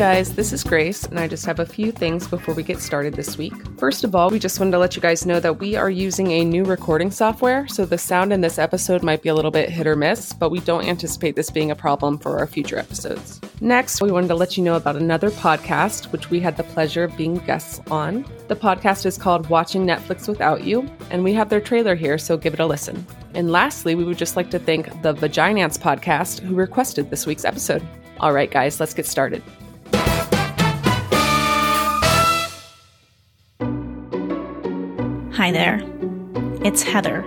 guys, this is Grace, and I just have a few things before we get started this week. First of all, we just wanted to let you guys know that we are using a new recording software, so the sound in this episode might be a little bit hit or miss, but we don't anticipate this being a problem for our future episodes. Next, we wanted to let you know about another podcast, which we had the pleasure of being guests on. The podcast is called Watching Netflix Without You, and we have their trailer here, so give it a listen. And lastly, we would just like to thank the Vaginance podcast who requested this week's episode. All right, guys, let's get started. Hi there. It's Heather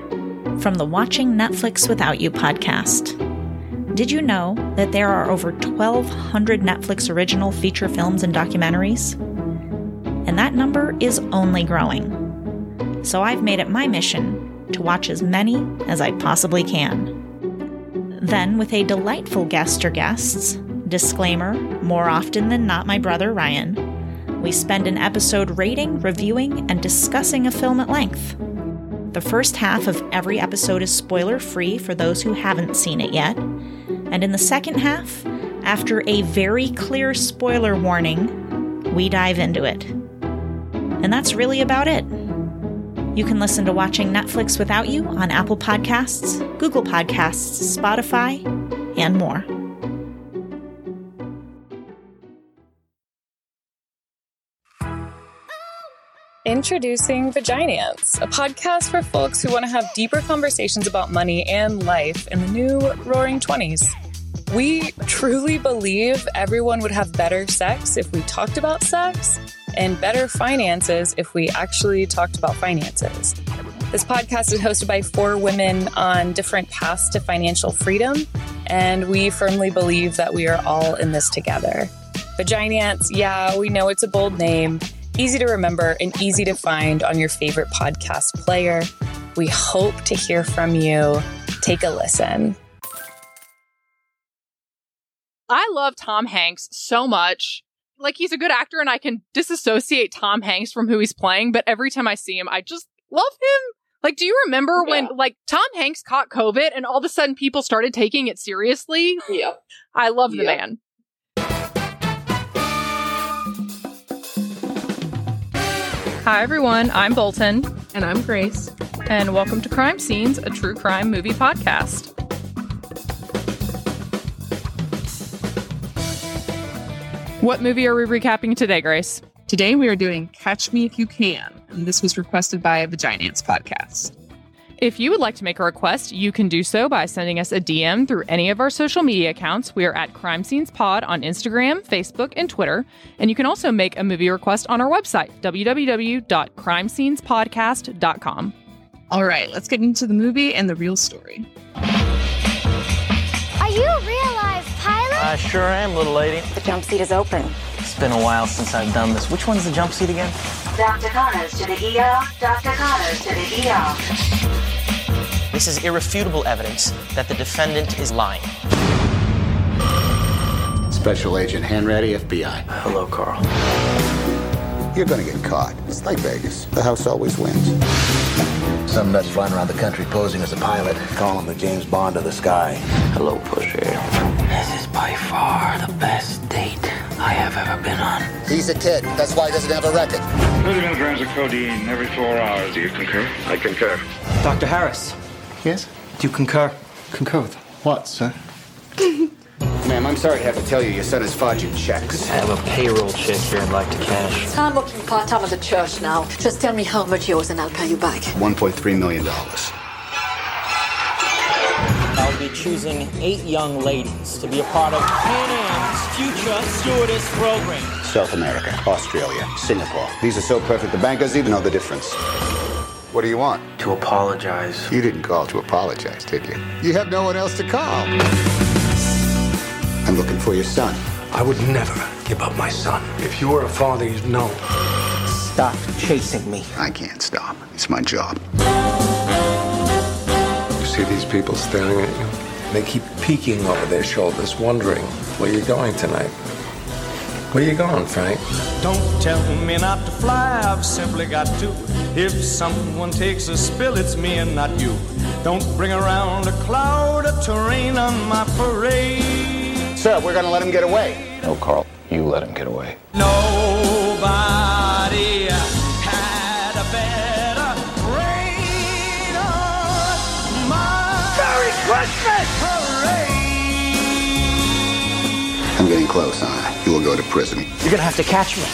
from the Watching Netflix Without You podcast. Did you know that there are over 1,200 Netflix original feature films and documentaries? And that number is only growing. So I've made it my mission to watch as many as I possibly can. Then, with a delightful guest or guests, disclaimer more often than not, my brother Ryan, we spend an episode rating, reviewing, and discussing a film at length. The first half of every episode is spoiler free for those who haven't seen it yet. And in the second half, after a very clear spoiler warning, we dive into it. And that's really about it. You can listen to Watching Netflix Without You on Apple Podcasts, Google Podcasts, Spotify, and more. Introducing Vaginance, a podcast for folks who want to have deeper conversations about money and life in the new roaring 20s. We truly believe everyone would have better sex if we talked about sex, and better finances if we actually talked about finances. This podcast is hosted by four women on different paths to financial freedom, and we firmly believe that we are all in this together. Vaginance, yeah, we know it's a bold name easy to remember and easy to find on your favorite podcast player. We hope to hear from you. Take a listen. I love Tom Hanks so much. Like he's a good actor and I can disassociate Tom Hanks from who he's playing, but every time I see him, I just love him. Like, do you remember yeah. when like Tom Hanks caught COVID and all of a sudden people started taking it seriously? Yep. I love the yep. man. Hi, everyone. I'm Bolton. And I'm Grace. And welcome to Crime Scenes, a true crime movie podcast. What movie are we recapping today, Grace? Today we are doing Catch Me If You Can, and this was requested by a Vaginance podcast. If you would like to make a request, you can do so by sending us a DM through any of our social media accounts. We are at Crime Scenes Pod on Instagram, Facebook, and Twitter. And you can also make a movie request on our website, www.crimescenespodcast.com. All right, let's get into the movie and the real story. Are you a real life pilot? I sure am, little lady. The jump seat is open. It's been a while since I've done this. Which one's the jump seat again? Dr. Connors to the ER. Dr. Connors to the ER. This is irrefutable evidence that the defendant is lying. Special Agent Hanratty, FBI. Hello, Carl. You're gonna get caught. It's like Vegas. The house always wins. Some nuts flying around the country posing as a pilot. Call him the James Bond of the sky. Hello, Pusher. This is by far the best date I have ever been on. He's a kid. That's why he doesn't have a record. 30 milligrams of codeine every four hours. Do you concur? I concur. Dr. Harris. Yes? Do you concur? Concur with what, sir? Ma'am, I'm sorry to have to tell you your son is forging checks. I have a payroll check here I'd like to cash. I'm working part-time at the church now. Just tell me how much yours and I'll pay you back. $1.3 million. I'll be choosing eight young ladies to be a part of Pan Am's future stewardess program. South America, Australia, Singapore. These are so perfect the bank doesn't even know the difference. What do you want? To apologize. You didn't call to apologize, did you? You have no one else to call. I'm looking for your son. I would never give up my son. If you were a father, you'd know. Stop chasing me. I can't stop. It's my job. You see these people staring at you? They keep peeking over their shoulders, wondering where you're going tonight. Where you going, Frank? Don't tell me not to fly, I've simply got to. If someone takes a spill, it's me and not you. Don't bring around a cloud of terrain on my parade. Sir, we're gonna let him get away. No, Carl. You let him get away. Nobody had a better reign on Merry Christmas parade. I'm getting close, huh? You will go to prison. You're gonna have to catch me.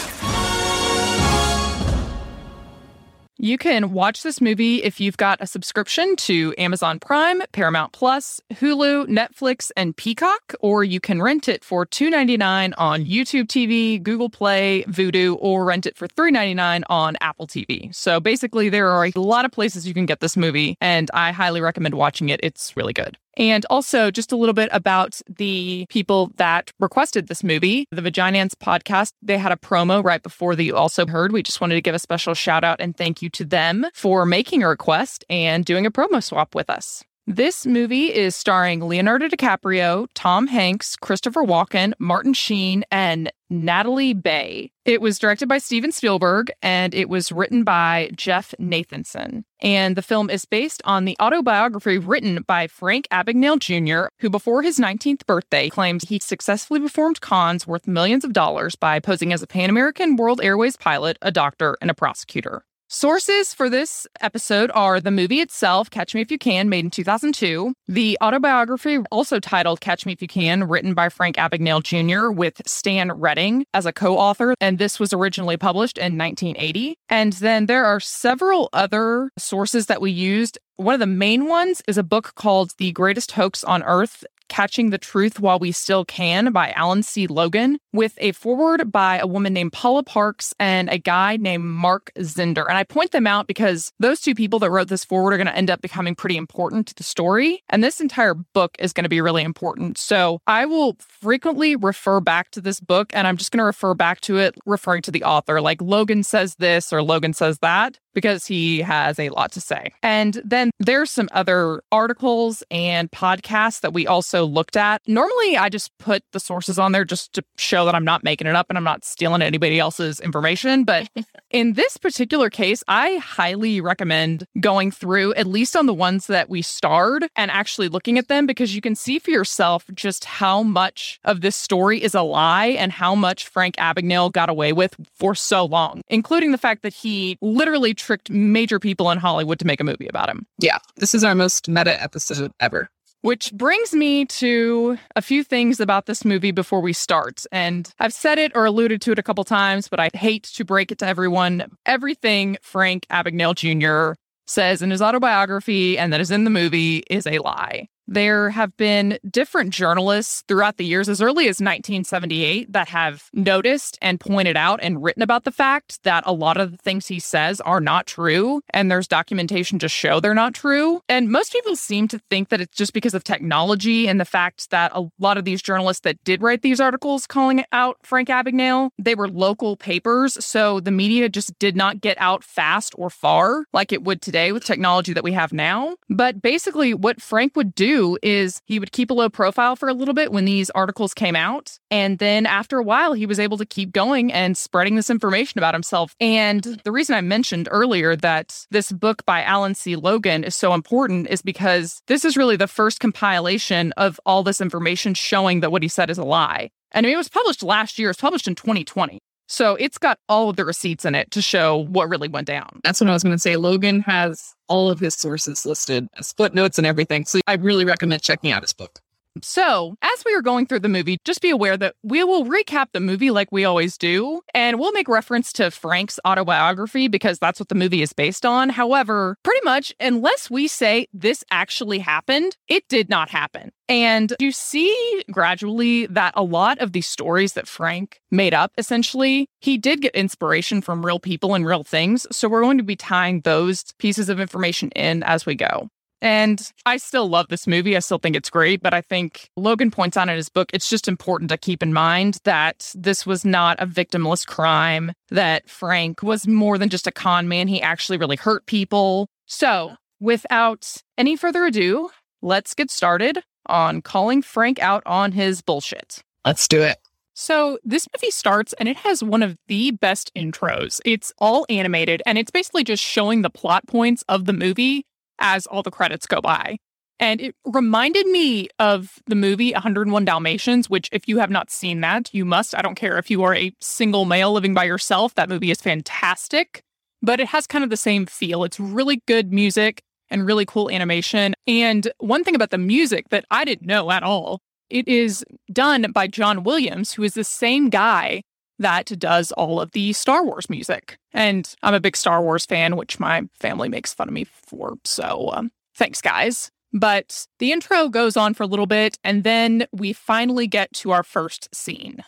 You can watch this movie if you've got a subscription to Amazon Prime, Paramount Plus, Hulu, Netflix, and Peacock, or you can rent it for $2.99 on YouTube TV, Google Play, Vudu, or rent it for $3.99 on Apple TV. So basically, there are a lot of places you can get this movie, and I highly recommend watching it. It's really good. And also, just a little bit about the people that requested this movie. The Vaginance podcast, they had a promo right before that you also heard. We just wanted to give a special shout out and thank you to them for making a request and doing a promo swap with us. This movie is starring Leonardo DiCaprio, Tom Hanks, Christopher Walken, Martin Sheen, and Nathalie Baye. It was directed by Steven Spielberg and it was written by Jeff Nathanson. And the film is based on the autobiography written by Frank Abagnale Jr., who before his 19th birthday claimed he successfully performed cons worth millions of dollars by posing as a Pan American World Airways pilot, a doctor, and a prosecutor. Sources for this episode are the movie itself, Catch Me If You Can, made in 2002, the autobiography, also titled Catch Me If You Can, written by Frank Abagnale Jr., with Stan Redding as a co author, and this was originally published in 1980. And then there are several other sources that we used. One of the main ones is a book called The Greatest Hoax on Earth Catching the Truth While We Still Can by Alan C. Logan, with a foreword by a woman named Paula Parks and a guy named Mark Zinder. And I point them out because those two people that wrote this foreword are going to end up becoming pretty important to the story. And this entire book is going to be really important. So I will frequently refer back to this book and I'm just going to refer back to it referring to the author. Like Logan says this or Logan says that because he has a lot to say. And then there's some other articles and podcasts that we also looked at. Normally, I just put the sources on there just to show that I'm not making it up and I'm not stealing anybody else's information. But in this particular case, I highly recommend going through, at least on the ones that we starred, and actually looking at them because you can see for yourself just how much of this story is a lie and how much Frank Abagnale got away with for so long, including the fact that he literally tricked major people in Hollywood to make a movie about him. Yeah, this is our most meta episode ever. Which brings me to a few things about this movie before we start. And I've said it or alluded to it a couple times, but I hate to break it to everyone. Everything Frank Abagnale Jr. says in his autobiography and that is in the movie is a lie. There have been different journalists throughout the years, as early as 1978, that have noticed and pointed out and written about the fact that a lot of the things he says are not true. And there's documentation to show they're not true. And most people seem to think that it's just because of technology and the fact that a lot of these journalists that did write these articles calling out Frank Abagnale, they were local papers. So the media just did not get out fast or far like it would today with technology that we have now. But basically, what Frank would do is he would keep a low profile for a little bit when these articles came out. And then after a while, he was able to keep going and spreading this information about himself. And the reason I mentioned earlier that this book by Alan C. Logan is so important is because this is really the first compilation of all this information showing that what he said is a lie. And it was published last year, it's published in 2020. So it's got all of the receipts in it to show what really went down. That's what I was going to say. Logan has all of his sources listed, as footnotes and everything. So I really recommend checking out his book. So, as we are going through the movie, just be aware that we will recap the movie like we always do, and we'll make reference to Frank's autobiography because that's what the movie is based on. However, pretty much, unless we say this actually happened, it did not happen. And you see gradually that a lot of these stories that Frank made up, essentially, he did get inspiration from real people and real things. So, we're going to be tying those pieces of information in as we go. And I still love this movie. I still think it's great, but I think Logan points out in his book, it's just important to keep in mind that this was not a victimless crime, that Frank was more than just a con man. He actually really hurt people. So, without any further ado, let's get started on calling Frank out on his bullshit. Let's do it. So, this movie starts and it has one of the best intros. It's all animated and it's basically just showing the plot points of the movie as all the credits go by. And it reminded me of the movie 101 Dalmatians, which, if you have not seen that, you must. I don't care if you are a single male living by yourself, that movie is fantastic. But it has kind of the same feel. It's really good music and really cool animation. And one thing about the music that I didn't know at all, it is done by John Williams, who is the same guy that does all of the Star Wars music. And I'm a big Star Wars fan, which my family makes fun of me for. So um, thanks, guys. But the intro goes on for a little bit, and then we finally get to our first scene.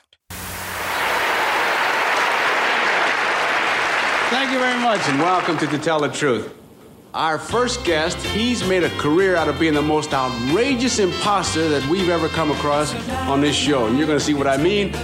Thank you very much, and welcome to To Tell the Truth. Our first guest, he's made a career out of being the most outrageous imposter that we've ever come across on this show. And you're going to see what I mean.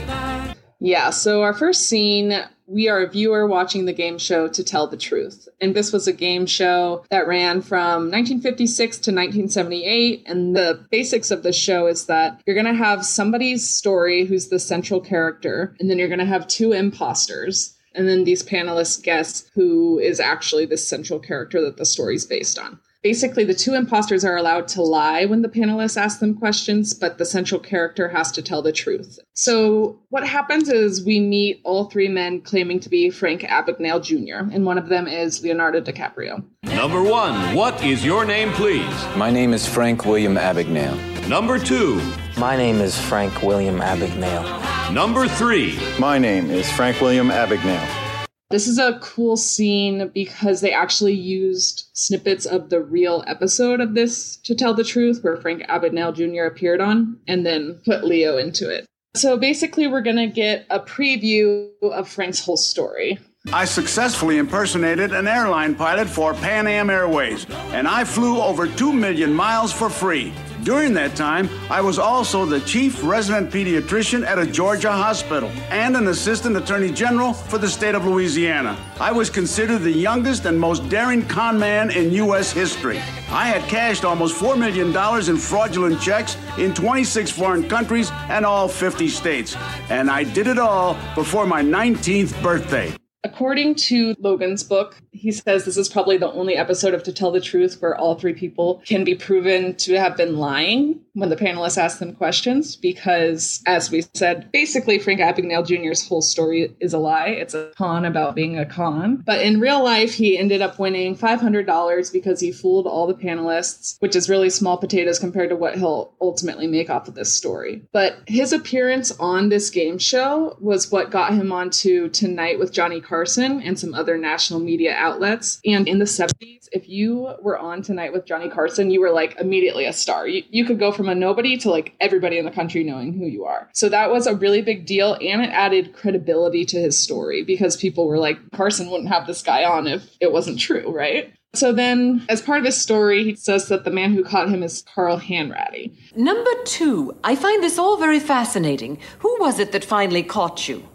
Yeah, so our first scene, we are a viewer watching the game show To Tell the Truth. And this was a game show that ran from 1956 to 1978. And the basics of the show is that you're going to have somebody's story who's the central character, and then you're going to have two imposters and then these panelists guess who is actually the central character that the story's based on. Basically, the two imposters are allowed to lie when the panelists ask them questions, but the central character has to tell the truth. So, what happens is we meet all three men claiming to be Frank Abagnale Jr., and one of them is Leonardo DiCaprio. Number one, what is your name, please? My name is Frank William Abagnale. Number two, My name is Frank William Abagnale. number three, My name is Frank William Abagnale. This is a cool scene because they actually used snippets of the real episode of this to tell the truth, where Frank Abagnale Jr. appeared on, and then put Leo into it. So basically, we're going to get a preview of Frank's whole story. I successfully impersonated an airline pilot for Pan Am Airways, and I flew over 2 million miles for free. During that time, I was also the chief resident pediatrician at a Georgia hospital and an assistant attorney general for the state of Louisiana. I was considered the youngest and most daring con man in U.S. history. I had cashed almost $4 million in fraudulent checks in 26 foreign countries and all 50 states. And I did it all before my 19th birthday. According to Logan's book, he says this is probably the only episode of To Tell the Truth where all three people can be proven to have been lying when the panelists ask them questions, because, as we said, basically Frank Abagnale Jr.'s whole story is a lie. It's a con about being a con. But in real life, he ended up winning $500 because he fooled all the panelists, which is really small potatoes compared to what he'll ultimately make off of this story. But his appearance on this game show was what got him onto Tonight with Johnny Carson and some other national media outlets. And in the 70s, if you were on Tonight with Johnny Carson, you were like immediately a star. You, you could go from a nobody to like everybody in the country knowing who you are. So that was a really big deal and it added credibility to his story because people were like, Carson wouldn't have this guy on if it wasn't true, right? So then, as part of his story, he says that the man who caught him is Carl Hanratty. Number two, I find this all very fascinating. Who was it that finally caught you?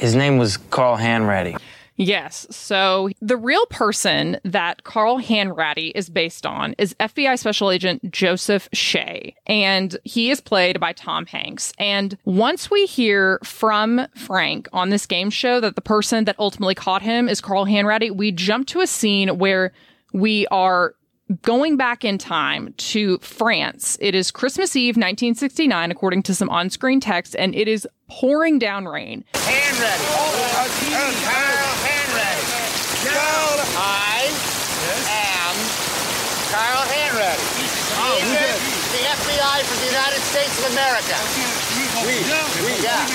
His name was Carl Hanratty. Yes. So the real person that Carl Hanratty is based on is FBI Special Agent Joseph Shea, and he is played by Tom Hanks. And once we hear from Frank on this game show that the person that ultimately caught him is Carl Hanratty, we jump to a scene where we are going back in time to France. It is Christmas Eve, 1969, according to some on screen text, and it is pouring down rain. Hanratty. Oh, Carl Hanratty. Carl, I am Carl Hanratty. Oh, the, the FBI for the United States of America. We, we, yeah.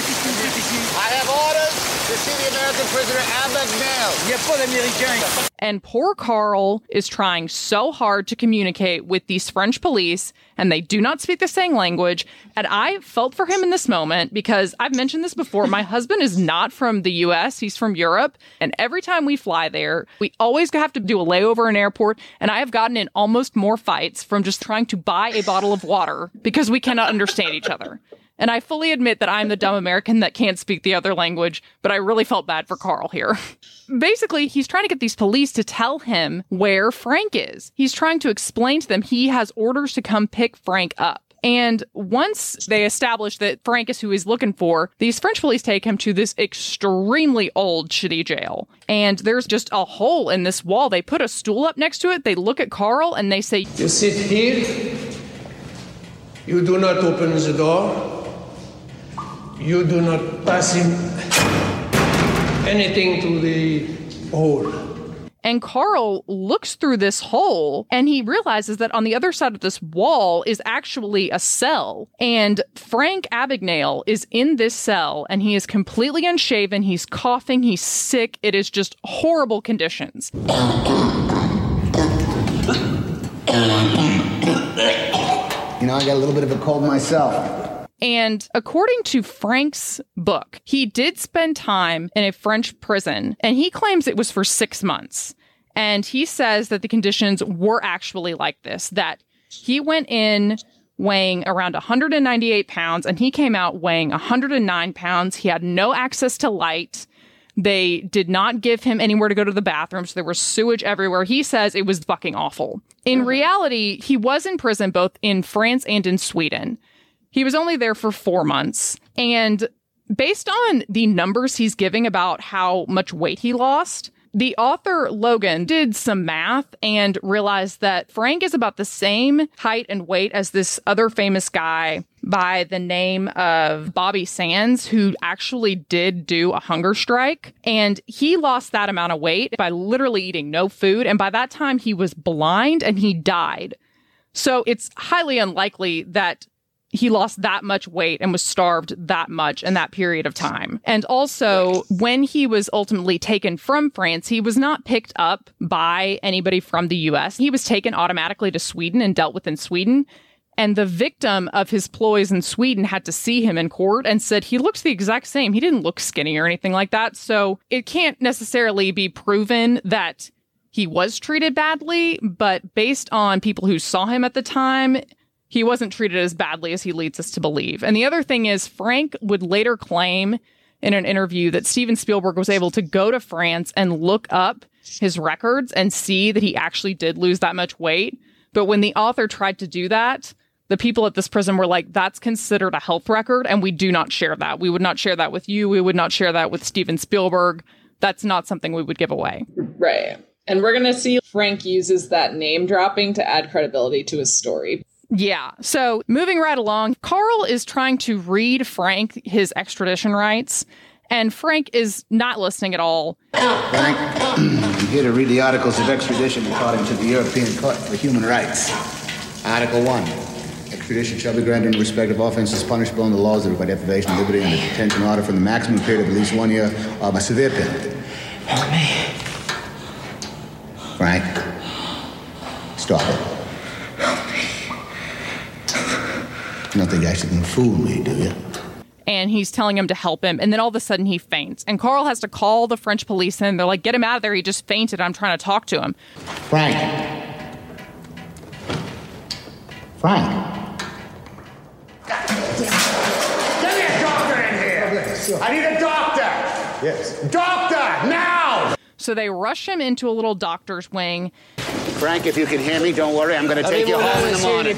I have orders to see the American prisoner Abagnale. Il n'y a pas d'Américain. And poor Carl is trying so hard to communicate with these French police, and they do not speak the same language. And I felt for him in this moment because I've mentioned this before. My husband is not from the US, he's from Europe. And every time we fly there, we always have to do a layover in airport. And I have gotten in almost more fights from just trying to buy a bottle of water because we cannot understand each other. And I fully admit that I'm the dumb American that can't speak the other language, but I really felt bad for Carl here. Basically, he's trying to get these police to tell him where Frank is. He's trying to explain to them he has orders to come pick Frank up. And once they establish that Frank is who he's looking for, these French police take him to this extremely old, shitty jail. And there's just a hole in this wall. They put a stool up next to it. They look at Carl and they say, You sit here. You do not open the door. You do not pass him anything to the hole. And Carl looks through this hole and he realizes that on the other side of this wall is actually a cell. And Frank Abagnale is in this cell and he is completely unshaven. He's coughing. He's sick. It is just horrible conditions. You know, I got a little bit of a cold myself. And according to Frank's book, he did spend time in a French prison and he claims it was for six months. And he says that the conditions were actually like this, that he went in weighing around 198 pounds and he came out weighing 109 pounds. He had no access to light. They did not give him anywhere to go to the bathroom, so there was sewage everywhere. He says it was fucking awful. In mm-hmm. reality, he was in prison both in France and in Sweden. He was only there for four months. And based on the numbers he's giving about how much weight he lost, the author Logan did some math and realized that Frank is about the same height and weight as this other famous guy by the name of Bobby Sands, who actually did do a hunger strike. And he lost that amount of weight by literally eating no food. And by that time, he was blind and he died. So it's highly unlikely that he lost that much weight and was starved that much in that period of time. And also, when he was ultimately taken from France, he was not picked up by anybody from the US. He was taken automatically to Sweden and dealt with in Sweden. And the victim of his ploys in Sweden had to see him in court and said he looks the exact same. He didn't look skinny or anything like that. So it can't necessarily be proven that he was treated badly, but based on people who saw him at the time, he wasn't treated as badly as he leads us to believe. And the other thing is, Frank would later claim in an interview that Steven Spielberg was able to go to France and look up his records and see that he actually did lose that much weight. But when the author tried to do that, the people at this prison were like, that's considered a health record, and we do not share that. We would not share that with you. We would not share that with Steven Spielberg. That's not something we would give away. Right. And we're going to see Frank uses that name dropping to add credibility to his story. Yeah. So moving right along, Carl is trying to read Frank his extradition rights, and Frank is not listening at all. Frank, I'm here to read the articles of extradition according to the European Court for Human Rights. Article 1. Extradition shall be granted in respect of offenses punishable under the laws of by deprivation of liberty and a detention order for the maximum period of at least one year or a severe penalty. Help me. Frank, stop it. You don't think you're actually going to fool me, do you? and he's telling him to help him. And then all of a sudden he faints. And Carl has to call the French police in. They're like, get him out of there. He just fainted. I'm trying to talk to him. Frank. Frank. Get me a doctor in here! I need a doctor! Yes. Doctor, now! So they rush him into a little doctor's wing. Frank, if you can hear me, don't worry. I'm going to take you home in the morning.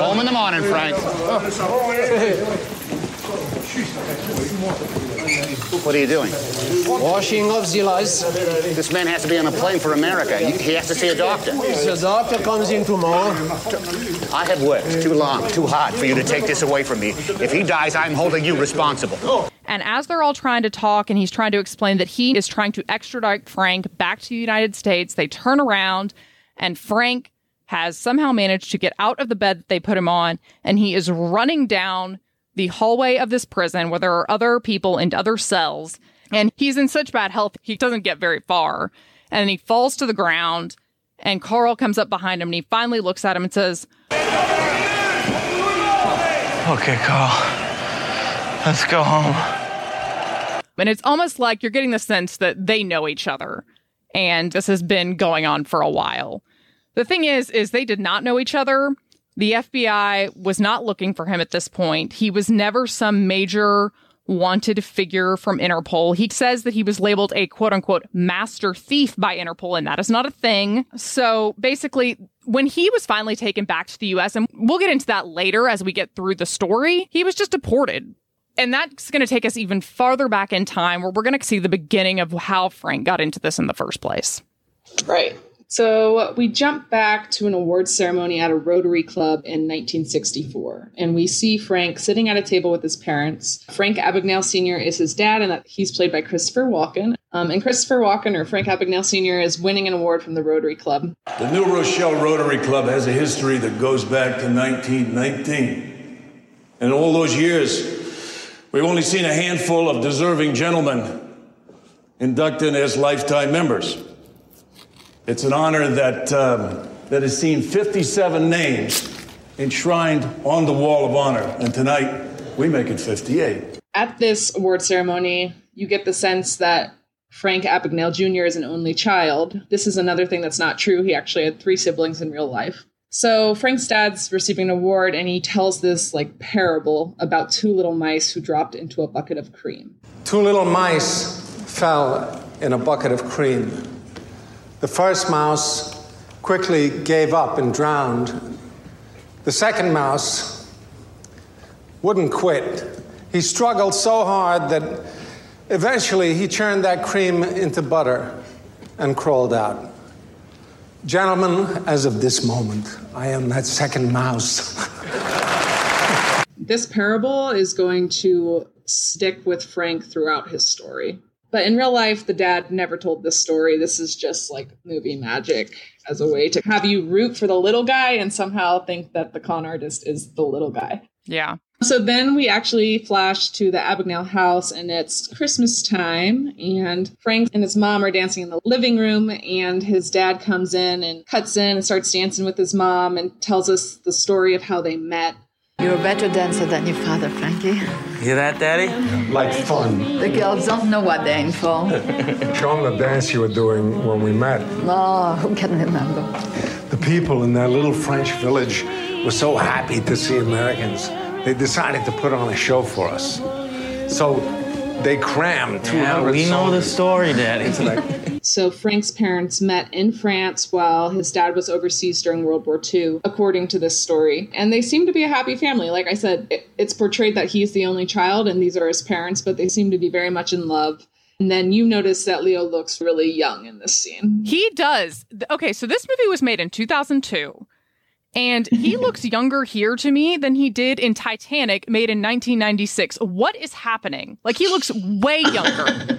Home in the morning, Frank. What are you doing? Washing off the lice. This man has to be on a plane for America. He he has to see a doctor. The doctor comes in tomorrow. I have worked too long, too hard for you to take this away from me. If he dies, I'm holding you responsible. And as they're all trying to talk, and he's trying to explain that he is trying to extradite Frank back to the United States, they turn around, and Frank has somehow managed to get out of the bed that they put him on, and he is running down the hallway of this prison where there are other people in other cells. And he's in such bad health, he doesn't get very far. And he falls to the ground, and Carl comes up behind him, and he finally looks at him and says, Okay, Carl. Let's go home. And it's almost like you're getting the sense that they know each other. And this has been going on for a while. The thing is, is they did not know each other. The FBI was not looking for him at this point. He was never some major wanted figure from Interpol. He says that he was labeled a quote unquote master thief by Interpol, and that is not a thing. So basically, when he was finally taken back to the US, and we'll get into that later as we get through the story, he was just deported. And that's going to take us even farther back in time where we're going to see the beginning of how Frank got into this in the first place. Right. So we jump back to an awards ceremony at a Rotary Club in 1964, and we see Frank sitting at a table with his parents. Frank Abagnale Sr. is his dad, and he's played by Christopher Walken. Um, and Christopher Walken, or Frank Abagnale Sr., is winning an award from the Rotary Club. The New Rochelle Rotary Club has a history that goes back to 1919. And all those years, we've only seen a handful of deserving gentlemen inducted as lifetime members. It's an honor that, um, that has seen 57 names enshrined on the Wall of Honor. And tonight, we make it 58. At this award ceremony, you get the sense that Frank Abagnale Jr. is an only child. This is another thing that's not true. He actually had three siblings in real life. So Frank's dad's receiving an award, and he tells this like parable about two little mice who dropped into a bucket of cream. Two little mice fell in a bucket of cream. The first mouse quickly gave up and drowned. The second mouse wouldn't quit. He struggled so hard that eventually he churned that cream into butter and crawled out. Gentlemen, as of this moment, I am that second mouse. this parable is going to stick with Frank throughout his story. But in real life, the dad never told this story. This is just like movie magic as a way to have you root for the little guy and somehow think that the con artist is the little guy. Yeah. So then we actually flash to the Abagnale house and it's Christmas time and Frank and his mom are dancing in the living room and his dad comes in and cuts in and starts dancing with his mom and tells us the story of how they met. You're a better dancer than your father, Frankie. Hear that, Daddy? Like fun. The girls don't know what they're in for. Show them the dance you were doing when we met. Oh, who can remember? The people in that little French village were so happy to see Americans. They decided to put on a show for us. So they crammed 200 Yeah, we know the story, Daddy. that So Frank's parents met in France while his dad was overseas during World War II, according to this story. And they seem to be a happy family. Like I said, it, it's portrayed that he's the only child and these are his parents, but they seem to be very much in love. And then you notice that Leo looks really young in this scene. He does. Okay, so this movie was made in 2002. And he looks younger here to me than he did in Titanic, made in 1996. What is happening? Like, he looks way younger.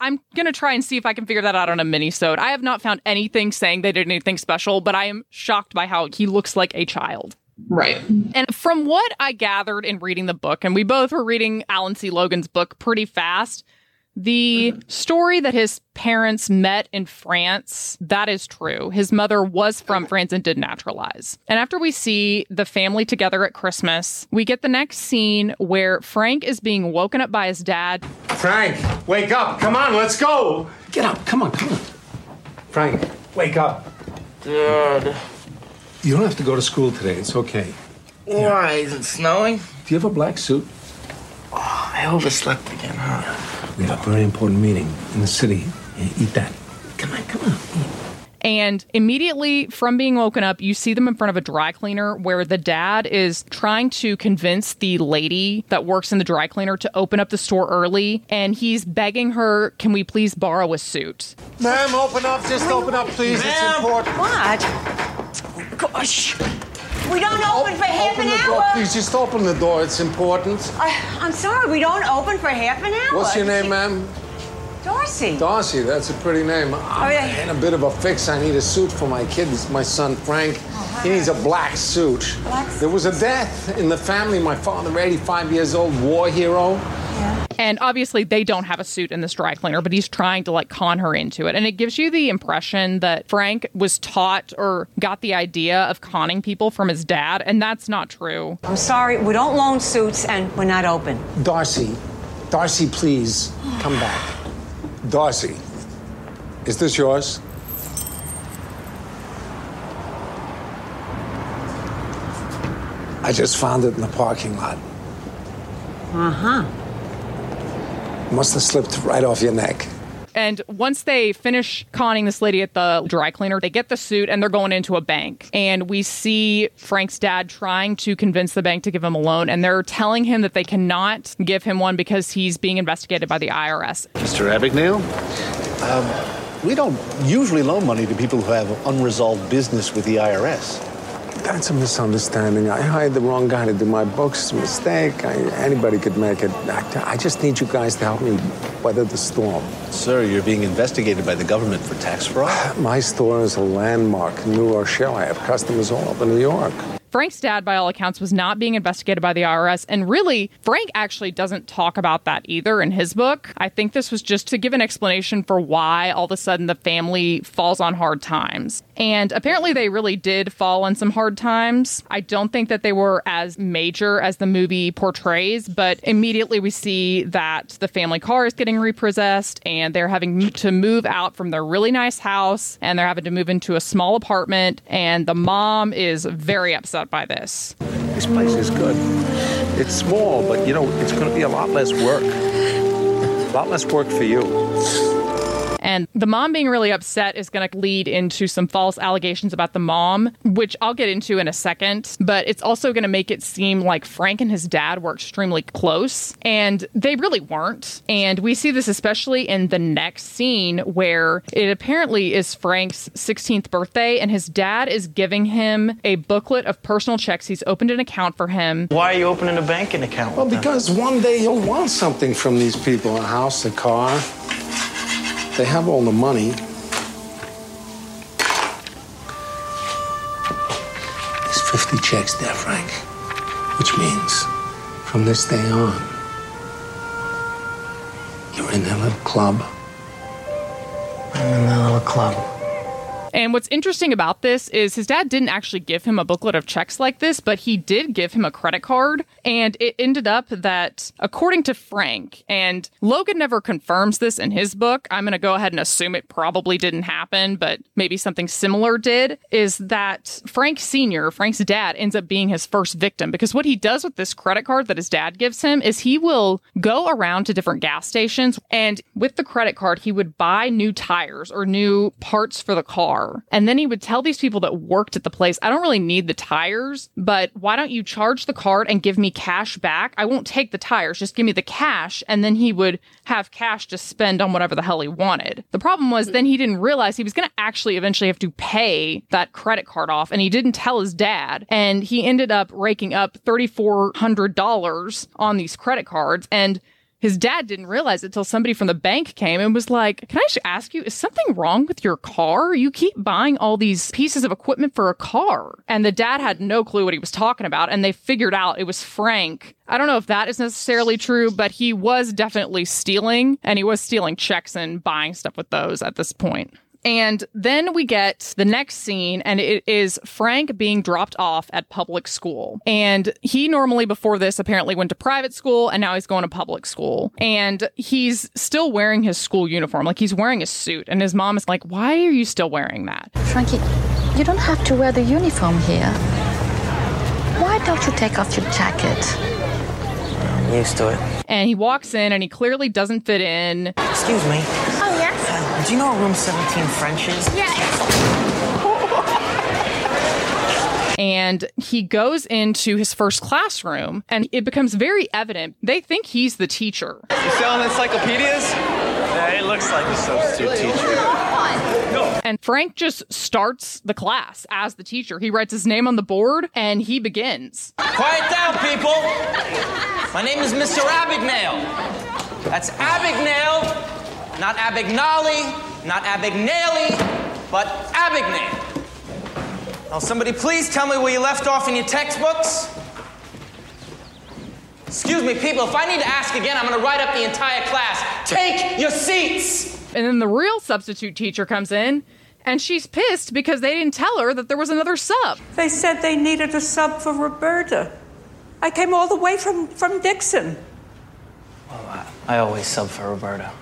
I'm going to try and see if I can figure that out on a mini-sode. I have not found anything saying they did anything special, but I am shocked by how he looks like a child. Right. And from what I gathered in reading the book, and we both were reading Alan C. Logan's book pretty fast, the mm-hmm. story that his parents met in France, that is true. His mother was from France and did naturalize. And after we see the family together at Christmas, we get the next scene where Frank is being woken up by his dad. Frank, wake up. Come on, let's go. Get up. Come on, come on. Frank, wake up. Dad. You don't have to go to school today. It's okay. Why? Is it snowing? Do you have a black suit? Oh, I overslept again, huh? We have a very important meeting in the city. Eat that. Come on, come on. And immediately from being woken up, you see them in front of a dry cleaner where the dad is trying to convince the lady that works in the dry cleaner to open up the store early. And he's begging her, Can we please borrow a suit? Ma'am, open up. Just open up, please. It's important. What? Oh gosh. We don't open for half Open an the door, hour. please. Just open the door. It's important. I, I'm sorry, we don't open for half an hour. What's your name, ma'am? Darcy. Darcy, that's a pretty name. Oh, I'm yeah. in a bit of a fix. I need a suit for my kid. It's my son Frank. Oh, he needs a black suit. Black There was a death in the family. My father, 85 years old, war hero. And obviously, they don't have a suit in this dry cleaner, but he's trying to like con her into it. And it gives you the impression that Frank was taught or got the idea of conning people from his dad. And that's not true. I'm sorry, we don't loan suits and we're not open. Darcy, Darcy, please come back. Darcy, is this yours? I just found it in the parking lot. Uh huh. Must have slipped right off your neck. And once they finish conning this lady at the dry cleaner, they get the suit and they're going into a bank. And we see Frank's dad trying to convince the bank to give him a loan. And they're telling him that they cannot give him one because he's being investigated by the IRS. Mr. Abagnale, um, we don't usually loan money to people who have unresolved business with the IRS. That's a misunderstanding. I hired the wrong guy to do my books. It's a mistake. I, anybody could make it. I, I just need you guys to help me weather the storm. Sir, you're being investigated by the government for tax fraud? My store is a landmark in New Rochelle. I have customers all over New York. Frank's dad, by all accounts, was not being investigated by the IRS. And really, Frank actually doesn't talk about that either in his book. I think this was just to give an explanation for why all of a sudden the family falls on hard times. And apparently, they really did fall on some hard times. I don't think that they were as major as the movie portrays, but immediately we see that the family car is getting repossessed and they're having to move out from their really nice house and they're having to move into a small apartment. And the mom is very upset by this. This place is good. It's small, but you know, it's going to be a lot less work. A lot less work for you. And the mom being really upset is going to lead into some false allegations about the mom, which I'll get into in a second. But it's also going to make it seem like Frank and his dad were extremely close, and they really weren't. And we see this especially in the next scene where it apparently is Frank's 16th birthday, and his dad is giving him a booklet of personal checks. He's opened an account for him. Why are you opening a banking account? Well, because one day he'll want something from these people a house, a car. They have all the money. There's 50 checks there, Frank. Which means from this day on, you're in their little club. I'm in that little club. And what's interesting about this is his dad didn't actually give him a booklet of checks like this, but he did give him a credit card. And it ended up that, according to Frank, and Logan never confirms this in his book, I'm going to go ahead and assume it probably didn't happen, but maybe something similar did, is that Frank Sr., Frank's dad, ends up being his first victim. Because what he does with this credit card that his dad gives him is he will go around to different gas stations and with the credit card, he would buy new tires or new parts for the car. And then he would tell these people that worked at the place, I don't really need the tires, but why don't you charge the card and give me cash back? I won't take the tires, just give me the cash. And then he would have cash to spend on whatever the hell he wanted. The problem was then he didn't realize he was going to actually eventually have to pay that credit card off. And he didn't tell his dad. And he ended up raking up $3,400 on these credit cards. And his dad didn't realize it until somebody from the bank came and was like, Can I just ask you, is something wrong with your car? You keep buying all these pieces of equipment for a car. And the dad had no clue what he was talking about. And they figured out it was Frank. I don't know if that is necessarily true, but he was definitely stealing and he was stealing checks and buying stuff with those at this point. And then we get the next scene, and it is Frank being dropped off at public school. And he normally, before this, apparently went to private school, and now he's going to public school. And he's still wearing his school uniform. Like he's wearing a suit. And his mom is like, Why are you still wearing that? Frankie, you don't have to wear the uniform here. Why don't you take off your jacket? I'm used to it. And he walks in, and he clearly doesn't fit in. Excuse me. Yes? Do you know what room 17 French is? and he goes into his first classroom and it becomes very evident they think he's the teacher. You selling encyclopedias? Yeah, it looks like a substitute teacher. And Frank just starts the class as the teacher. He writes his name on the board and he begins. Quiet down, people. My name is Mr. Abagnale. That's Abagnale, not Abagnale, not Abagnale, but Abagnale. Now, somebody please tell me where you left off in your textbooks. Excuse me, people, if I need to ask again, I'm going to write up the entire class. Take your seats. And then the real substitute teacher comes in and she's pissed because they didn't tell her that there was another sub. They said they needed a sub for Roberta. I came all the way from, from Dixon. Well, I always sub for Roberta.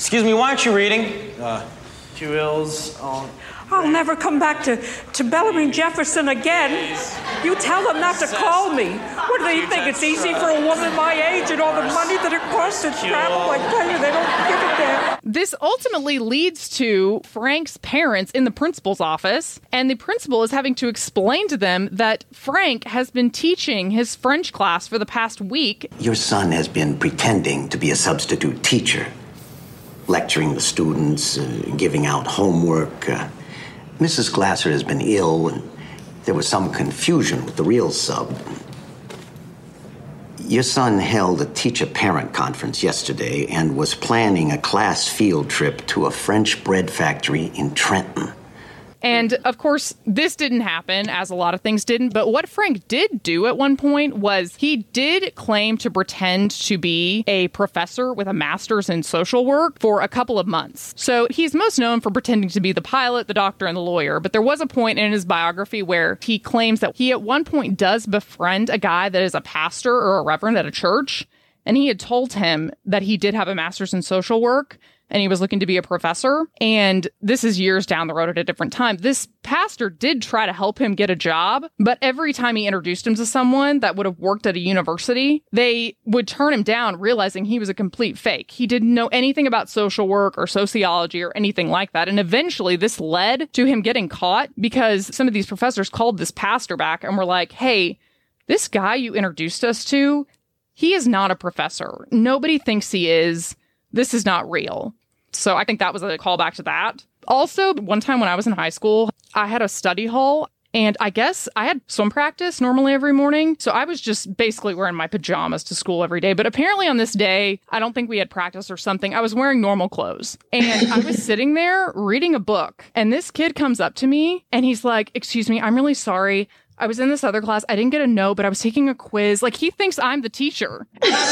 Excuse me, why aren't you reading? Uh, two ills on. I'll never come back to, to Bellarmine Jefferson again. You tell them not to call me. What do they think? It's easy for a woman my age and all the money that it costs to travel? I tell you, they don't give it there. This ultimately leads to Frank's parents in the principal's office, and the principal is having to explain to them that Frank has been teaching his French class for the past week. Your son has been pretending to be a substitute teacher, lecturing the students, uh, giving out homework. Uh, Mrs. Glasser has been ill, and there was some confusion with the real sub. Your son held a teacher parent conference yesterday and was planning a class field trip to a French bread factory in Trenton. And of course, this didn't happen, as a lot of things didn't. But what Frank did do at one point was he did claim to pretend to be a professor with a master's in social work for a couple of months. So he's most known for pretending to be the pilot, the doctor, and the lawyer. But there was a point in his biography where he claims that he at one point does befriend a guy that is a pastor or a reverend at a church. And he had told him that he did have a master's in social work and he was looking to be a professor. And this is years down the road at a different time. This pastor did try to help him get a job, but every time he introduced him to someone that would have worked at a university, they would turn him down, realizing he was a complete fake. He didn't know anything about social work or sociology or anything like that. And eventually, this led to him getting caught because some of these professors called this pastor back and were like, hey, this guy you introduced us to, he is not a professor. Nobody thinks he is. This is not real. So I think that was a callback to that. Also, one time when I was in high school, I had a study hall and I guess I had swim practice normally every morning. So I was just basically wearing my pajamas to school every day. But apparently on this day, I don't think we had practice or something. I was wearing normal clothes. And I was sitting there reading a book. And this kid comes up to me and he's like, Excuse me, I'm really sorry. I was in this other class. I didn't get a no, but I was taking a quiz. Like he thinks I'm the teacher. And I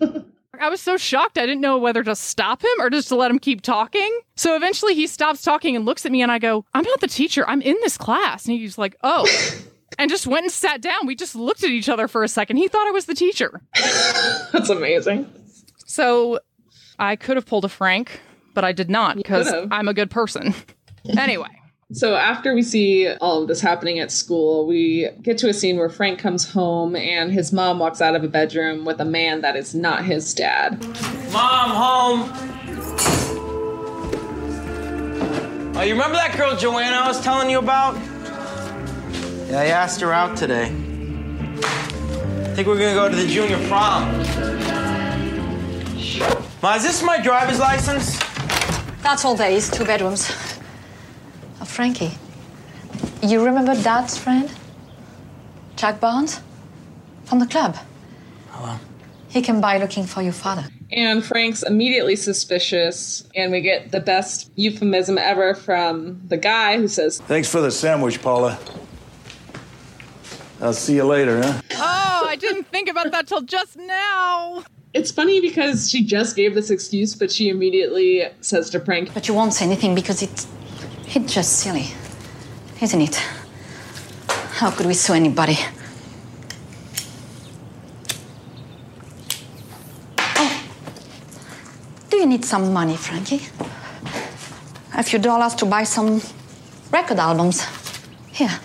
was like, I was so shocked I didn't know whether to stop him or just to let him keep talking. So eventually he stops talking and looks at me and I go, I'm not the teacher. I'm in this class. And he's like, Oh. and just went and sat down. We just looked at each other for a second. He thought I was the teacher. That's amazing. So I could have pulled a Frank, but I did not because. I'm a good person. anyway. So after we see all of this happening at school, we get to a scene where Frank comes home and his mom walks out of a bedroom with a man that is not his dad. Mom, home. Oh, you remember that girl Joanna I was telling you about? Yeah, I asked her out today. I think we're gonna go to the junior prom. Ma, is this my driver's license? That's all there is, two bedrooms. Frankie, you remember Dad's friend? Jack Barnes? From the club. Hello. He came by looking for your father. And Frank's immediately suspicious, and we get the best euphemism ever from the guy who says, Thanks for the sandwich, Paula. I'll see you later, huh? Oh, I didn't think about that till just now. It's funny because she just gave this excuse, but she immediately says to Frank, But you won't say anything because it's, it's just silly, isn't it? How could we sue anybody? Oh, do you need some money, Frankie? A few dollars to buy some record albums. Here,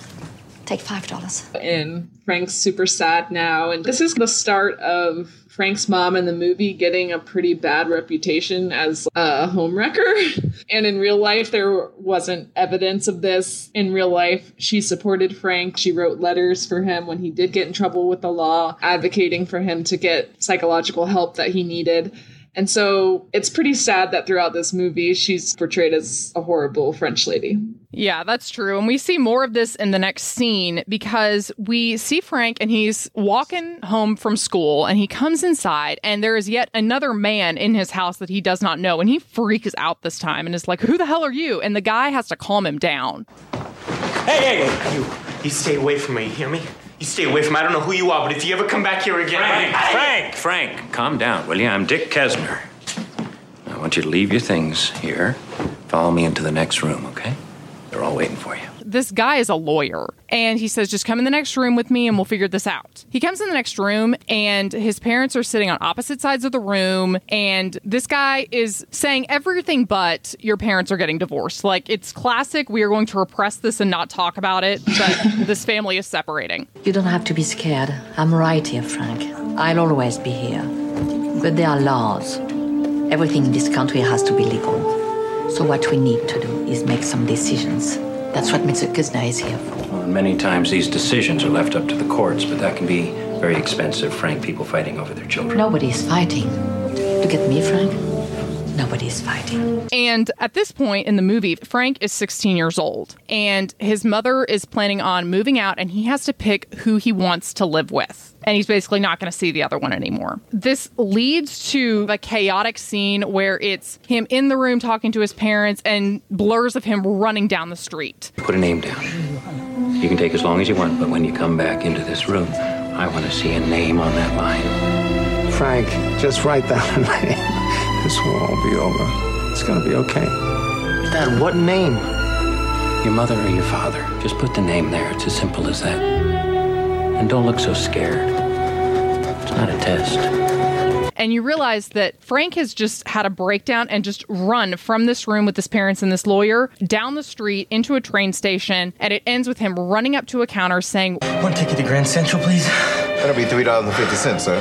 take five dollars. and Frank's super sad now. And this is the start of Frank's mom in the movie getting a pretty bad reputation as a homewrecker. and in real life, there wasn't evidence of this. In real life, she supported Frank. She wrote letters for him when he did get in trouble with the law, advocating for him to get psychological help that he needed. And so it's pretty sad that throughout this movie, she's portrayed as a horrible French lady. Yeah, that's true. And we see more of this in the next scene because we see Frank and he's walking home from school and he comes inside and there is yet another man in his house that he does not know. And he freaks out this time and is like, Who the hell are you? And the guy has to calm him down. Hey, hey, hey, you, you stay away from me, you hear me? You stay away from me. I don't know who you are, but if you ever come back here again. Frank, Frank, Frank, calm down, will you? I'm Dick Kesner. I want you to leave your things here. Follow me into the next room, okay? They're all waiting for you. This guy is a lawyer And he says, just come in the next room with me and we'll figure this out. He comes in the next room and his parents are sitting on opposite sides of the room. And this guy is saying everything but your parents are getting divorced. Like it's classic. We are going to repress this and not talk about it, but this family is separating. You don't have to be scared. I'm right here, Frank. I'll always be here. But there are laws. Everything in this country has to be legal. So what we need to do is make some decisions. That's what Mr. Kesner is here for. Well, many times these decisions are left up to the courts, but that can be very expensive, frank people fighting over their children. Nobody is fighting. Look at me, Frank, nobody is fighting. And at this point in the movie, Frank is 16 years old and his mother is planning on moving out and he has to pick who he wants to live with. And he's basically not going to see the other one anymore. This leads to a chaotic scene where it's him in the room talking to his parents and blurs of him running down the street. Put a name down. You can take as long as you want, but when you come back into this room, I want to see a name on that line. Frank, just write down a name. This will all be over. It's gonna be okay. Dad, what name? Your mother or your father. Just put the name there. It's as simple as that. And don't look so scared. It's not a test. and you realize that Frank has just had a breakdown and just run from this room with his parents and this lawyer down the street into a train station, and it ends with him running up to a counter saying, One ticket to Grand Central, please. That'll be three dollars and fifty cents, sir.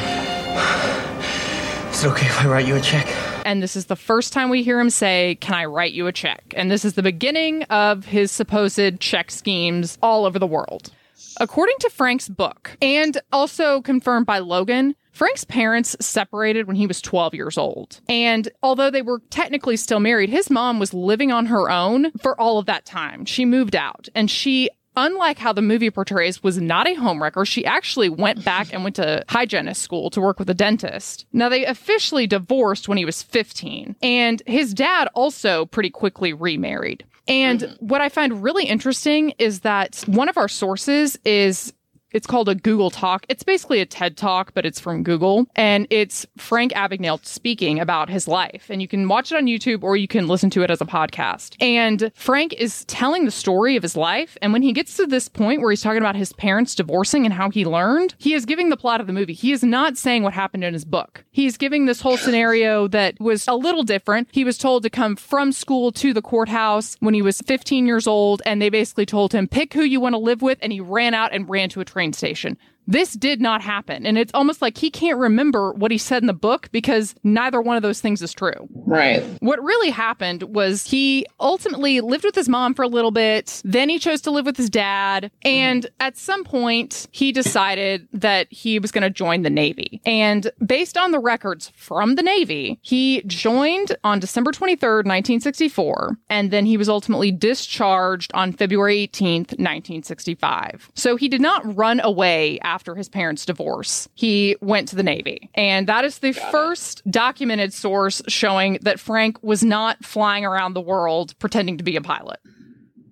Is it okay if I write you a check? and this is the first time we hear him say, Can I write you a check? And this is the beginning of his supposed check schemes all over the world. According to Frank's book, and also confirmed by Logan, Frank's parents separated when he was 12 years old. And although they were technically still married, his mom was living on her own for all of that time. She moved out and she Unlike how the movie portrays, was not a homewrecker. She actually went back and went to hygienist school to work with a dentist. Now, they officially divorced when he was 15, and his dad also pretty quickly remarried. And mm-hmm. what I find really interesting is that one of our sources is it's called a Google Talk. It's basically a TED Talk, but it's from Google. And it's Frank Abagnale speaking about his life. And you can watch it on YouTube or you can listen to it as a podcast. And Frank is telling the story of his life. And when he gets to this point where he's talking about his parents divorcing and how he learned, he is giving the plot of the movie. He is not saying what happened in his book. He's giving this whole scenario that was a little different. He was told to come from school to the courthouse when he was 15 years old. And they basically told him, pick who you want to live with. And he ran out and ran to a train station. This did not happen. And it's almost like he can't remember what he said in the book because neither one of those things is true. Right. What really happened was he ultimately lived with his mom for a little bit. Then he chose to live with his dad. And at some point, he decided that he was going to join the Navy. And based on the records from the Navy, he joined on December 23rd, 1964. And then he was ultimately discharged on February 18th, 1965. So he did not run away after his parents' divorce. He went to the Navy. And that is the first documented source showing that Frank was not flying around the world pretending to be a pilot.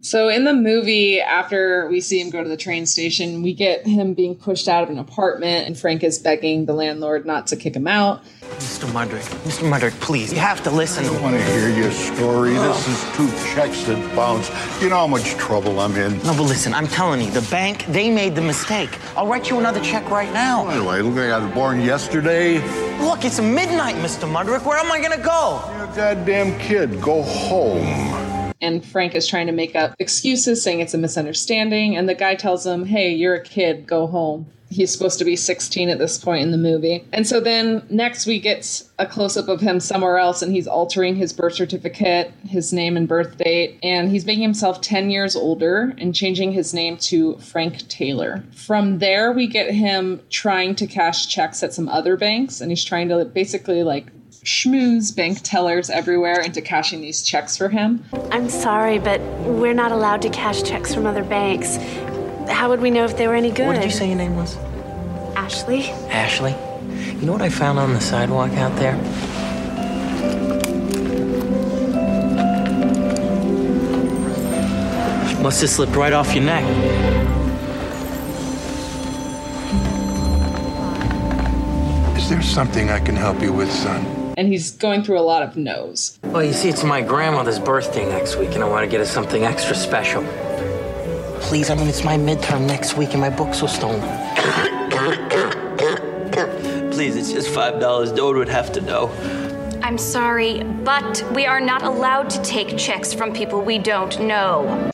So in the movie, after we see him go to the train station, we get him being pushed out of an apartment, and Frank is begging the landlord not to kick him out. Mr. Mudrick, Mr. Mudrick, please, you have to listen. I don't want to hear your story. This is two checks that bounce. You know how much trouble I'm in. No, but listen, I'm telling you, the bank, they made the mistake. I'll write you another check right now. Anyway, look like I was born yesterday. Look, it's midnight, Mr. Mudrick. Where am I gonna go? You're a goddamn kid. Go home. And Frank is trying to make up excuses, saying it's a misunderstanding. And the guy tells him, Hey, you're a kid, go home. He's supposed to be 16 at this point in the movie. And so then next we get a close up of him somewhere else, and he's altering his birth certificate, his name and birth date, and he's making himself 10 years older and changing his name to Frank Taylor. From there, we get him trying to cash checks at some other banks, and he's trying to basically like schmooze bank tellers everywhere into cashing these checks for him. I'm sorry, but we're not allowed to cash checks from other banks. How would we know if they were any good? What did you say your name was? Ashley? Ashley. You know what I found on the sidewalk out there? Must have slipped right off your neck. Is there something I can help you with, son? And he's going through a lot of no's. Well, you see, it's my grandmother's birthday next week, and I want to get her something extra special. please. I mean, it's my midterm next week and my books are stolen. Please, it's just $5. No one would have to know. I'm sorry, but we are not allowed to take checks from people we don't know.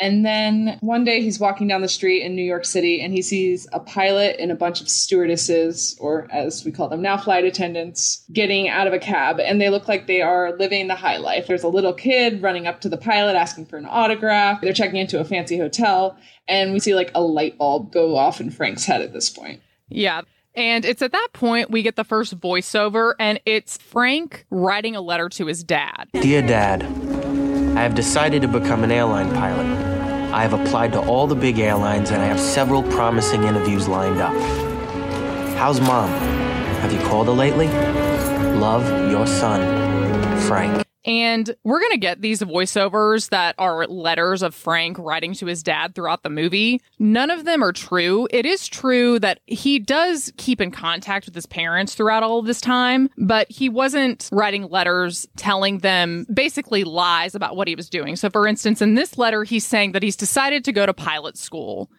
And then one day he's walking down the street in New York City and he sees a pilot and a bunch of stewardesses, or as we call them now, flight attendants, getting out of a cab. And they look like they are living the high life. There's a little kid running up to the pilot asking for an autograph. They're checking into a fancy hotel. And we see like a light bulb go off in Frank's head at this point. Yeah. And it's at that point we get the first voiceover, and it's Frank writing a letter to his dad. Dear Dad, I have decided to become an airline pilot. I have applied to all the big airlines and I have several promising interviews lined up. How's mom? Have you called her lately? Love, your son, Frank. And we're going to get these voiceovers that are letters of Frank writing to his dad throughout the movie. None of them are true. It is true that he does keep in contact with his parents throughout all this time, but he wasn't writing letters telling them basically lies about what he was doing. So, for instance, in this letter, he's saying that he's decided to go to pilot school.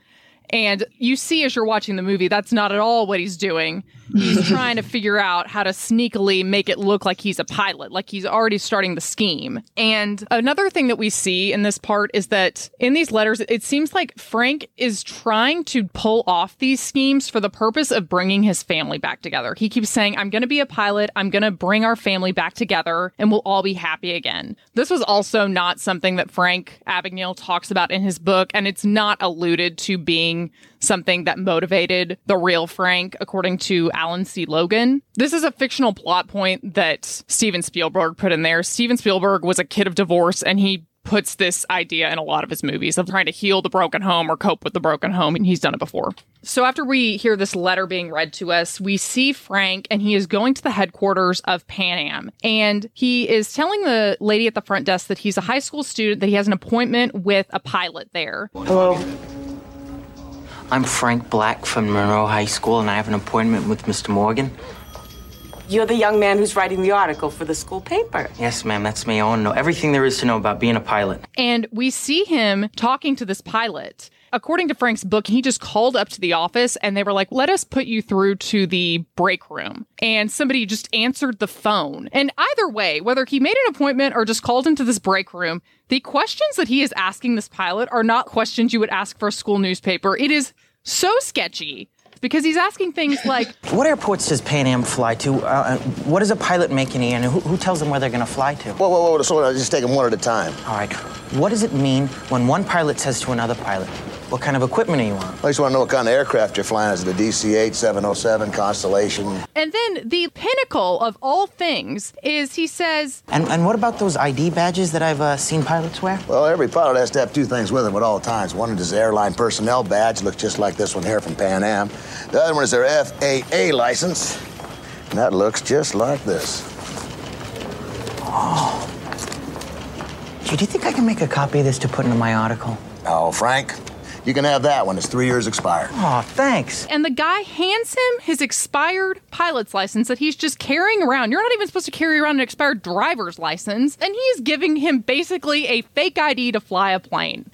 And you see as you're watching the movie, that's not at all what he's doing. He's trying to figure out how to sneakily make it look like he's a pilot, like he's already starting the scheme. And another thing that we see in this part is that in these letters, it seems like Frank is trying to pull off these schemes for the purpose of bringing his family back together. He keeps saying, I'm going to be a pilot, I'm going to bring our family back together, and we'll all be happy again. This was also not something that Frank Abagnale talks about in his book, and it's not alluded to being something that motivated the real Frank, according to Alan C. Logan. This is a fictional plot point that Steven Spielberg put in there. Steven Spielberg was a kid of divorce and he puts this idea in a lot of his movies of trying to heal the broken home or cope with the broken home, and he's done it before. So after we hear this letter being read to us, we see Frank and he is going to the headquarters of Pan Am. And he is telling the lady at the front desk that he's a high school student, that he has an appointment with a pilot there. Hello. I'm Frank Black from Monroe High School, and I have an appointment with Mr. Morgan. You're the young man who's writing the article for the school paper. Yes, ma'am, that's me. I want to know everything there is to know about being a pilot. And we see him talking to this pilot. According to Frank's book, he just called up to the office and they were like, let us put you through to the break room. And somebody just answered the phone. And either way, whether he made an appointment or just called into this break room, the questions that he is asking this pilot are not questions you would ask for a school newspaper. It is so sketchy because he's asking things like What airports does Pan Am fly to? Uh, uh, what does a pilot make in here, and who, who tells them where they're going to fly to? Whoa, whoa, whoa, slow down. Just take them one at a time. All right. What does it mean when one pilot says to another pilot, What kind of equipment are you on? I just want to know what kind of aircraft you're flying. Is it a DC-8, 707, Constellation? And then the pinnacle of all things is he says, And, and what about those ID badges that I've uh, seen pilots wear? Well, every pilot has to have two things with him at all times. One is his airline personnel badge, looks just like this one here from Pan Am. The other one is their FAA license, and that looks just like this. Oh. Do you think I can make a copy of this to put into my article? Oh, Frank, you can have that one. It's three years expired. Oh, thanks. and the guy hands him his expired pilot's license that he's just carrying around. You're not even supposed to carry around an expired driver's license. And he's giving him basically a fake ID to fly a plane.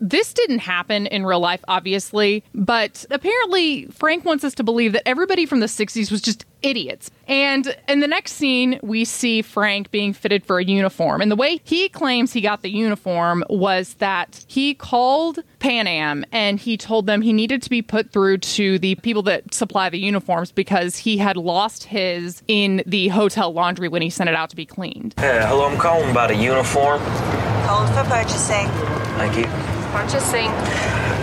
This didn't happen in real life, obviously, but apparently Frank wants us to believe that everybody from the 60s was just idiots. And in the next scene, we see Frank being fitted for a uniform. And the way he claims he got the uniform was that he called Pan Am and he told them he needed to be put through to the people that supply the uniforms because he had lost his in the hotel laundry when he sent it out to be cleaned. Yeah, hello, I'm calling about a uniform. Hold for purchasing. Thank you. Purchasing.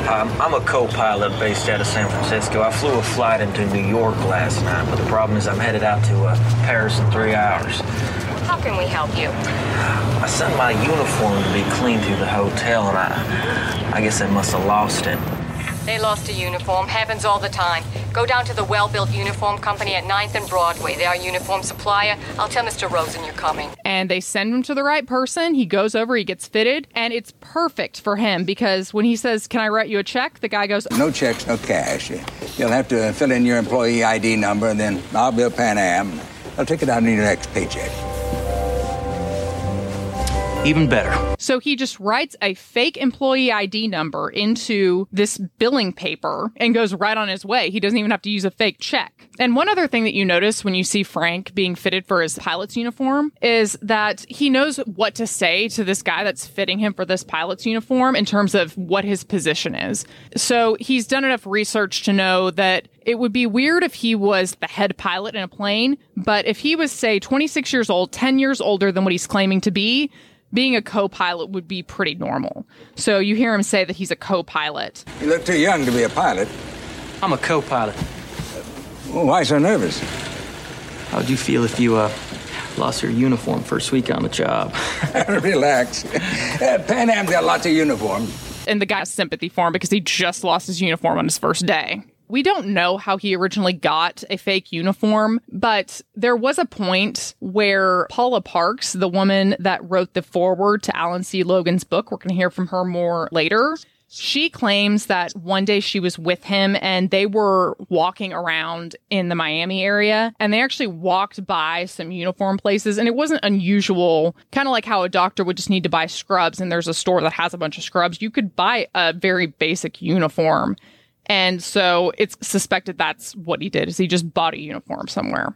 Um, I'm a co-pilot based out of San Francisco. I flew a flight into New York last night, but the problem is I'm headed out to uh, Paris in three hours. How can we help you? I sent my uniform to be cleaned through the hotel, and I, I guess I must have lost it. They lost a uniform. Happens all the time. Go down to the Well Built Uniform Company at 9th and Broadway. They are uniform supplier. I'll tell Mr. Rosen you're coming. and they send him to the right person. He goes over, he gets fitted, and it's perfect for him because when he says, Can I write you a check? the guy goes, No checks, no cash. You'll have to fill in your employee ID number, and then I'll bill Pan Am. I'll take it out in your next paycheck. Even better. So he just writes a fake employee ID number into this billing paper and goes right on his way. He doesn't even have to use a fake check. And one other thing that you notice when you see Frank being fitted for his pilot's uniform is that he knows what to say to this guy that's fitting him for this pilot's uniform in terms of what his position is. So he's done enough research to know that it would be weird if he was the head pilot in a plane, but if he was, say, 26 years old, 10 years older than what he's claiming to be, being a co pilot would be pretty normal. So you hear him say that he's a co pilot. You look too young to be a pilot. I'm a co pilot. Well, why so nervous? How'd you feel if you uh, lost your uniform first week on the job? Relax. Uh, Pan Am's got lots of uniforms. And the guy has sympathy for him because he just lost his uniform on his first day. We don't know how he originally got a fake uniform, but there was a point where Paula Parks, the woman that wrote the foreword to Alan C. Logan's book, we're going to hear from her more later. She claims that one day she was with him and they were walking around in the Miami area and they actually walked by some uniform places and it wasn't unusual, kind of like how a doctor would just need to buy scrubs and there's a store that has a bunch of scrubs. You could buy a very basic uniform and so it's suspected that's what he did is he just bought a uniform somewhere.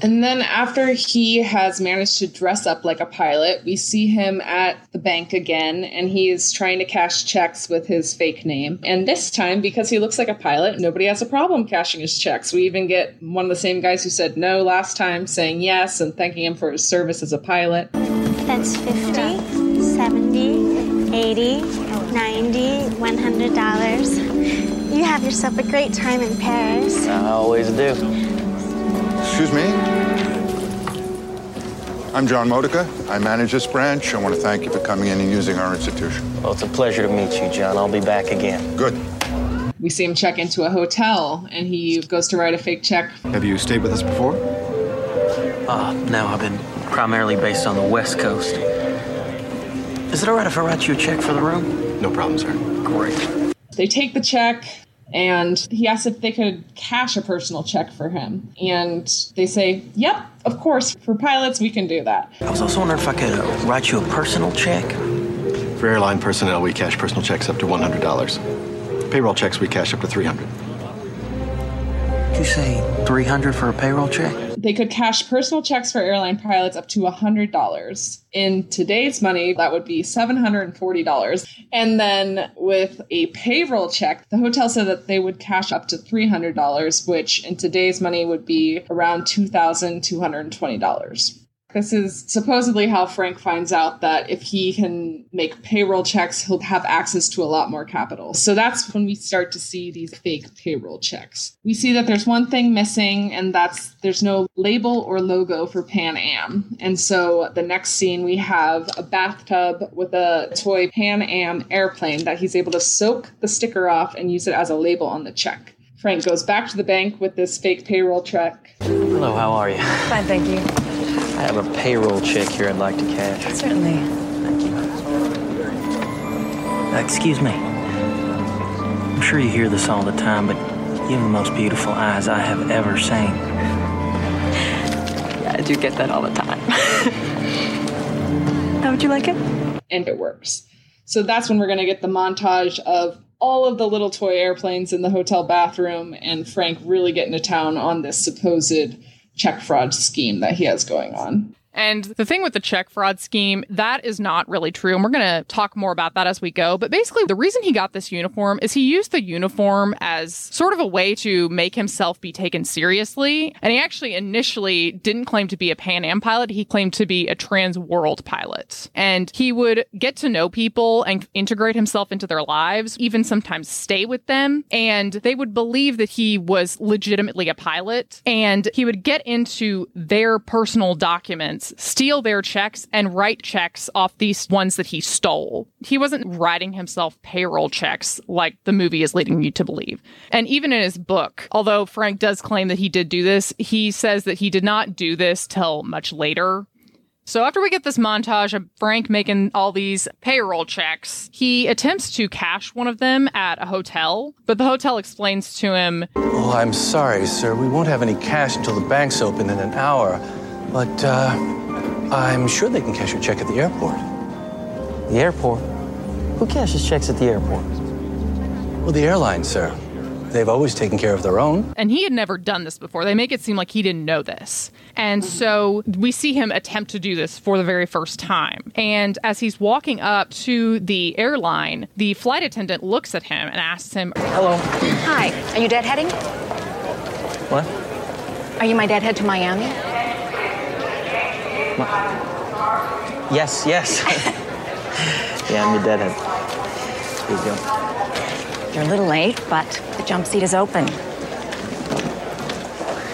And then after he has managed to dress up like a pilot, we see him at the bank again and he is trying to cash checks with his fake name. And this time, because he looks like a pilot, nobody has a problem cashing his checks. We even get one of the same guys who said no last time saying yes and thanking him for his service as a pilot. That's 50, 70, 80, 90, $100. You have yourself a great time in Paris. I always do. Excuse me? I'm John Modica. I manage this branch. I want to thank you for coming in and using our institution. Well, it's a pleasure to meet you, John. I'll be back again. Good. We see him check into a hotel and he goes to write a fake check. Have you stayed with us before? Uh, no, I've been primarily based on the West Coast. Is it all right if I write you a check for the room? No problem, sir. Great. They take the check and he asks if they could cash a personal check for him. And they say, Yep, of course. For pilots, we can do that. I was also wondering if I could uh, write you a personal check. For airline personnel, we cash personal checks up to $100. Payroll checks, we cash up to 300 Did you say 300 for a payroll check? They could cash personal checks for airline pilots up to $100. In today's money, that would be $740. And then with a payroll check, the hotel said that they would cash up to $300, which in today's money would be around $2,220. This is supposedly how Frank finds out that if he can make payroll checks, he'll have access to a lot more capital. So that's when we start to see these fake payroll checks. We see that there's one thing missing, and that's there's no label or logo for Pan Am. And so the next scene, we have a bathtub with a toy Pan Am airplane that he's able to soak the sticker off and use it as a label on the check. Frank goes back to the bank with this fake payroll check. Hello, how are you? Fine, thank you. I have a payroll check here I'd like to cash. Certainly. Thank you. Uh, excuse me. I'm sure you hear this all the time, but you have the most beautiful eyes I have ever seen. Yeah, I do get that all the time. How would you like it? And it works. So that's when we're going to get the montage of all of the little toy airplanes in the hotel bathroom and Frank really getting to town on this supposed check fraud scheme that he has going on. And the thing with the check fraud scheme, that is not really true. And we're going to talk more about that as we go. But basically, the reason he got this uniform is he used the uniform as sort of a way to make himself be taken seriously. And he actually initially didn't claim to be a Pan Am pilot. He claimed to be a trans world pilot. And he would get to know people and integrate himself into their lives, even sometimes stay with them. And they would believe that he was legitimately a pilot. And he would get into their personal documents steal their checks and write checks off these ones that he stole. He wasn't writing himself payroll checks like the movie is leading you to believe. And even in his book, although Frank does claim that he did do this, he says that he did not do this till much later. So after we get this montage of Frank making all these payroll checks, he attempts to cash one of them at a hotel, but the hotel explains to him, Oh, I'm sorry, sir. We won't have any cash until the bank's open in an hour. But uh, I'm sure they can cash your check at the airport. The airport? Who cashes checks at the airport? Well, the airline, sir. They've always taken care of their own. And he had never done this before. They make it seem like he didn't know this. And so we see him attempt to do this for the very first time. And as he's walking up to the airline, the flight attendant looks at him and asks him, Hello. Hi, are you deadheading? What? Are you my deadhead to Miami? Yes, yes. yeah, I'm your deadhead. Here you go. You're a little late, but the jump seat is open.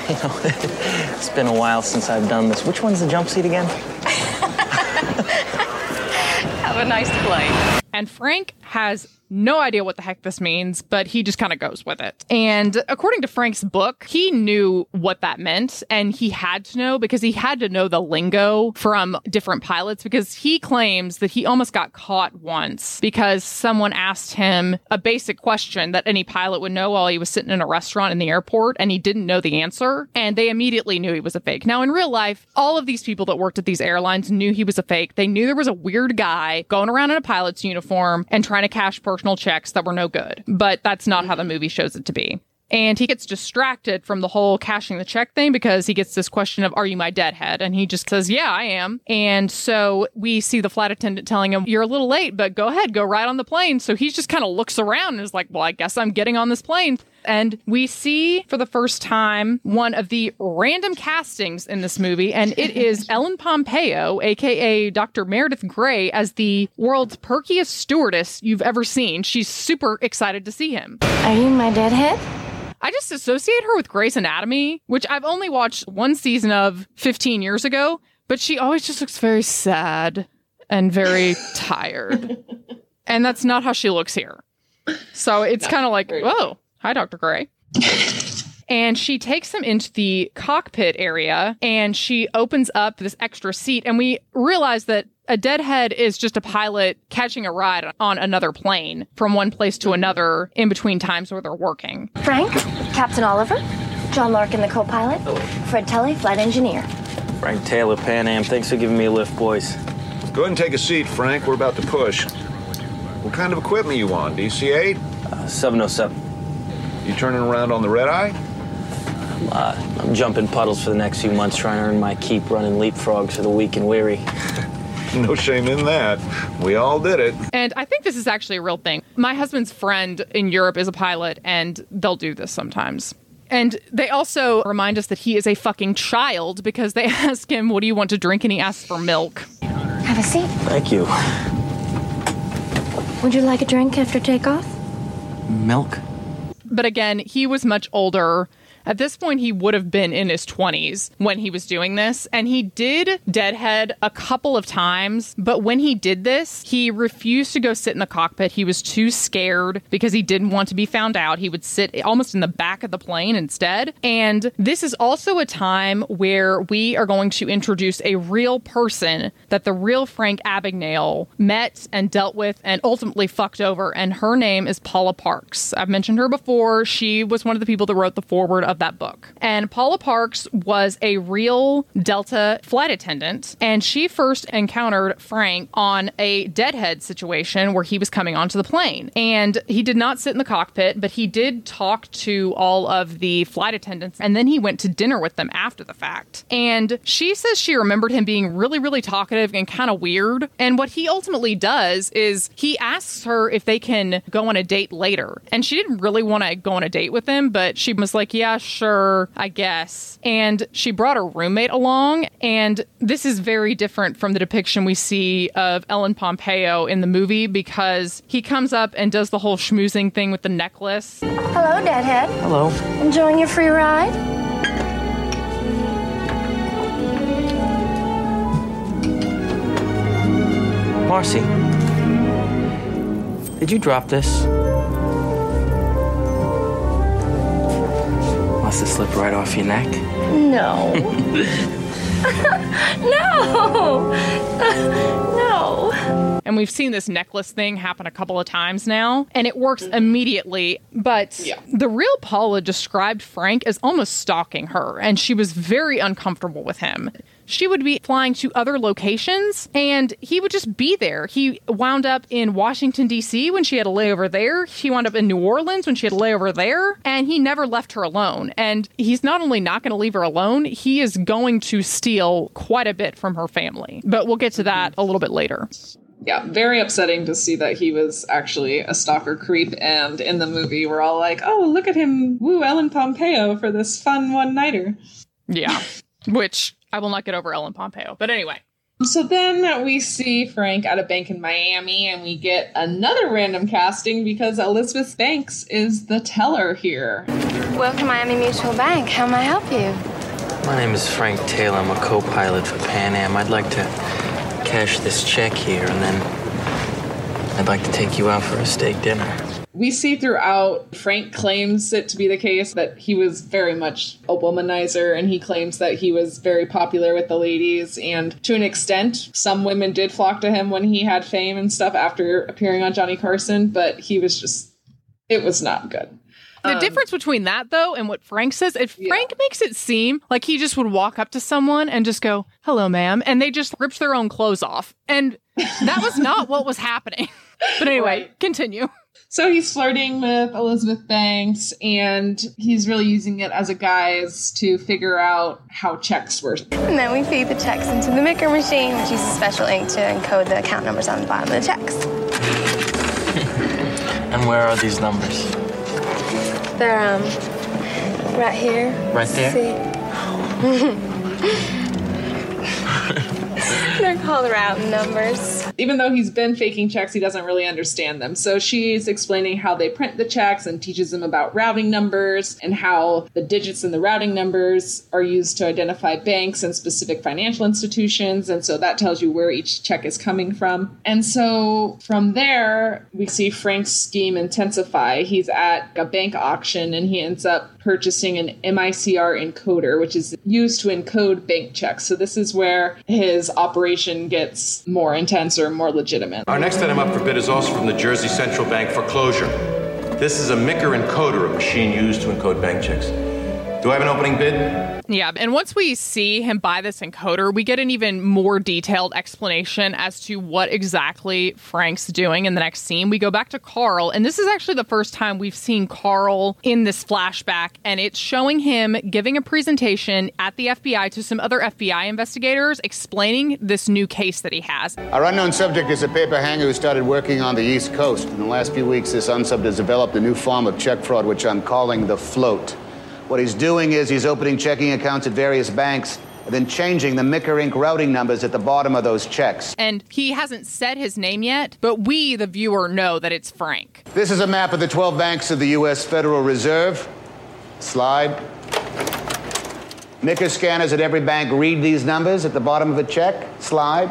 You know, it's been a while since I've done this. Which one's the jump seat again? Have a nice flight. And Frank has no idea what the heck this means, but he just kind of goes with it. And according to Frank's book, he knew what that meant and he had to know because he had to know the lingo from different pilots because he claims that he almost got caught once because someone asked him a basic question that any pilot would know while he was sitting in a restaurant in the airport and he didn't know the answer and they immediately knew he was a fake. Now in real life, all of these people that worked at these airlines knew he was a fake. They knew there was a weird guy going around in a pilot's uniform and trying to cash personal checks that were no good. But that's not how the movie shows it to be. And he gets distracted from the whole cashing the check thing because he gets this question of, Are you my deadhead? And he just says, Yeah, I am. And so we see the flight attendant telling him, You're a little late, but go ahead, go right on the plane. So he just kind of looks around and is like, Well, I guess I'm getting on this plane. And we see for the first time one of the random castings in this movie, and it is Ellen Pompeo, aka Dr. Meredith Grey, as the world's perkiest stewardess you've ever seen. She's super excited to see him. Are you my deadhead? I just associate her with Grey's Anatomy, which I've only watched one season of 15 years ago, but she always just looks very sad and very tired. And that's not how she looks here. So it's kind of like, whoa, hi, Dr. Grey. And she takes him into the cockpit area and she opens up this extra seat. And we realize that a deadhead is just a pilot catching a ride on another plane from one place to another in between times where they're working. Frank, Captain Oliver, John Larkin, the co-pilot, Fred Tully, flight engineer. Frank Taylor, Pan Am. Thanks for giving me a lift, boys. Go ahead and take a seat, Frank. We're about to push. What kind of equipment you on? DC 8? Uh, 707. You turning around on the red eye? Uh, I'm jumping puddles for the next few months, trying to earn my keep running leapfrogs for the weak and weary. no shame in that. We all did it. And I think this is actually a real thing. My husband's friend in Europe is a pilot, and they'll do this sometimes. And they also remind us that he is a fucking child because they ask him, What do you want to drink? And he asks for milk. Have a seat. Thank you. Would you like a drink after takeoff? Milk? But again, he was much older. At this point, he would have been in his 20s when he was doing this. And he did Deadhead a couple of times. But when he did this, he refused to go sit in the cockpit. He was too scared because he didn't want to be found out. He would sit almost in the back of the plane instead. And this is also a time where we are going to introduce a real person that the real Frank Abagnale met and dealt with and ultimately fucked over. And her name is Paula Parks. I've mentioned her before. She was one of the people that wrote the foreword of that book. And Paula Parks was a real Delta flight attendant, and she first encountered Frank on a deadhead situation where he was coming onto the plane. And he did not sit in the cockpit, but he did talk to all of the flight attendants, and then he went to dinner with them after the fact. And she says she remembered him being really, really talkative and kind of weird. And what he ultimately does is he asks her if they can go on a date later. And she didn't really want to go on a date with him, but she was like, yeah, sure, I guess. And she brought her roommate along. And this is very different from the depiction we see of Ellen Pompeo in the movie because he comes up and does the whole schmoozing thing with the necklace. Hello, Deadhead. Hello. Enjoying your free ride? Marcy, did you drop this? Must have slip right off your neck. No. no. no. And we've seen this necklace thing happen a couple of times now, and it works immediately. But the real Paula described Frank as almost stalking her, and she was very uncomfortable with him. She would be flying to other locations and he would just be there. He wound up in Washington, D.C. when she had a layover there. He wound up in New Orleans when she had a layover there. And he never left her alone. And he's not only not going to leave her alone, he is going to steal quite a bit from her family. But we'll get to that a little bit later. Yeah, very upsetting to see that he was actually a stalker creep. And in the movie, we're all like, oh, look at him woo Ellen Pompeo for this fun one nighter. Yeah. Which I will not get over Ellen Pompeo. But anyway. So then we see Frank at a bank in Miami, and we get another random casting because Elizabeth Banks is the teller here. Welcome, Miami Mutual Bank. How may I help you? My name is Frank Taylor. I'm a co pilot for Pan Am. I'd like to cash this check here, and then I'd like to take you out for a steak dinner. We see throughout, Frank claims it to be the case that he was very much a womanizer and he claims that he was very popular with the ladies. And to an extent, some women did flock to him when he had fame and stuff after appearing on Johnny Carson, but he was just, it was not good. The um, difference between that though and what Frank says, if Frank makes it seem like he just would walk up to someone and just go, "Hello, ma'am," and they just ripped their own clothes off, and that was not what was happening. But anyway, continue. So he's flirting with Elizabeth Banks and he's really using it as a guise to figure out how checks work. And then we feed the checks into the MICR machine, which uses special ink to encode the account numbers on the bottom of the checks. And where are these numbers? They're um right here. Right there? See? They're called routing numbers. Even though he's been faking checks, he doesn't really understand them. So she's explaining how they print the checks and teaches him about routing numbers and how the digits in the routing numbers are used to identify banks and specific financial institutions. And so that tells you where each check is coming from. And so from there, we see Frank's scheme intensify. He's at a bank auction and he ends up purchasing an MICR encoder, which is used to encode bank checks. So this is where his operation gets more intense or more legitimate. Our next item up for bid is also from the Jersey Central Bank foreclosure. This is a MICR encoder, a machine used to encode bank checks. Do I have an opening bid? Yeah, and once we see him buy this encoder, we get an even more detailed explanation as to what exactly Frank's doing in the next scene. We go back to Carl, and this is actually the first time we've seen Carl in this flashback, and it's showing him giving a presentation at the FBI to some other FBI investigators explaining this new case that he has. Our unknown subject is a paper hanger who started working on the East Coast. In the last few weeks, this unsub has developed a new form of check fraud, which I'm calling the float. What he's doing is he's opening checking accounts at various banks and then changing the MICR ink routing numbers at the bottom of those checks. And he hasn't said his name yet, but we, the viewer, know that it's Frank. This is a map of the 12 banks of the U.S. Federal Reserve. Slide. MICR scanners at every bank read these numbers at the bottom of a check. Slide.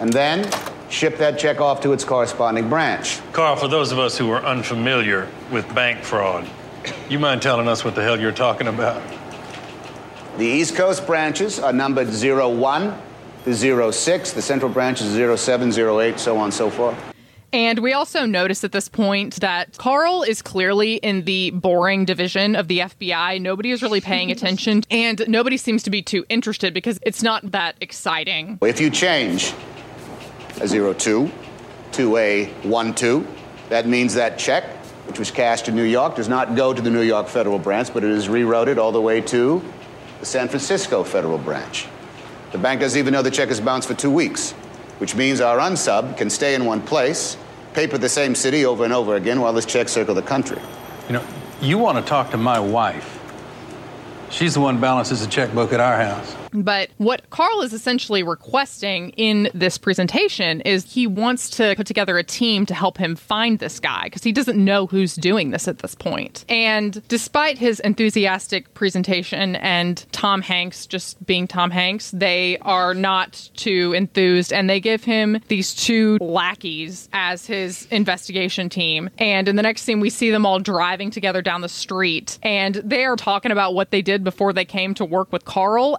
And then ship that check off to its corresponding branch. Carl, for those of us who are unfamiliar with bank fraud, you mind telling us what the hell you're talking about? The East Coast branches are numbered 01 to 06. The central branch is 07, 08, so on and so forth. And we also notice at this point that Carl is clearly in the boring division of the FBI. Nobody is really paying attention, and nobody seems to be too interested because it's not that exciting. If you change a 02 to a 12, that means that check, which was cashed in New York, does not go to the New York federal branch, but it is rerouted all the way to the San Francisco federal branch. The bank doesn't even know the check is bounced for two weeks, which means our unsub can stay in one place, paper the same city over and over again while this check circle the country. You know, you want to talk to my wife. She's the one balances the checkbook at our house. But what Carl is essentially requesting in this presentation is he wants to put together a team to help him find this guy because he doesn't know who's doing this at this point. And despite his enthusiastic presentation and Tom Hanks just being Tom Hanks, they are not too enthused and they give him these two lackeys as his investigation team. And in the next scene, we see them all driving together down the street and they are talking about what they did before they came to work with Carl.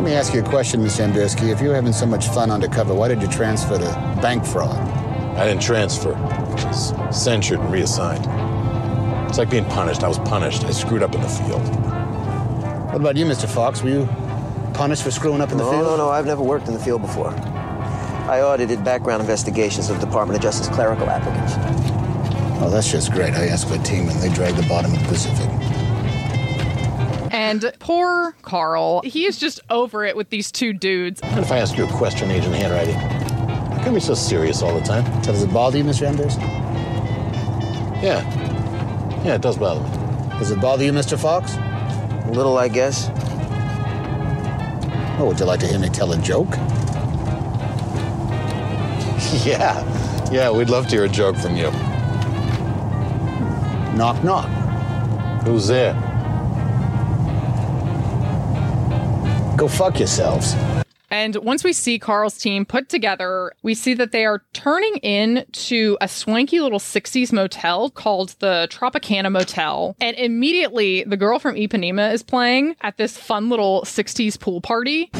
Let me ask you a question, Miss Amdursky. If you were having so much fun undercover, why did you transfer to bank fraud? I didn't transfer. I was censured and reassigned. It's like being punished. I was punished. I screwed up in the field. What about you, Mr. Fox? Were you punished for screwing up in the no, field? No, no, I've never worked in the field before. I audited background investigations of Department of Justice clerical applicants. Oh, that's just great. I asked my team, and they dragged the bottom of the Pacific. And poor Carl, he is just over it with these two dudes. What if I ask you a question, Agent Hanratty? How come you're so serious all the time? Does it bother you, Mr. Anders? Yeah. Yeah, it does bother me. Does it bother you, Mr. Fox? A little, I guess. Oh, would you like to hear me tell a joke? yeah. Yeah, we'd love to hear a joke from you. Knock, knock. Who's there? Go fuck yourselves. And once we see Carl's team put together, we see that they are turning in to a swanky little 60s motel called the Tropicana Motel. And immediately the girl from Ipanema is playing at this fun little 60s pool party.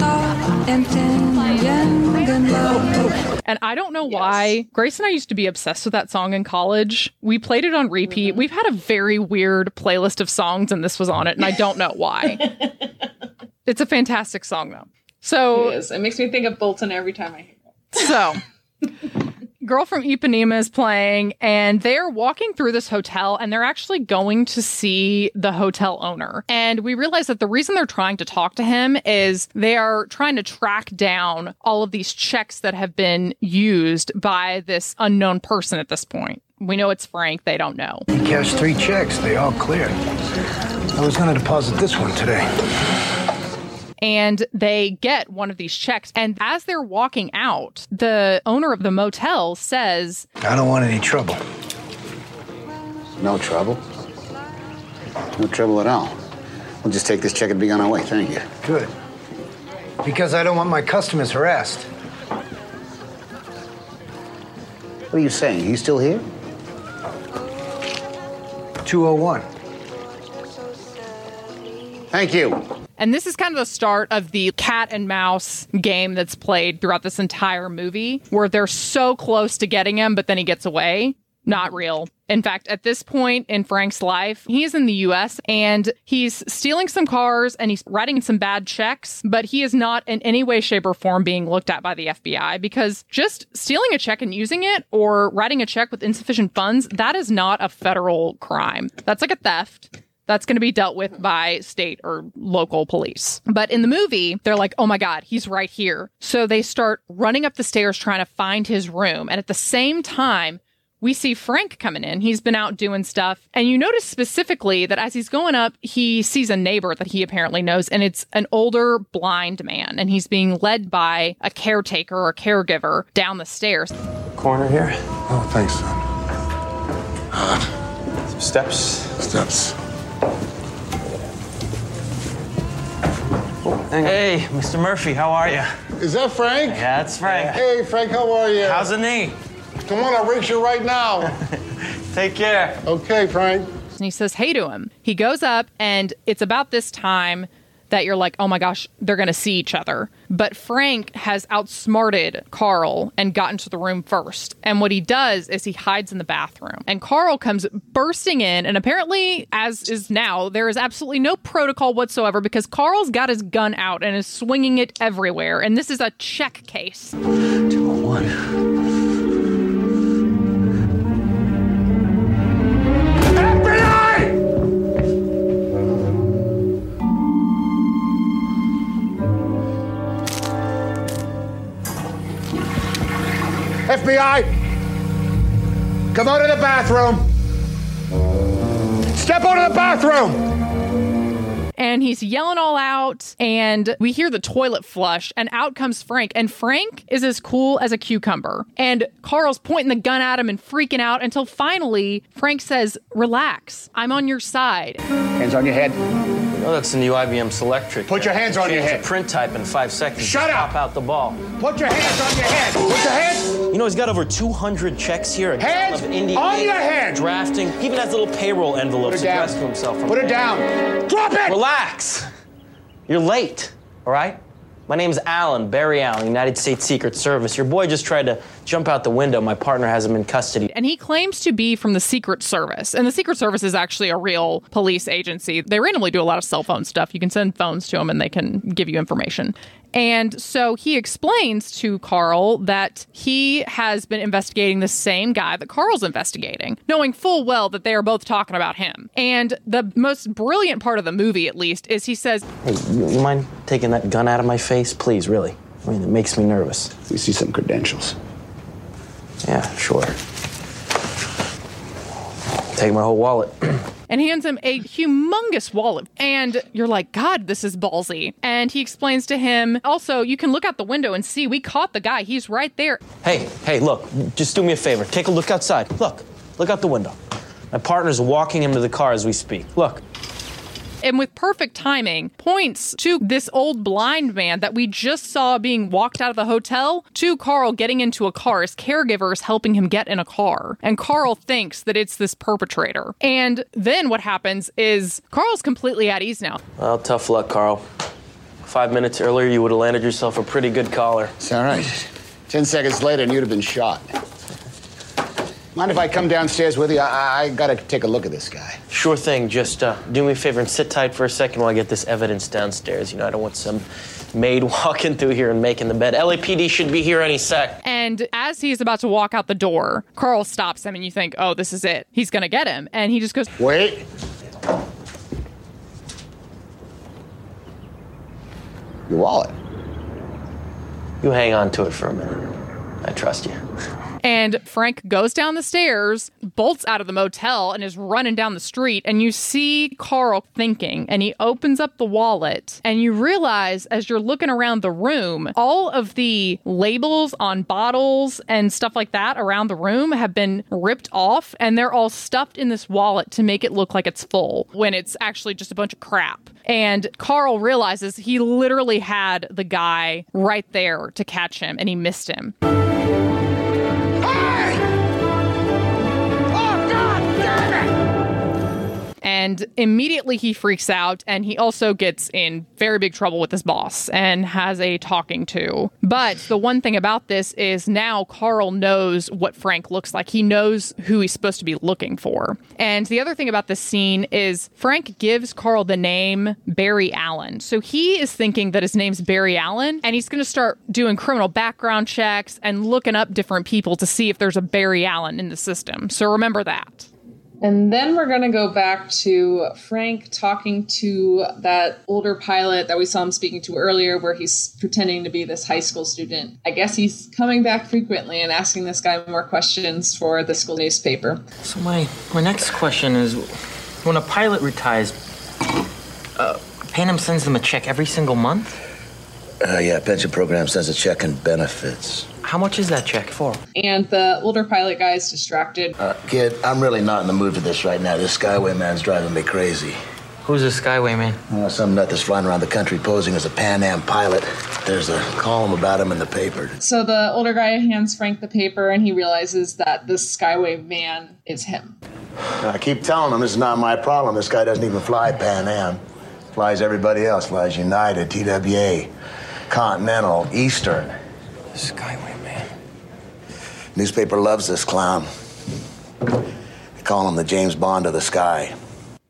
And I don't know why. Grace and I used to be obsessed with that song in college. We played it on repeat. We've had a very weird playlist of songs, and this was on it, and I don't know why. it's a fantastic song, though. So it is. It makes me think of Bolton every time I hear it. So, girl from Ipanema is playing, and they're walking through this hotel, and they're actually going to see the hotel owner. And we realize that the reason they're trying to talk to him is they are trying to track down all of these checks that have been used by this unknown person at this point. We know it's Frank, they don't know. He cashed three checks. They all cleared. I was going to deposit this one today. And they get one of these checks. And as they're walking out, the owner of the motel says, I don't want any trouble. No trouble. No trouble at all. We'll just take this check and be on our way. Thank you. Good. Because I don't want my customers harassed. What are you saying? He's still here? 201. Thank you. And this is kind of the start of the cat and mouse game that's played throughout this entire movie, where they're so close to getting him, but then he gets away. Not real. In fact, at this point in Frank's life, he is in the US and he's stealing some cars and he's writing some bad checks, but he is not in any way, shape, or form being looked at by the FBI because just stealing a check and using it or writing a check with insufficient funds, that is not a federal crime. That's like a theft that's going to be dealt with by state or local police. But in the movie, they're like, oh my God, he's right here. So they start running up the stairs trying to find his room. And at the same time, we see Frank coming in. He's been out doing stuff. And you notice specifically that as he's going up, he sees a neighbor that he apparently knows, and it's an older blind man. And he's being led by a caretaker or caregiver down the stairs. Corner here. Oh, thanks, son. Some steps. Steps. Hey, Mr. Murphy, how are you? Is that Frank? Yeah, that's Frank. Hey, Frank, how are you? How's the knee? Come on, I'll race you right now. Take care. Okay, Frank. And he says, hey to him. He goes up, and it's about this time that you're like, oh my gosh, they're going to see each other. But Frank has outsmarted Carl and gotten to the room first. And what he does is he hides in the bathroom. And Carl comes bursting in. And apparently, as is now, there is absolutely no protocol whatsoever because Carl's got his gun out and is swinging it everywhere. And this is a check case. 201. FBI! Come out of the bathroom! Step out of the bathroom! and he's yelling all out and we hear the toilet flush and out comes Frank and Frank is as cool as a cucumber and Carl's pointing the gun at him and freaking out until finally Frank says relax I'm on your side Hands on your head. Oh, that's the new IBM Selectric. Put your hands on your head. print type in five seconds. Shut up. Pop out the ball. Put your hands on your head! Put your hands! You know, he's got over 200 checks here. A Hands of Indian on your head. Drafting. He even has little payroll envelopes Put it down. addressed to himself. From Put it down. Drop it! Relax. You're late, all right? My name's Allen, Barry Allen, United States Secret Service. Your boy just tried to jump out the window. My partner has him in custody. And he claims to be from the Secret Service. And the Secret Service is actually a real police agency. They randomly do a lot of cell phone stuff. You can send phones to them and they can give you information. And so he explains to Carl that he has been investigating the same guy that Carl's investigating, knowing full well that they are both talking about him. And the most brilliant part of the movie, at least, is he says, Hey, you you mind taking that gun out of my face? Please, really. I mean, it makes me nervous. We see some credentials. Yeah, sure. Take my whole wallet. and hands him a humongous wallet. And you're like, God, this is ballsy. And he explains to him, also, you can look out the window and see we caught the guy. He's right there. Hey, hey, look, just do me a favor. Take a look outside. Look, look out the window. My partner's walking him to the car as we speak. Look. And with perfect timing, points to this old blind man that we just saw being walked out of the hotel to Carl getting into a car. His caregivers helping him get in a car. And Carl thinks that it's this perpetrator. And then what happens is Carl's completely at ease now. Well, tough luck, Carl. Five minutes earlier, you would have landed yourself a pretty good collar. It's all right. Ten seconds later, and you'd have been shot. Mind if I come downstairs with you? I, I gotta take a look at this guy. Sure thing. Just uh, do me a favor and sit tight for a second while I get this evidence downstairs. You know, I don't want some maid walking through here and making the bed. LAPD should be here any sec. And as he's about to walk out the door, Carl stops him and you think, oh, this is it. He's going to get him. And he just goes, Wait. Your wallet. You hang on to it for a minute. I trust you. And Frank goes down the stairs, bolts out of the motel, and is running down the street. And you see Carl thinking, and he opens up the wallet, and you realize as you're looking around the room, all of the labels on bottles and stuff like that around the room have been ripped off, and they're all stuffed in this wallet to make it look like it's full when it's actually just a bunch of crap. And Carl realizes he literally had the guy right there to catch him, and he missed him. And immediately he freaks out and he also gets in very big trouble with his boss and has a talking to. But the one thing about this is now Carl knows what Frank looks like. He knows who he's supposed to be looking for. And the other thing about this scene is Frank gives Carl the name Barry Allen. So he is thinking that his name's Barry Allen and he's going to start doing criminal background checks and looking up different people to see if there's a Barry Allen in the system. So remember that. And then we're going to go back to Frank talking to that older pilot that we saw him speaking to earlier, where he's pretending to be this high school student. I guess he's coming back frequently and asking this guy more questions for the school newspaper. So my my next question is, when a pilot retires, uh, Pan Am sends them a check every single month. Uh, yeah, pension program sends a check and benefits. How much is that check for? And the older pilot guy is distracted. Uh, kid, I'm really not in the mood for this right now. This Skyway man's driving me crazy. Who's a Skyway man? Uh, some nut that's flying around the country posing as a Pan Am pilot. There's a column about him in the paper. So the older guy hands Frank the paper and he realizes that this Skyway man is him. I keep telling him this is not my problem. This guy doesn't even fly Pan Am. Flies everybody else. Flies United, TWA, Continental, Eastern. Skyway man. Newspaper loves this clown. They call him the James Bond of the sky.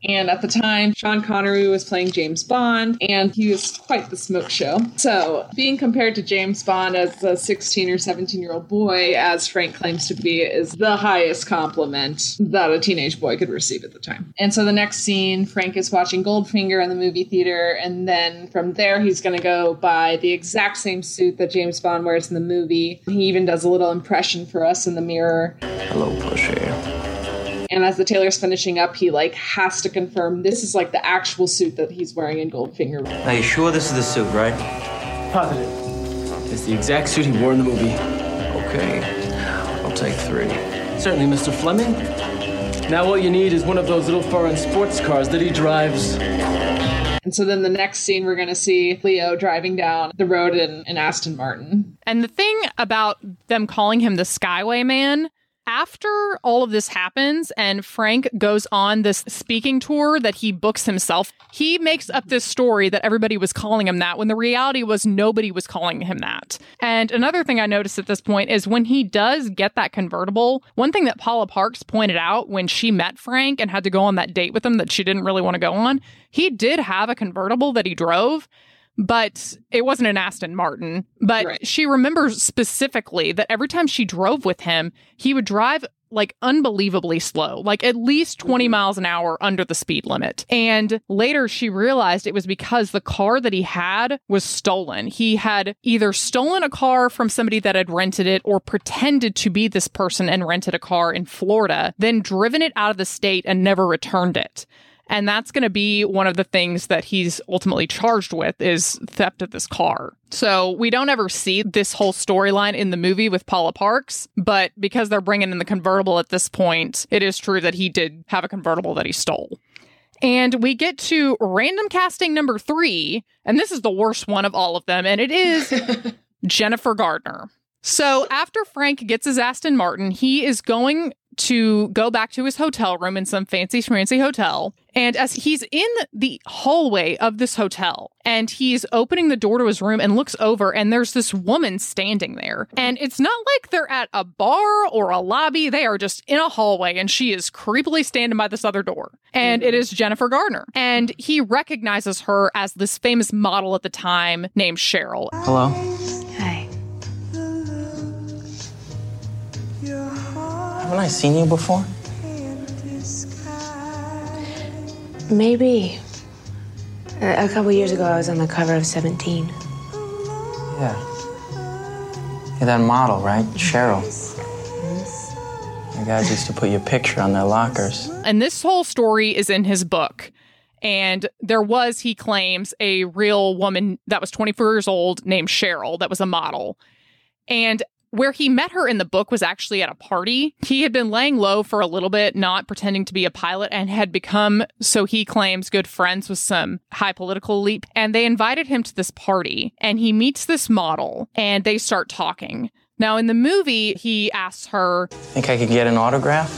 And at the time, Sean Connery was playing James Bond, and he was quite the smoke show. So, being compared to James Bond as a 16 or 17 year old boy, as Frank claims to be, is the highest compliment that a teenage boy could receive at the time. And so, the next scene, Frank is watching Goldfinger in the movie theater, and then from there, he's going to go buy the exact same suit that James Bond wears in the movie. He even does a little impression for us in the mirror. Hello, Pushy. And as the tailor's finishing up, he like has to confirm this is like the actual suit that he's wearing in Goldfinger. Are you sure this is the suit, right? Positive. It's the exact suit he wore in the movie. Okay. I'll take three. Certainly, Mr. Fleming. Now what you need is one of those little foreign sports cars that he drives. And so then the next scene, we're going to see Leo driving down the road in, in Aston Martin. And the thing about them calling him the Skyway Man after all of this happens and Frank goes on this speaking tour that he books himself, he makes up this story that everybody was calling him that when the reality was nobody was calling him that. And another thing I noticed at this point is when he does get that convertible, one thing that Paula Parks pointed out when she met Frank and had to go on that date with him that she didn't really want to go on, he did have a convertible that he drove but it wasn't an Aston Martin. But right. she remembers specifically that every time she drove with him, he would drive like unbelievably slow, like at least 20 mm-hmm. miles an hour under the speed limit. And later she realized it was because the car that he had was stolen. He had either stolen a car from somebody that had rented it or pretended to be this person and rented a car in Florida, then driven it out of the state and never returned it. And that's going to be one of the things that he's ultimately charged with is theft of this car. So we don't ever see this whole storyline in the movie with Paula Parks, but because they're bringing in the convertible at this point, it is true that he did have a convertible that he stole. And we get to random casting number three, and this is the worst one of all of them, and it is Jennifer Gardner. So after Frank gets his Aston Martin, he is going to go back to his hotel room in some fancy schmancy hotel. And as he's in the hallway of this hotel and he's opening the door to his room and looks over and there's this woman standing there. And it's not like they're at a bar or a lobby. They are just in a hallway and she is creepily standing by this other door. And it mm-hmm. is Jennifer Gardner. And he recognizes her as this famous model at the time named Cheryl. Hello. Hi. Haven't I seen you before? Maybe. A, a couple years ago, I was on the cover of 17. Yeah. You're that model, right? Cheryl. The guys used to put your picture on their lockers. And this whole story is in his book. And there was, he claims, a real woman that was 24 years old named Cheryl that was a model. And where he met her in the book was actually at a party. He had been laying low for a little bit, not pretending to be a pilot, and had become, so he claims, good friends with some high political elite. And they invited him to this party, and he meets this model, and they start talking. Now, in the movie, he asks her, Think I could get an autograph?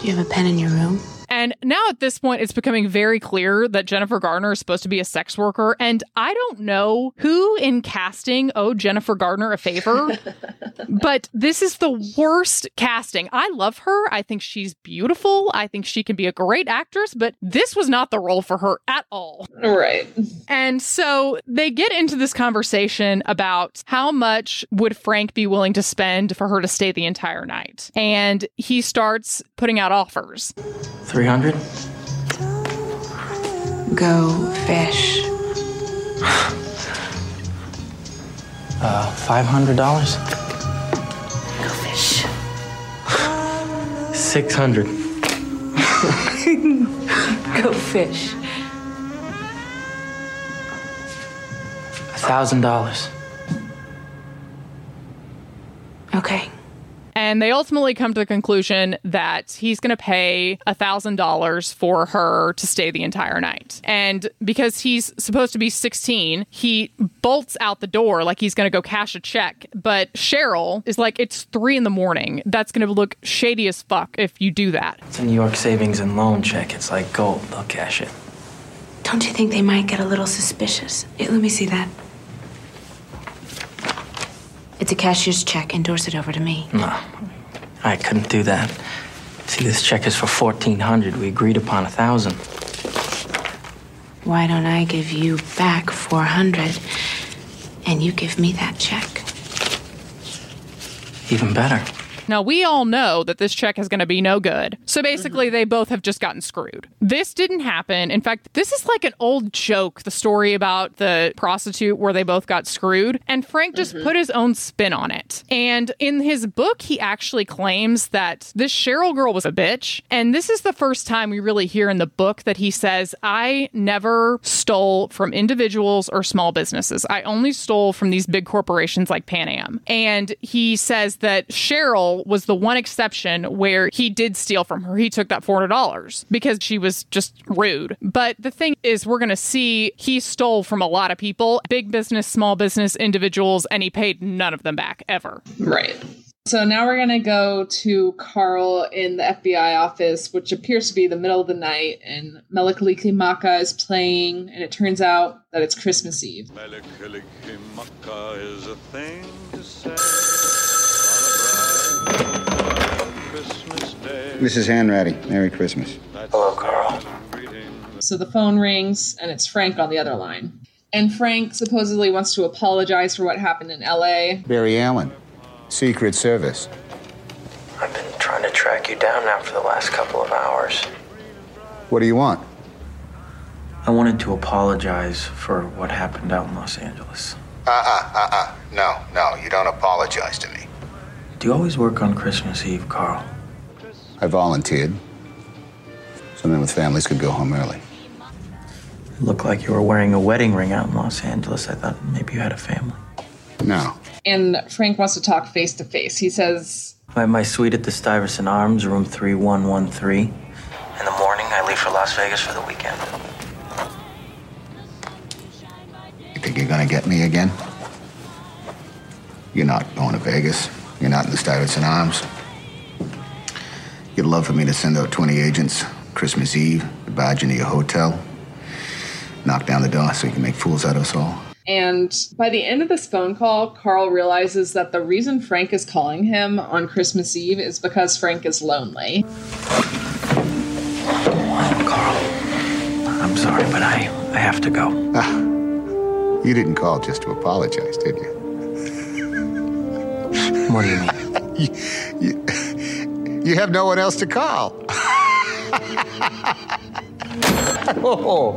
Do you have a pen in your room? And now at this point, it's becoming very clear that Jennifer Gardner is supposed to be a sex worker. And I don't know who in casting owed Jennifer Gardner a favor, but this is the worst casting. I love her. I think she's beautiful. I think she can be a great actress, but this was not the role for her at all. Right. And so they get into this conversation about how much would Frank be willing to spend for her to stay the entire night. And he starts putting out offers. 300? Go fish. uh, $500? Go fish. 600. Go fish. $1,000. Okay. And they ultimately come to the conclusion that he's going to pay $1,000 for her to stay the entire night. And because he's supposed to be 16, he bolts out the door like he's going to go cash a check. But Cheryl is like, it's three in the morning. That's going to look shady as fuck if you do that. It's a New York savings and loan check. It's like gold. They'll cash it. Don't you think they might get a little suspicious? Let me see that. It's a cashier's check. Endorse it over to me. No, I couldn't do that. See, this check is for fourteen hundred. We agreed upon a thousand. Why don't I give you back four hundred, and you give me that check? Even better. Now, we all know that this check is going to be no good. So basically, mm-hmm. they both have just gotten screwed. This didn't happen. In fact, this is like an old joke the story about the prostitute where they both got screwed. And Frank just mm-hmm. put his own spin on it. And in his book, he actually claims that this Cheryl girl was a bitch. And this is the first time we really hear in the book that he says, I never stole from individuals or small businesses. I only stole from these big corporations like Pan Am. And he says that Cheryl Carl was the one exception where he did steal from her. He took that $400 because she was just rude. But the thing is, we're going to see he stole from a lot of people, big business, small business, individuals, and he paid none of them back ever. Right. So now we're going to go to Carl in the FBI office, which appears to be the middle of the night, and Mele Kalikimaka is playing, and it turns out that it's Christmas Eve. is a thing to say Mrs. Hanratty, Merry Christmas. Hello, Carl. So the phone rings, and it's Frank on the other line. And Frank supposedly wants to apologize for what happened in LA. Barry Allen, Secret Service. I've been trying to track you down now for the last couple of hours. What do you want? I wanted to apologize for what happened out in Los Angeles. Uh-uh, uh-uh. No, no, you don't apologize to me. Do you always work on Christmas Eve, Carl? I volunteered. So men with families could go home early. It looked like you were wearing a wedding ring out in Los Angeles. I thought maybe you had a family. No. And Frank wants to talk face to face. He says, I have my suite at the Stuyvesant Arms, room 3113. In the morning, I leave for Las Vegas for the weekend. You think you're gonna get me again? You're not going to Vegas. You're not in the Stuyvesant Arms. You'd love for me to send out 20 agents Christmas Eve, barge into your hotel, knock down the door so you can make fools out of us all. And by the end of this phone call, Carl realizes that the reason Frank is calling him on Christmas Eve is because Frank is lonely. Carl, I'm sorry, but I, I have to go. Ah, you didn't call just to apologize, did you? What do you mean? you, you, you have no one else to call. oh.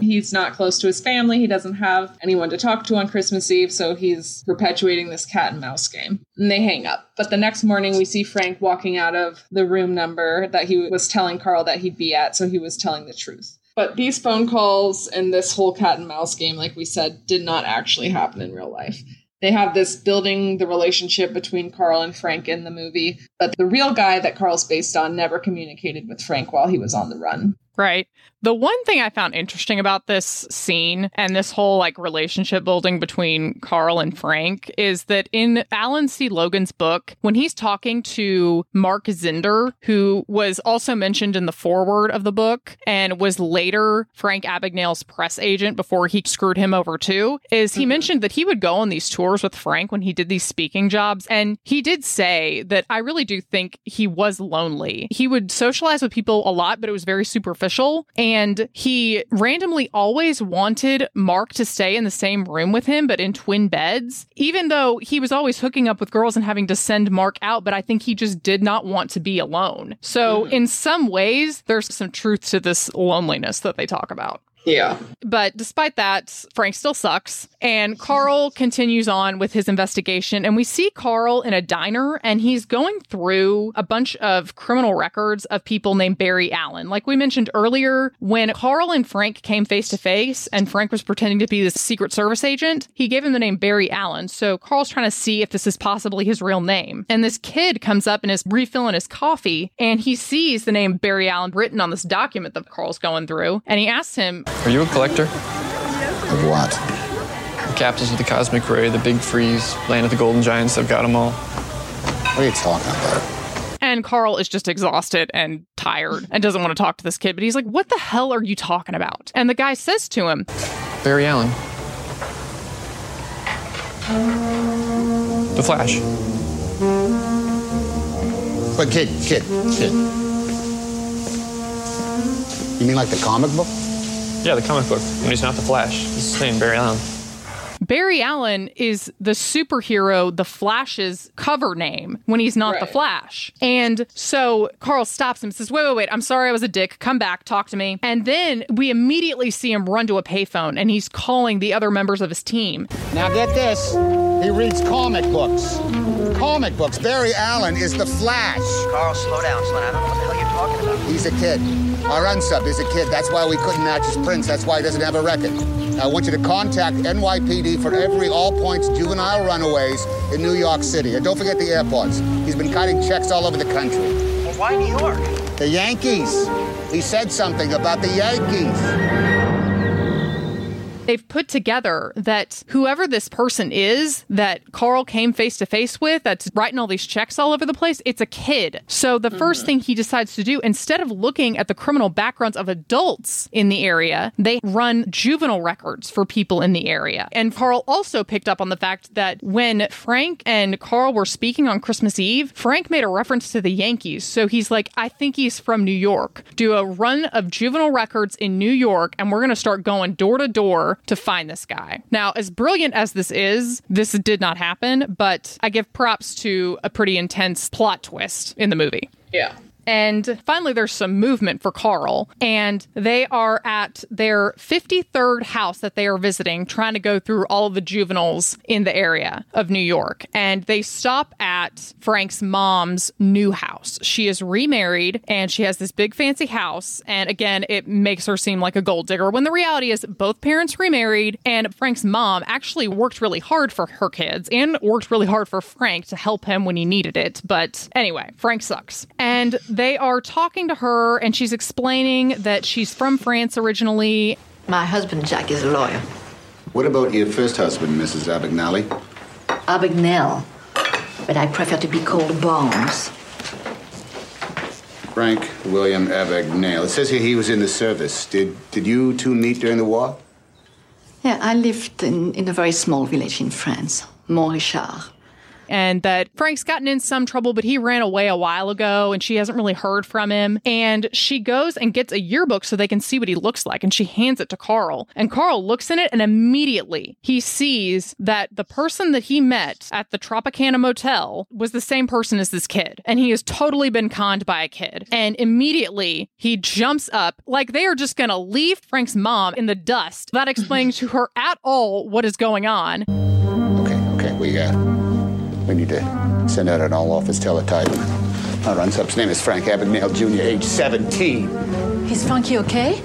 He's not close to his family. He doesn't have anyone to talk to on Christmas Eve, so he's perpetuating this cat and mouse game. And they hang up. But the next morning, we see Frank walking out of the room number that he was telling Carl that he'd be at, so he was telling the truth. But these phone calls and this whole cat and mouse game, like we said, did not actually happen in real life. They have this building the relationship between Carl and Frank in the movie, but the real guy that Carl's based on never communicated with Frank while he was on the run. Right. The one thing I found interesting about this scene and this whole like relationship building between Carl and Frank is that in Alan C. Logan's book, when he's talking to Mark Zinder, who was also mentioned in the foreword of the book and was later Frank Abagnale's press agent before he screwed him over too, is he mm-hmm. mentioned that he would go on these tours with Frank when he did these speaking jobs. And he did say that I really do think he was lonely. He would socialize with people a lot, but it was very superficial. And he randomly always wanted Mark to stay in the same room with him, but in twin beds, even though he was always hooking up with girls and having to send Mark out. But I think he just did not want to be alone. So, mm-hmm. in some ways, there's some truth to this loneliness that they talk about. Yeah. But despite that, Frank still sucks. And Carl continues on with his investigation. And we see Carl in a diner and he's going through a bunch of criminal records of people named Barry Allen. Like we mentioned earlier, when Carl and Frank came face to face and Frank was pretending to be this Secret Service agent, he gave him the name Barry Allen. So Carl's trying to see if this is possibly his real name. And this kid comes up and is refilling his coffee and he sees the name Barry Allen written on this document that Carl's going through. And he asks him, Are you a collector? Of what? The captives of the Cosmic Ray, the Big Freeze, Land of the Golden Giants, I've got them all. What are you talking about? And Carl is just exhausted and tired and doesn't want to talk to this kid. But he's like, What the hell are you talking about? And the guy says to him, Barry Allen. The Flash. But kid, kid, kid. You mean like the comic book? Yeah, the comic book. And he's not the Flash. He's the same, Barry Allen. Barry Allen is the superhero, the Flash's cover name when he's not the Flash. And so Carl stops him and says, Wait, wait, wait, I'm sorry I was a dick. Come back, talk to me. And then we immediately see him run to a payphone and he's calling the other members of his team. Now get this. He reads comic books. Comic books. Barry Allen is the Flash. Carl, slow down, slow down. I don't know what the hell you're He's a kid. Our unsub is a kid. That's why we couldn't match his prints. That's why he doesn't have a record. I want you to contact NYPD for every all points juvenile runaways in New York City. And don't forget the airports. He's been cutting checks all over the country. Well, why New York? The Yankees. He said something about the Yankees. They've put together that whoever this person is that Carl came face to face with, that's writing all these checks all over the place, it's a kid. So the 1st thing he decides to do, instead of looking at the criminal backgrounds of adults in the area, they run juvenile records for people in the area. And Carl also picked up on the fact that when Frank and Carl were speaking on Christmas Eve, Frank made a reference to the Yankees. So he's like, I think he's from New York. Do a run of juvenile records in New York, and we're going to start going door to door to find this guy. Now, as brilliant as this is, this did not happen, but I give props to a pretty intense plot twist in the movie. Yeah. And finally, there's some movement for Carl, and they are at their 53rd house that they are visiting, trying to go through all the juveniles in the area of New York. And they stop at Frank's mom's new house. She is remarried and she has this big fancy house. And again, it makes her seem like a gold digger when the reality is both parents remarried, and Frank's mom actually worked really hard for her kids and worked really hard for Frank to help him when he needed it. But anyway, Frank sucks. And they are talking to her, and she's explaining that she's from France originally. My husband, Jack, is a lawyer. What about your first husband, Mrs. Abagnale? Abagnale. But I prefer to be called Barnes. Frank William Abagnale. It says here he was in the service. Did did you two meet during the war? Yeah, I lived in, in a very small village in France, Montrichard. And that Frank's gotten in some trouble, but he ran away a while ago and she hasn't really heard from him. And she goes and gets a yearbook so they can see what he looks like. And she hands it to Carl. And Carl looks in it and immediately he sees that the person that he met at the Tropicana Motel was the same person as this kid. And he has totally been conned by a kid. And immediately he jumps up like they are just going to leave Frank's mom in the dust without explaining to her at all what is going on. Okay, okay, we uh, we need to send out an all-office teletype. Our unsub's name is Frank Abagnale Jr., age 17. Is Frankie okay?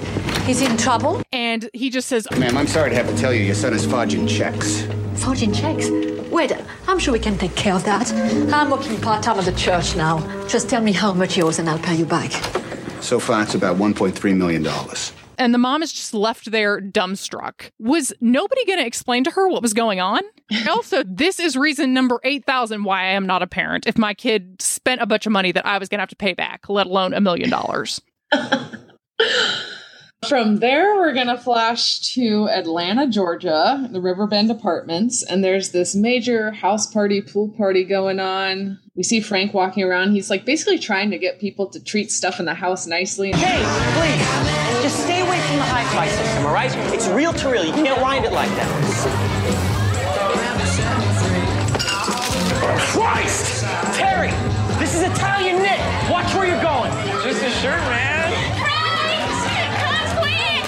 Is he in trouble? And he just says, Ma'am, I'm sorry to have to tell you, your son is forging checks. Forging checks? Wait, I'm sure we can take care of that. I'm working part time at the church now. Just tell me how much he owes and I'll pay you back. So far, it's about 1.3 million dollars. And the mom is just left there dumbstruck. Was nobody going to explain to her what was going on? also, this is reason number 8,000 why I am not a parent. If my kid spent a bunch of money that I was going to have to pay back, let alone a million dollars. From there, we're going to flash to Atlanta, Georgia, the Riverbend Apartments, and there's this major house party, pool party going on. We see Frank walking around. He's like basically trying to get people to treat stuff in the house nicely. Hey, please, just stay away the hi-fi system, all right? It's reel to reel. You can't wind it like that. Christ! Terry, this is Italian knit. Watch where you're going. Just a shirt, man. Christ! Come quick!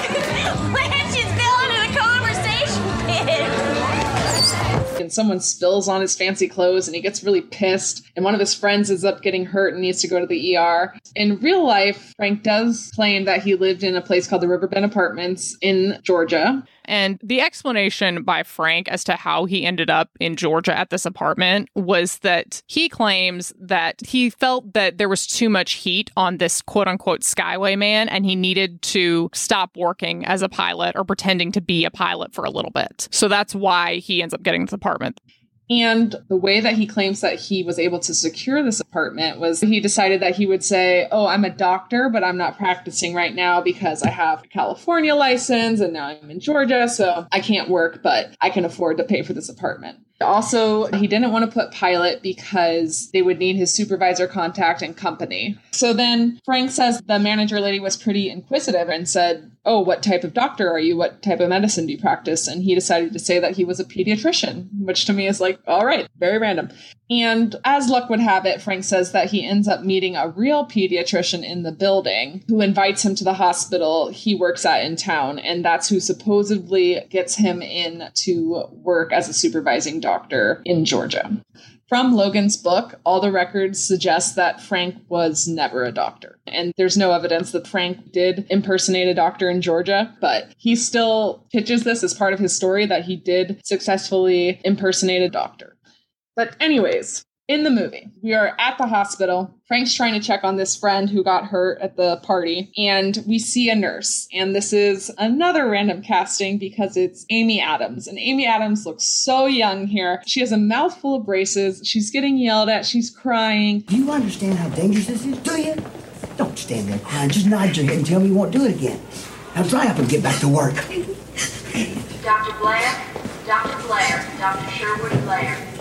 Lance is still into the conversation pit. And someone spills on his fancy clothes and he gets really pissed. And one of his friends ends up getting hurt and needs to go to the ER. In real life, Frank does claim that he lived in a place called the Riverbend Apartments in Georgia. And the explanation by Frank as to how he ended up in Georgia at this apartment was that he claims that he felt that there was too much heat on this quote unquote Skyway man and he needed to stop working as a pilot or pretending to be a pilot for a little bit. So that's why he ends up getting this apartment. And the way that he claims that he was able to secure this apartment was he decided that he would say, Oh, I'm a doctor, but I'm not practicing right now because I have a California license and now I'm in Georgia, so I can't work, but I can afford to pay for this apartment. Also, he didn't want to put pilot because they would need his supervisor contact and company. So then Frank says the manager lady was pretty inquisitive and said, Oh, what type of doctor are you? What type of medicine do you practice? And he decided to say that he was a pediatrician, which to me is like, all right, very random. And as luck would have it, Frank says that he ends up meeting a real pediatrician in the building who invites him to the hospital he works at in town. And that's who supposedly gets him in to work as a supervising doctor in Georgia. From Logan's book, all the records suggest that Frank was never a doctor. And there's no evidence that Frank did impersonate a doctor in Georgia, but he still pitches this as part of his story that he did successfully impersonate a doctor. But, anyways, in the movie, we are at the hospital. Frank's trying to check on this friend who got hurt at the party, and we see a nurse. And this is another random casting because it's Amy Adams. And Amy Adams looks so young here. She has a mouthful of braces. She's getting yelled at. She's crying. Do you understand how dangerous this is? Do you? Don't stand there crying. Just nod your head and tell me you won't do it again. Now dry up and get back to work. Dr. Blair, Dr. Blair, Dr. Sherwood Blair.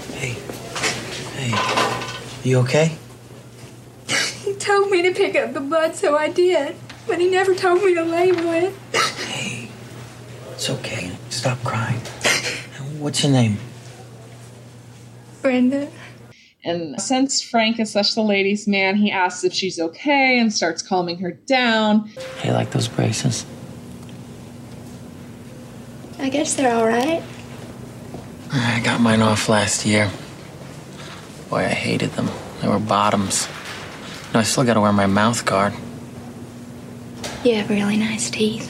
Hey, you okay? He told me to pick up the blood, so I did. But he never told me to label it. Hey, it's okay. Stop crying. What's your name? Brenda. And since Frank is such the ladies' man, he asks if she's okay and starts calming her down. Hey, like those braces? I guess they're all right. I got mine off last year. Boy, I hated them. They were bottoms. No, I still gotta wear my mouth guard. You have really nice teeth.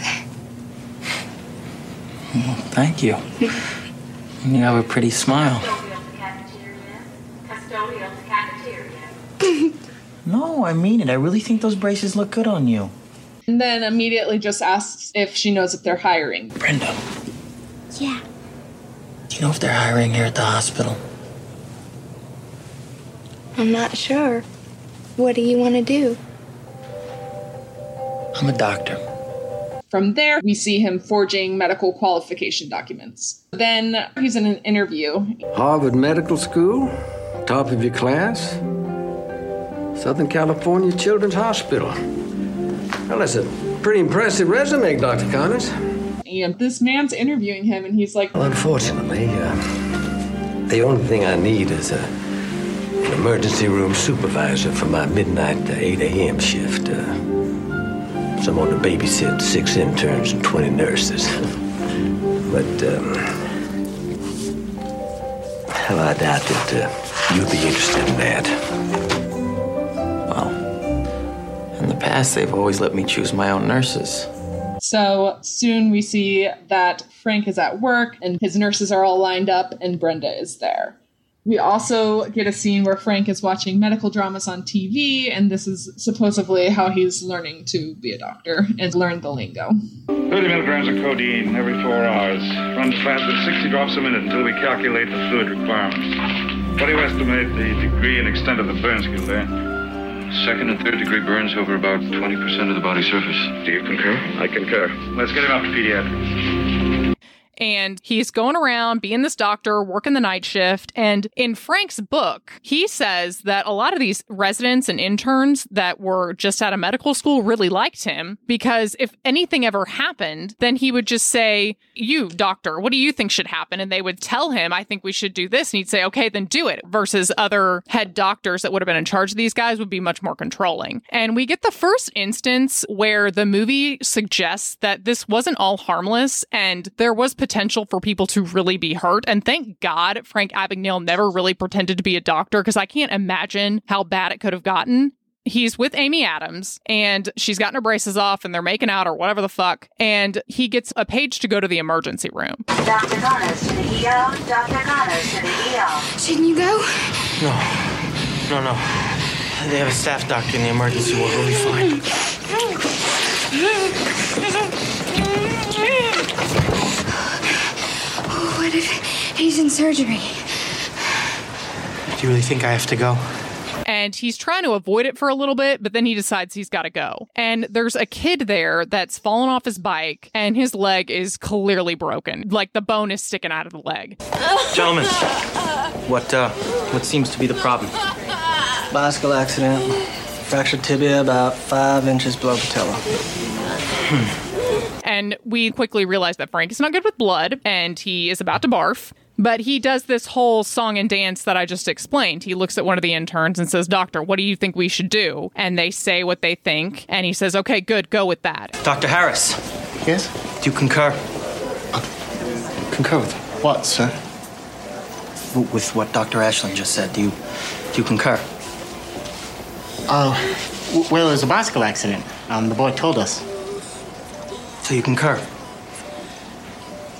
Well, thank you. You have a pretty smile. No, I mean it. I really think those braces look good on you. And then immediately just asks if she knows if they're hiring. Brenda, Yeah. do you know if they're hiring here at the hospital? I'm not sure. What do you want to do? I'm a doctor. From there, we see him forging medical qualification documents. Then he's in an interview. Harvard Medical School, top of your class. Southern California Children's Hospital. Well, that's a pretty impressive resume, Dr. Connors. And this man's interviewing him, and he's like, Well, unfortunately, uh, the only thing I need is a, an emergency room supervisor for my midnight to 8 a.m. shift. Uh, someone to babysit six interns and 20 nurses. but, um, well, I doubt that uh, you'd be interested in that. Well, in the past, they've always let me choose my own nurses. So soon we see that Frank is at work and his nurses are all lined up and Brenda is there. We also get a scene where Frank is watching medical dramas on TV, and this is supposedly how he's learning to be a doctor and learn the lingo. 30 milligrams of codeine every four hours. Runs fast at 60 drops a minute until we calculate the fluid requirements. What do you estimate the degree and extent of the burn skill there? Second and third degree burns over about 20% of the body surface. Do you concur? I concur. Let's get him up to pediatrics. And he's going around being this doctor, working the night shift. And in Frank's book, he says that a lot of these residents and interns that were just out of medical school really liked him because if anything ever happened, then he would just say, You, doctor, what do you think should happen? And they would tell him, I think we should do this. And he'd say, Okay, then do it. Versus other head doctors that would have been in charge of these guys would be much more controlling. And we get the first instance where the movie suggests that this wasn't all harmless and there was potential for people to really be hurt. And thank God Frank Abagnale never really pretended to be a doctor because I can't imagine how bad it could have gotten. He's with Amy Adams and she's gotten her braces off and they're making out or whatever the fuck. And he gets a page to go to the emergency room. Dr. Connors to the ER. Dr. Connors to the ER. Shouldn't you go? No, no, no. They have a staff doctor in the emergency ward. We'll be fine. What if he's in surgery? Do you really think I have to go? and he's trying to avoid it for a little bit, but then he decides he's got to go. And there's a kid there that's fallen off his bike, and his leg is clearly broken. Like the bone is sticking out of the leg. Gentlemen, what uh, what seems to be the problem? Bicycle accident. Fractured tibia about five inches below patella. And we quickly realize that Frank is not good with blood, and he is about to barf. But he does this whole song and dance that I just explained. He looks at one of the interns and says, Doctor, what do you think we should do? And they say what they think. And he says, Okay, good, go with that. Dr. Harris. Yes? Do you concur? Concur with what, sir? with what Dr. Ashland just said. Do you, do you concur? Oh, w- well, it was a bicycle accident. Um, the boy told us. So you concur?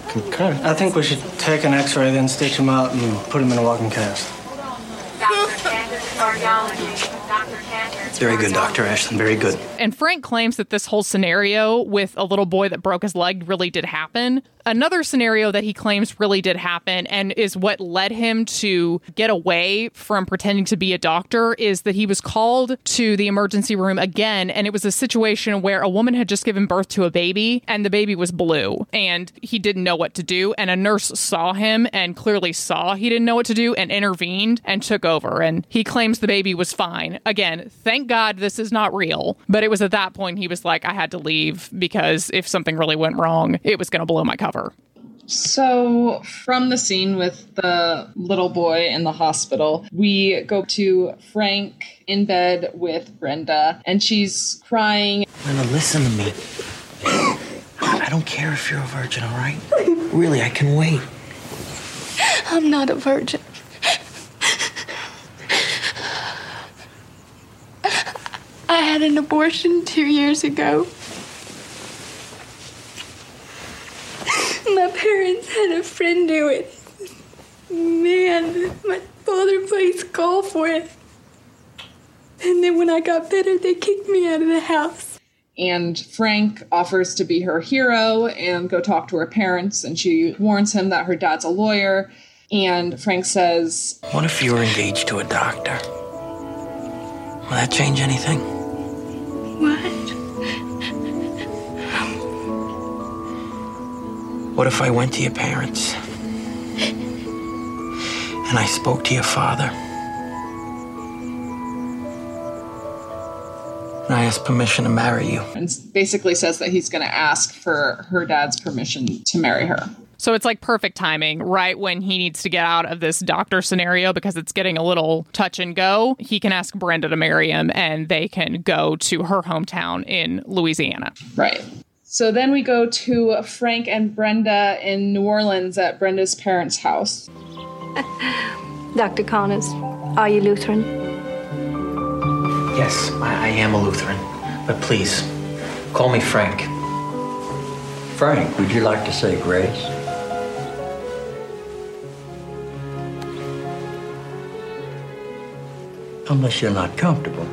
Concur? I think we should take an x-ray, then stitch him out and put him in a walking cast. Very good, Dr. Ashland, very good. And Frank claims that this whole scenario with a little boy that broke his leg really did happen. Another scenario that he claims really did happen and is what led him to get away from pretending to be a doctor is that he was called to the emergency room again. And it was a situation where a woman had just given birth to a baby and the baby was blue and he didn't know what to do. And a nurse saw him and clearly saw he didn't know what to do and intervened and took over. And he claims the baby was fine. Again, thank God this is not real. But it was at that point he was like, I had to leave because if something really went wrong, it was going to blow my cover. So, from the scene with the little boy in the hospital, we go to Frank in bed with Brenda, and she's crying. Lena, listen to me. I don't care if you're a virgin, all right? Really, I can wait. I'm not a virgin. I had an abortion two years ago. My parents had a friend do it. Man, my father plays golf with. And then when I got better, they kicked me out of the house. And Frank offers to be her hero and go talk to her parents, and she warns him that her dad's a lawyer. And Frank says, What if you were engaged to a doctor? Will that change anything? What? What if I went to your parents and I spoke to your father? And I asked permission to marry you. and basically says that he's going to ask for her dad's permission to marry her. So it's like perfect timing, right when he needs to get out of this doctor scenario because it's getting a little touch and go. He can ask Brenda to marry him and they can go to her hometown in Louisiana. Right. So then we go to Frank and Brenda in New Orleans at Brenda's parents' house. Dr. Connors, are you Lutheran? Yes, I, I am a Lutheran. But please, call me Frank. Frank, would you like to say grace? Unless you're not comfortable.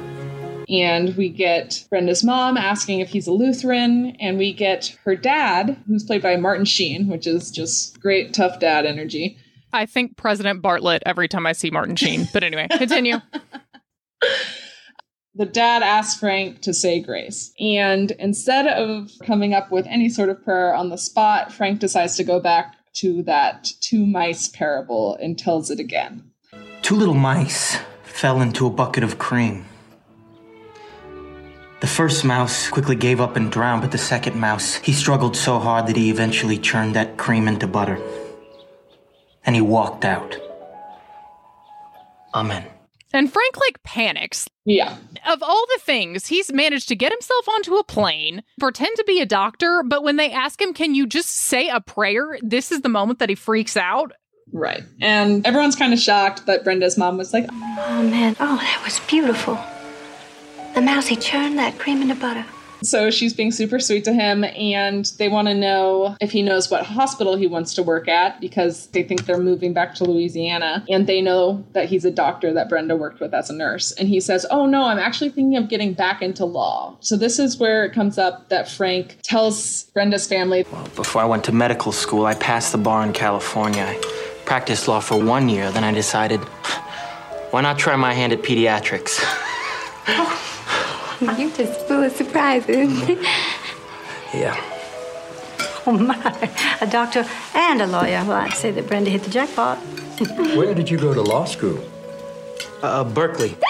And we get Brenda's mom asking if he's a Lutheran, and we get her dad, who's played by Martin Sheen, which is just great, tough dad energy. I think President Bartlet every time I see Martin Sheen. But anyway, continue. the dad asks Frank to say grace. And instead of coming up with any sort of prayer on the spot, Frank decides to go back to that two mice parable and tells it again. Two little mice fell into a bucket of cream. The first mouse quickly gave up and drowned, but the second mouse, he struggled so hard that he eventually churned that cream into butter. And he walked out. Amen. And Frank like panics. Yeah. Of all the things, he's managed to get himself onto a plane, pretend to be a doctor, but when they ask him, can you just say a prayer? This is the moment that he freaks out. Right. And everyone's kind of shocked, but Brenda's mom was like, Oh man, oh, that was beautiful. The mousy churned that cream into butter. So she's being super sweet to him, and they want to know if he knows what hospital he wants to work at because they think they're moving back to Louisiana. And they know that he's a doctor that Brenda worked with as a nurse. And he says, Oh, no, I'm actually thinking of getting back into law. So this is where it comes up that Frank tells Brenda's family. Before I went to medical school, I passed the bar in California. I practiced law for one year, then I decided, why not try my hand at pediatrics? You're just full of surprises. Yeah. oh my, a doctor and a lawyer. Well, I'd say that Brenda hit the jackpot. Where did you go to law school? Uh, Berkeley.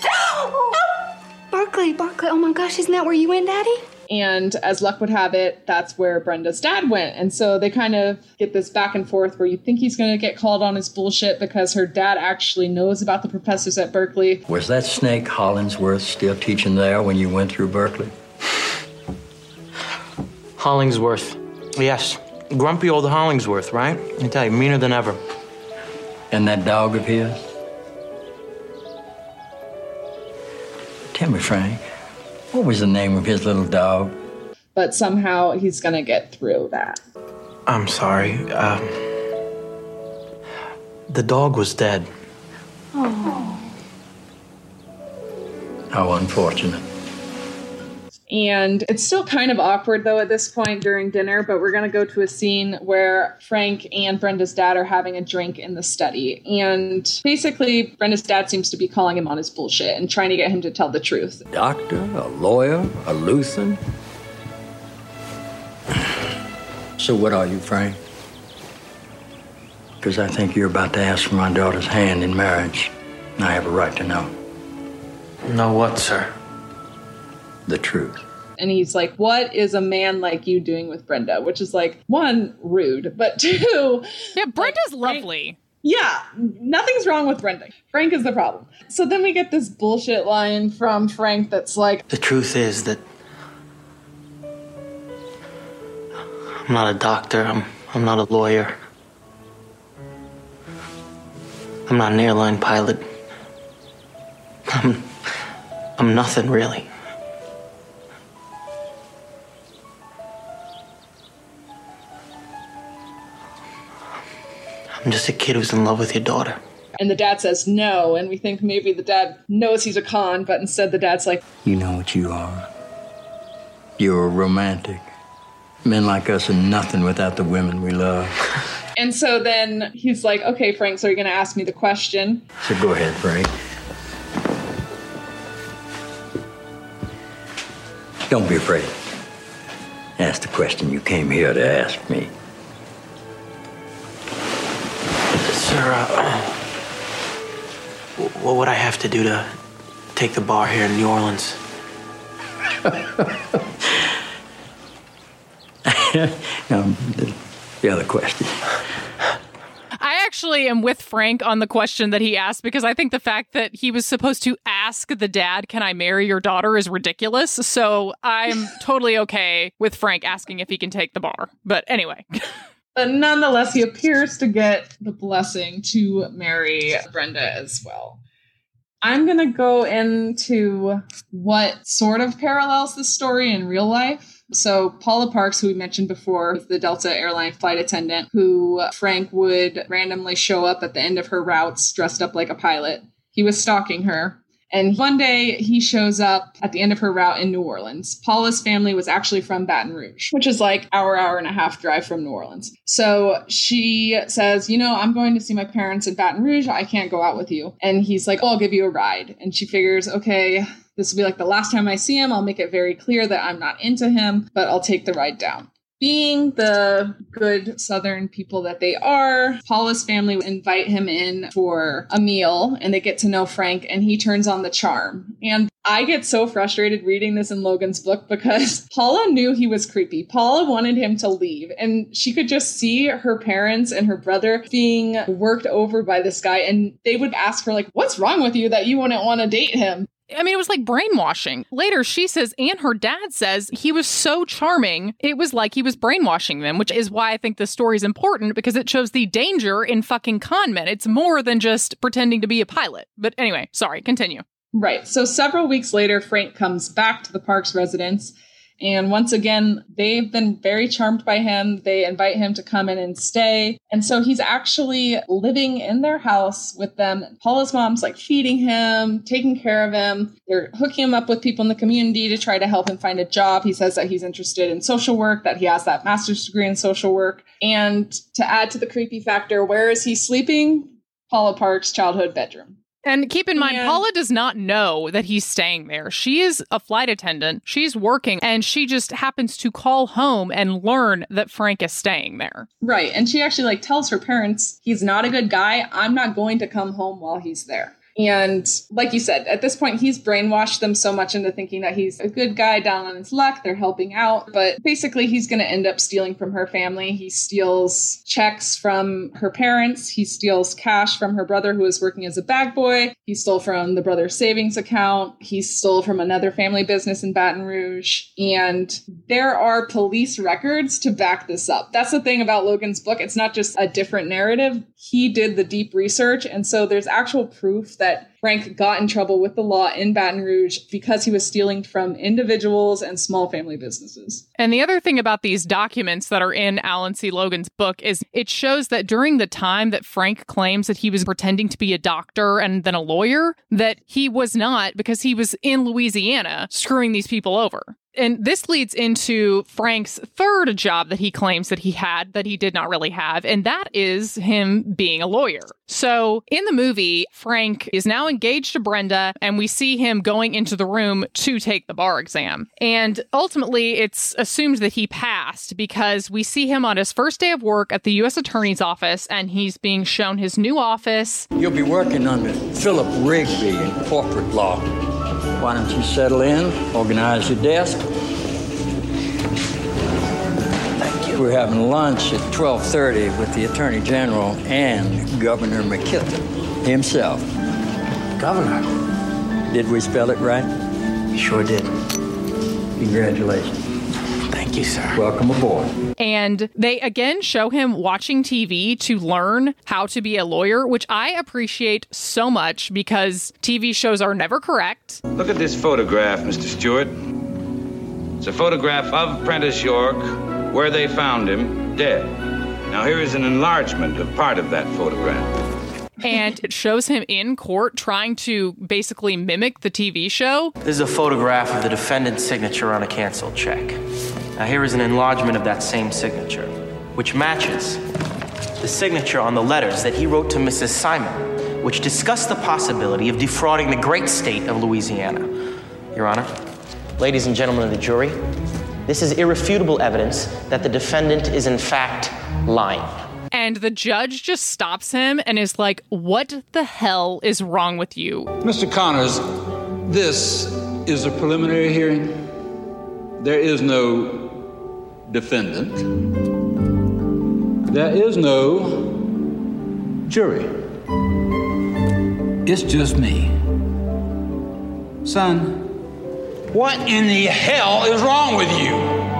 Berkeley, Berkeley. Oh my gosh, isn't that where you went, Daddy? And as luck would have it, that's where Brenda's dad went. And so they kind of get this back and forth where you think he's going to get called on his bullshit because her dad actually knows about the professors at Berkeley. Was that snake Hollingsworth still teaching there when you went through Berkeley? Hollingsworth. Yes. Grumpy old Hollingsworth, right? I tell you, meaner than ever. And that dog of his? Tell me, Frank, what was the name of his little dog? But somehow he's going to get through that. I'm sorry. Um, the dog was dead. Oh. How unfortunate. And it's still kind of awkward though at this point during dinner, but we're going to go to a scene where Frank and Brenda's dad are having a drink in the study. And basically, Brenda's dad seems to be calling him on his bullshit and trying to get him to tell the truth. Doctor, a lawyer, a Lutheran? So, what are you, Frank? Because I think you're about to ask for my daughter's hand in marriage. And I have a right to know. Know what, sir? The truth. And he's like, What is a man like you doing with Brenda? Which is like, one, rude, but two, Yeah, Brenda's lovely. yeah, nothing's wrong with Brenda. Frank is the problem. So then we get this bullshit line from Frank that's like, The truth is that I'm not a doctor. I'm I'm not a lawyer. I'm not an airline pilot. I'm I'm nothing really. I'm just a kid who's in love with your daughter. and the dad says no. And we think maybe the dad knows he's a con, but instead the dad's like, You know what you are. You're a romantic. Men like us are nothing without the women we love. and so then he's like, Okay, Frank, so you're going to ask me the question. So go ahead, Frank. Don't be afraid. Ask the question you came here to ask me. Sir, uh, what would I have to do to take the bar here in New Orleans? um, the, the other question. I actually am with Frank on the question that he asked because I think the fact that he was supposed to ask the dad, Can I marry your daughter, is ridiculous. So I'm totally okay with Frank asking if he can take the bar. But anyway. But nonetheless, he appears to get the blessing to marry Brenda as well. I'm going to go into what sort of parallels this story in real life. So, Paula Parks, who we mentioned before, the Delta airline flight attendant who Frank would randomly show up at the end of her routes dressed up like a pilot. He was stalking her. And one day he shows up at the end of her route in New Orleans. Paula's family was actually from Baton Rouge, which is like hour, hour and a half drive from New Orleans. So she says, You know, I'm going to see my parents in Baton Rouge. I can't go out with you. And he's like, oh, I'll give you a ride. And she figures, okay, this will be like the last time I see him. I'll make it very clear that I'm not into him, but I'll take the ride down. Being the good Southern people that they are, Paula's family invite him in for a meal and they get to know Frank and he turns on the charm. And I get so frustrated reading this in Logan's book because Paula knew he was creepy. Paula wanted him to leave and she could just see her parents and her brother being worked over by this guy and they would ask her like, what's wrong with you that you wouldn't want to date him? I mean, it was like brainwashing. Later, she says, and her dad says, he was so charming, it was like he was brainwashing them, which is why I think the story is important because it shows the danger in fucking con men. It's more than just pretending to be a pilot. But anyway, sorry, continue. Right. So several weeks later, Frank comes back to the park's residence. And once again, they've been very charmed by him. They invite him to come in and stay. And so he's actually living in their house with them. Paula's mom's like feeding him, taking care of him. They're hooking him up with people in the community to try to help him find a job. He says that he's interested in social work, that he has that master's degree in social work. And to add to the creepy factor, where is he sleeping? Paula Park's childhood bedroom. And keep in mind, Paula does not know that he's staying there. She is a flight attendant. She's working, and she just happens to call home and learn that Frank is staying there. Right. And she actually like tells her parents, he's not a good guy. I'm not going to come home while he's there. And like you said, at this point, he's brainwashed them so much into thinking that he's a good guy down on his luck. They're helping out. But basically, he's going to end up stealing from her family. He steals checks from her parents. He steals cash from her brother, who is working as a bag boy. He stole from the brother's savings account. He stole from another family business in Baton Rouge. And there are police records to back this up. That's the thing about Logan's book. It's not just a different narrative. He did the deep research. And so there's actual proof that Frank got in trouble with the law in Baton Rouge because he was stealing from individuals and small family businesses. And the other thing about these documents that are in Alan C. Logan's book is it shows that during the time that Frank claims that he was pretending to be a doctor and then a lawyer, that he was not because he was in Louisiana screwing these people over. And this leads into Frank's third job that he claims that he had that he did not really have, and that is him being a lawyer. So in the movie, Frank is now engaged to Brenda, and we see him going into the room to take the bar exam. And ultimately, it's assumed that he passed because we see him on his first day of work at the U.S. Attorney's Office, and he's being shown his new office. You'll be working under Philip Rigby in corporate law. Why don't you settle in, organize your desk? Thank you. We're having lunch at 12:30 with the Attorney General and Governor McKittrick himself. Governor? Did we spell it right? You sure did. Congratulations. Thank you, sir. Welcome aboard. And they again show him watching TV to learn how to be a lawyer, which I appreciate so much because TV shows are never correct. Look at this photograph, Mr. Stewart. It's a photograph of Prentice York where they found him dead. Now, here is an enlargement of part of that photograph. And it shows him in court trying to basically mimic the TV show. This is a photograph of the defendant's signature on a canceled check. Now, here is an enlargement of that same signature, which matches the signature on the letters that he wrote to Mrs. Simon, which discuss the possibility of defrauding the great state of Louisiana. Your Honor, ladies and gentlemen of the jury, this is irrefutable evidence that the defendant is in fact lying. And the judge just stops him and is like, What the hell is wrong with you? Mr. Connors, this is a preliminary hearing. There is no defendant. There is no jury. It's just me. Son, what in the hell is wrong with you?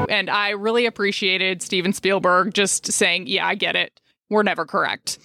And I really appreciated Steven Spielberg just saying, Yeah, I get it. We're never correct.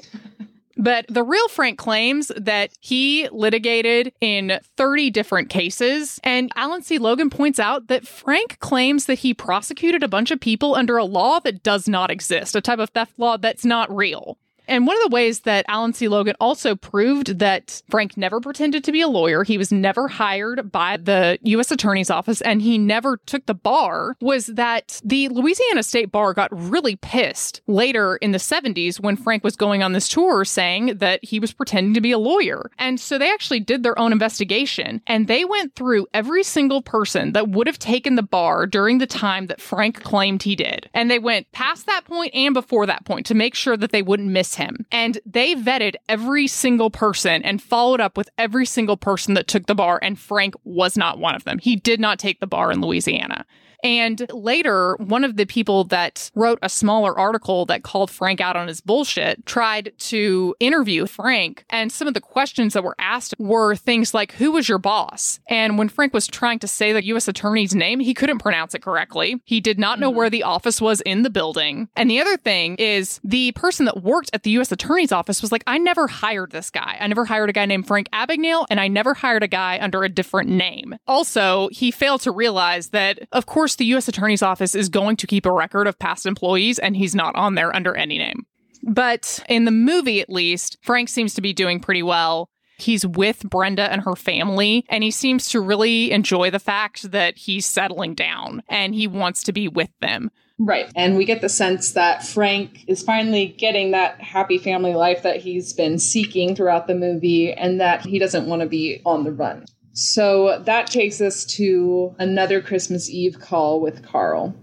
But the real Frank claims that he litigated in 30 different cases. And Alan C. Logan points out that Frank claims that he prosecuted a bunch of people under a law that does not exist, a type of theft law that's not real. And one of the ways that Alan C. Logan also proved that Frank never pretended to be a lawyer, he was never hired by the U.S. Attorney's Office, and he never took the bar, was that the Louisiana State Bar got really pissed later in the 70s when Frank was going on this tour saying that he was pretending to be a lawyer. And so they actually did their own investigation and they went through every single person that would have taken the bar during the time that Frank claimed he did. And they went past that point and before that point to make sure that they wouldn't miss him. And they vetted every single person and followed up with every single person that took the bar, and Frank was not one of them. He did not take the bar in Louisiana. And later, one of the people that wrote a smaller article that called Frank out on his bullshit tried to interview Frank. And some of the questions that were asked were things like, Who was your boss? And when Frank was trying to say the U.S. attorney's name, he couldn't pronounce it correctly. He did not know mm-hmm. where the office was in the building. And the other thing is, the person that worked at the U.S. attorney's office was like, I never hired this guy. I never hired a guy named Frank Abagnale, and I never hired a guy under a different name. Also, he failed to realize that, of course, the U.S. Attorney's Office is going to keep a record of past employees, and he's not on there under any name. But in the movie, at least, Frank seems to be doing pretty well. He's with Brenda and her family, and he seems to really enjoy the fact that he's settling down and he wants to be with them. Right. And we get the sense that Frank is finally getting that happy family life that he's been seeking throughout the movie and that he doesn't want to be on the run. So that takes us to another Christmas Eve call with Carl.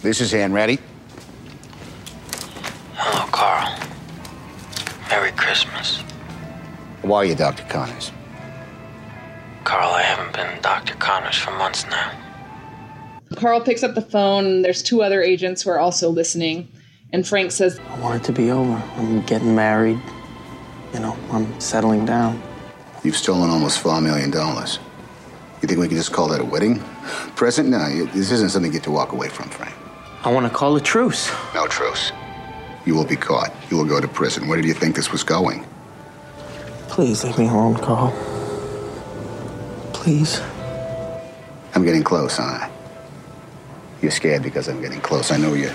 This is Hanratty. Hello, oh, Carl. Merry Christmas. How are you, Dr. Connors? Carl, I haven't been Dr. Connors for months now. Carl picks up the phone, and there's two other agents who are also listening. And Frank says, I want it to be over. I'm getting married. You know, I'm settling down. You've stolen almost $4 million. You think we can just call that a wedding present? No, this isn't something you get to walk away from, Frank. I want to call a truce. No truce. You will be caught. You will go to prison. Where did you think this was going? Please leave me alone, Carl. Please. I'm getting close, huh? You're scared because I'm getting close. I know you.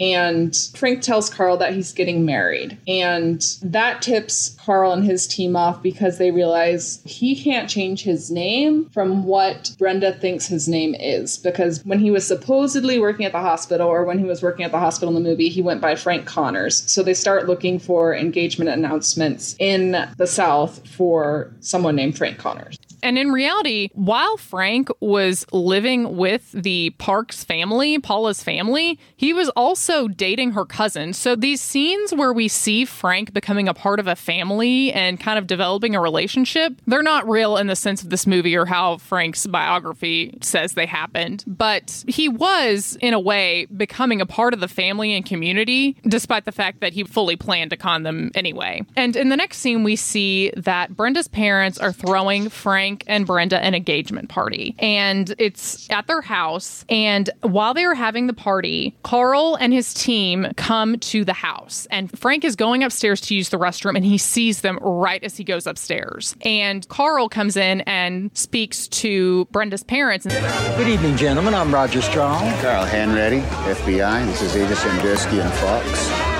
and Frank tells Carl that he's getting married. And that tips Carl and his team off because they realize he can't change his name from what Brenda thinks his name is. Because when he was supposedly working at the hospital, or when he was working at the hospital in the movie, he went by Frank Connors. So they start looking for engagement announcements in the South for someone named Frank Connors. And in reality, while Frank was living with the Parks family, Paula's family, he was also dating her cousin. So these scenes where we see Frank becoming a part of a family and kind of developing a relationship, they're not real in the sense of this movie or how Frank's biography says they happened. But he was, in a way, becoming a part of the family and community, despite the fact that he fully planned to con them anyway. And in the next scene, we see that Brenda's parents are throwing Frank and Brenda an engagement party. And it's at their house. And while they are having the party, Carl and his team come to the house. And Frank is going upstairs to use the restroom and he sees them right as he goes upstairs. And Carl comes in and speaks to Brenda's parents. Good evening, gentlemen. I'm Roger Strong. Carl Hanratty, FBI. This is Agents Amdursky and Fox.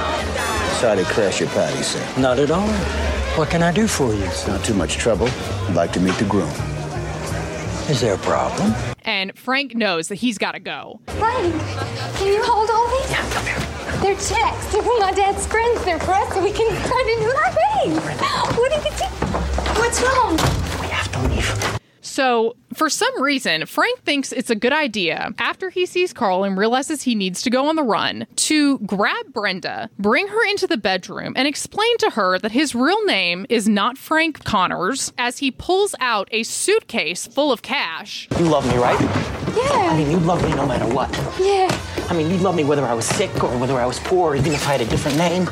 Sorry to crash your party, sir. Not at all. What can I do for you? It's not too much trouble. I'd like to meet the groom. Is there a problem? And Frank knows that he's got to go. Frank, can you hold all these? Yeah, come here. They're checks. They're from my dad's friends. They're for us so we can try to do our thing. What did you do? What's wrong? So, for some reason, Frank thinks it's a good idea after he sees Carl and realizes he needs to go on the run to grab Brenda, bring her into the bedroom, and explain to her that his real name is not Frank Connors as he pulls out a suitcase full of cash. You love me, right? Yeah. I mean, you love me no matter what. Yeah. I mean, you love me whether I was sick or whether I was poor, or even if I had a different name.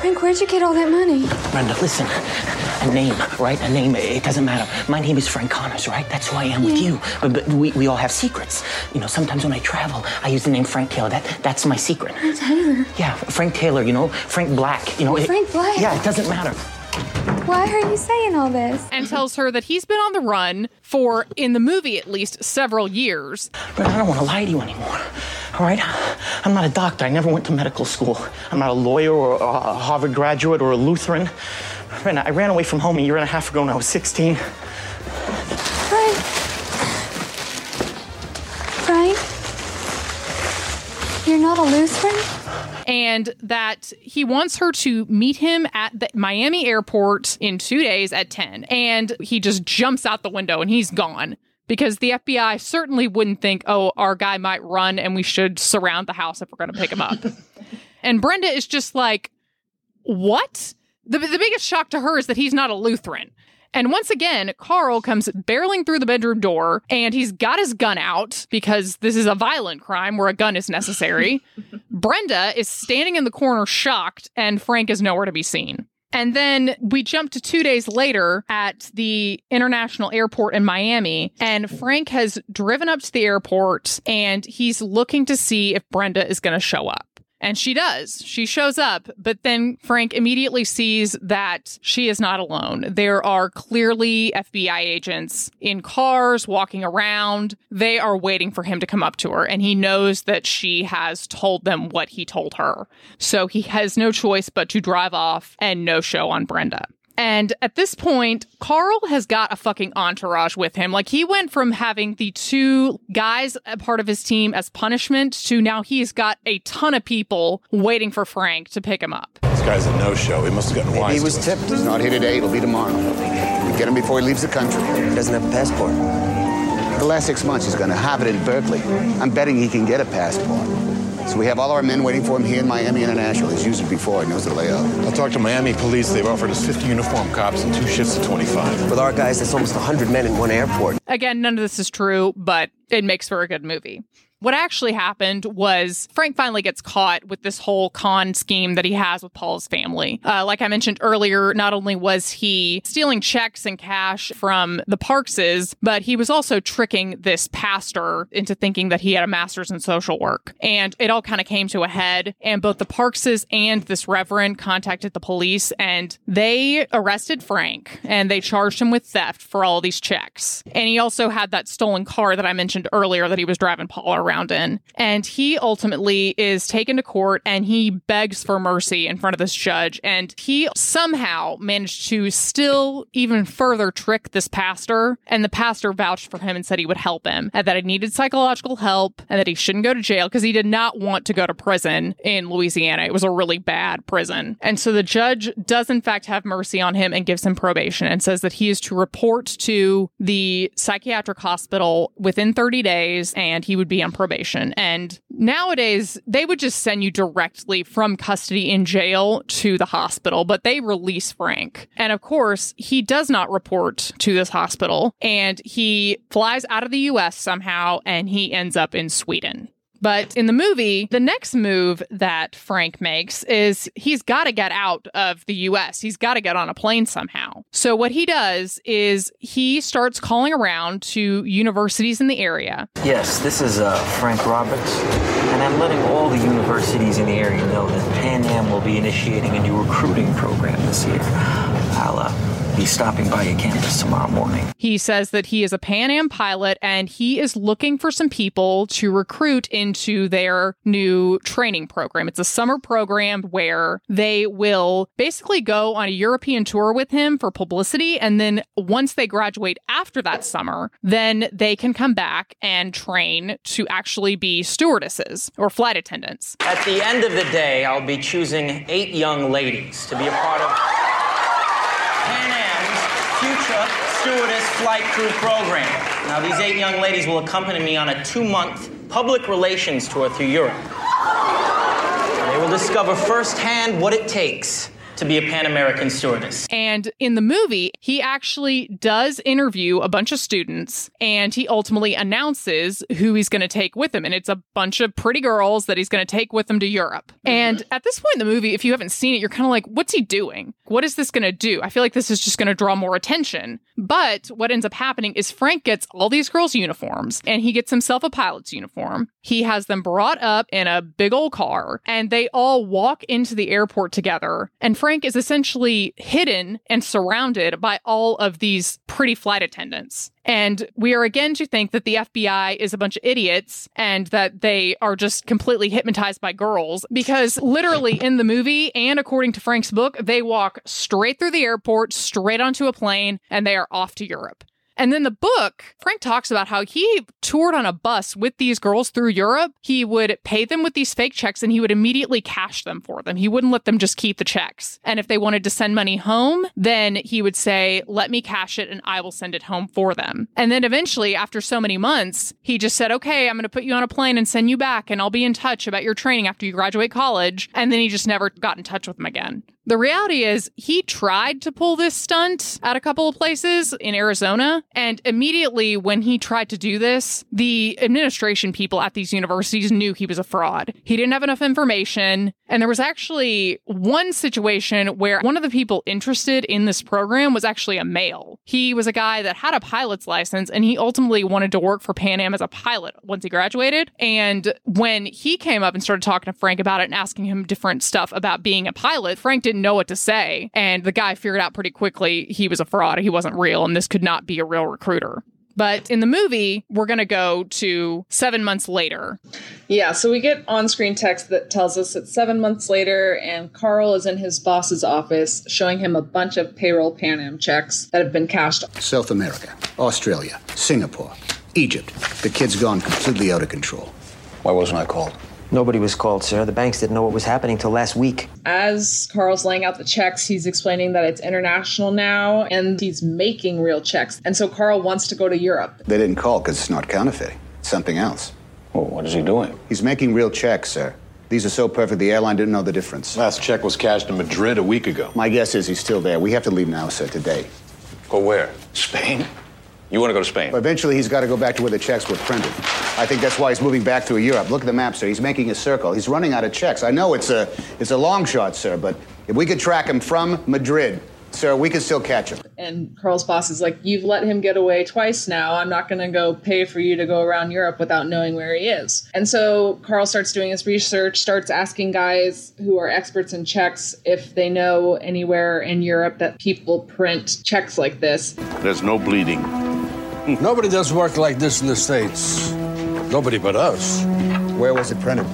Frank, where'd you get all that money? Brenda, listen. A name, right? A name, it doesn't matter. My name is Frank Connors, right? That's who I am with you. But, but we, we all have secrets. You know, sometimes when I travel, I use the name Frank Taylor. That, that's my secret. Taylor. Yeah, Frank Taylor, you know, Frank Black, you know. it- Frank Black? Yeah, it doesn't matter. Why are you saying all this? And tells her that he's been on the run for, in the movie at least, several years. But I don't want to lie to you anymore. All right? I'm not a doctor. I never went to medical school. I'm not a lawyer or a Harvard graduate or a Lutheran. Brenda, I ran away from home a year and a half ago when I was 16. Frank. Frank? You're not a Lutheran? And that he wants her to meet him at the Miami airport in two days at 10. And he just jumps out the window and he's gone because the FBI certainly wouldn't think, oh, our guy might run and we should surround the house if we're going to pick him up. and Brenda is just like, what? The, the biggest shock to her is that he's not a Lutheran. And once again, Carl comes barreling through the bedroom door and he's got his gun out because this is a violent crime where a gun is necessary. Brenda is standing in the corner shocked and Frank is nowhere to be seen. And then we jump to two days later at the international airport in Miami, and Frank has driven up to the airport and he's looking to see if Brenda is going to show up. And she does. She shows up, but then Frank immediately sees that she is not alone. There are clearly FBI agents in cars walking around. They are waiting for him to come up to her, and he knows that she has told them what he told her. So he has no choice but to drive off and no show on Brenda. And at this point, Carl has got a fucking entourage with him. Like he went from having the two guys a part of his team as punishment to now he's got a ton of people waiting for Frank to pick him up. This guy's a no-show. He must have gotten wise He to was us. tipped. He's not here today. It'll be tomorrow. We get him before he leaves the country. He doesn't have a passport. The last six months he's going to have it in Berkeley. I'm betting he can get a passport. So we have all our men waiting for him here in Miami International. He's used it before. He knows the layout. I'll talk to Miami police. They've offered us 50 uniformed cops and two shifts of 25. With our guys, that's almost 100 men in one airport. Again, none of this is true, but it makes for a good movie. What actually happened was Frank finally gets caught with this whole con scheme that he has with Paul's family. Uh, like I mentioned earlier, not only was he stealing checks and cash from the Parkses, but he was also tricking this pastor into thinking that he had a master's in social work. And it all kind of came to a head. And both the Parkses and this reverend contacted the police and they arrested Frank and they charged him with theft for all these checks. And he also had that stolen car that I mentioned earlier that he was driving Paul around in. And he ultimately is taken to court and he begs for mercy in front of this judge. And he somehow managed to still even further trick this pastor. And the pastor vouched for him and said he would help him and that he needed psychological help and that he shouldn't go to jail because he did not want to go to prison in Louisiana. It was a really bad prison. And so the judge does, in fact, have mercy on him and gives him probation and says that he is to report to the psychiatric hospital within 30 days and he would be on probation. And nowadays, they would just send you directly from custody in jail to the hospital, but they release Frank. And of course, he does not report to this hospital and he flies out of the US somehow and he ends up in Sweden. But in the movie, the next move that Frank makes is he's got to get out of the US. He's got to get on a plane somehow. So what he does is he starts calling around to universities in the area. Yes, this is uh, Frank Roberts, and I'm letting all the universities in the area know that Pan Am will be initiating a new recruiting program this year. I'll uh, be stopping by your campus tomorrow morning. He says that he is a Pan Am pilot and he is looking for some people to recruit into their new training program. It's a summer program where they will basically go on a European tour with him for publicity. And then once they graduate after that summer, then they can come back and train to actually be stewardesses or flight attendants. At the end of the day, I'll be choosing eight young ladies to be a part of Pan Am's future stewardess flight crew program. Now, these eight young ladies will accompany me on a two month public relations tour through Europe. They will discover firsthand what it takes to be a Pan American stewardess. And in the movie, he actually does interview a bunch of students and he ultimately announces who he's going to take with him. And it's a bunch of pretty girls that he's going to take with him to Europe. Mm-hmm. And at this point in the movie, if you haven't seen it, you're kind of like, what's he doing? What is this going to do? I feel like this is just going to draw more attention. But what ends up happening is Frank gets all these girls' uniforms and he gets himself a pilot's uniform. He has them brought up in a big old car and they all walk into the airport together. And Frank is essentially hidden and surrounded by all of these pretty flight attendants. And we are again to think that the FBI is a bunch of idiots and that they are just completely hypnotized by girls because literally in the movie and according to Frank's book, they walk straight through the airport, straight onto a plane, and they are off to Europe. And then the book, Frank talks about how he toured on a bus with these girls through Europe. He would pay them with these fake checks and he would immediately cash them for them. He wouldn't let them just keep the checks. And if they wanted to send money home, then he would say, let me cash it and I will send it home for them. And then eventually, after so many months, he just said, okay, I'm going to put you on a plane and send you back and I'll be in touch about your training after you graduate college. And then he just never got in touch with them again. The reality is, he tried to pull this stunt at a couple of places in Arizona. And immediately when he tried to do this, the administration people at these universities knew he was a fraud. He didn't have enough information. And there was actually one situation where one of the people interested in this program was actually a male. He was a guy that had a pilot's license and he ultimately wanted to work for Pan Am as a pilot once he graduated. And when he came up and started talking to Frank about it and asking him different stuff about being a pilot, Frank didn't know what to say. And the guy figured out pretty quickly he was a fraud. He wasn't real and this could not be a real recruiter. But in the movie, we're going to go to seven months later. Yeah, so we get on screen text that tells us it's seven months later, and Carl is in his boss's office showing him a bunch of payroll Pan Am checks that have been cashed. South America, Australia, Singapore, Egypt. The kid's gone completely out of control. Why wasn't I called? Nobody was called, sir. The banks didn't know what was happening till last week. As Carl's laying out the checks, he's explaining that it's international now and he's making real checks. And so Carl wants to go to Europe. They didn't call because it's not counterfeiting. It's something else. Well, what is he doing? He's making real checks, sir. These are so perfect, the airline didn't know the difference. Last check was cashed in Madrid a week ago. My guess is he's still there. We have to leave now, sir, today. Go where? Spain? You want to go to Spain? Eventually, he's got to go back to where the checks were printed. I think that's why he's moving back through Europe. Look at the map, sir. He's making a circle. He's running out of checks. I know it's a, it's a long shot, sir, but if we could track him from Madrid, sir, we could still catch him. And Carl's boss is like, You've let him get away twice now. I'm not going to go pay for you to go around Europe without knowing where he is. And so Carl starts doing his research, starts asking guys who are experts in checks if they know anywhere in Europe that people print checks like this. There's no bleeding. Nobody does work like this in the States. Nobody but us. Where was it printed?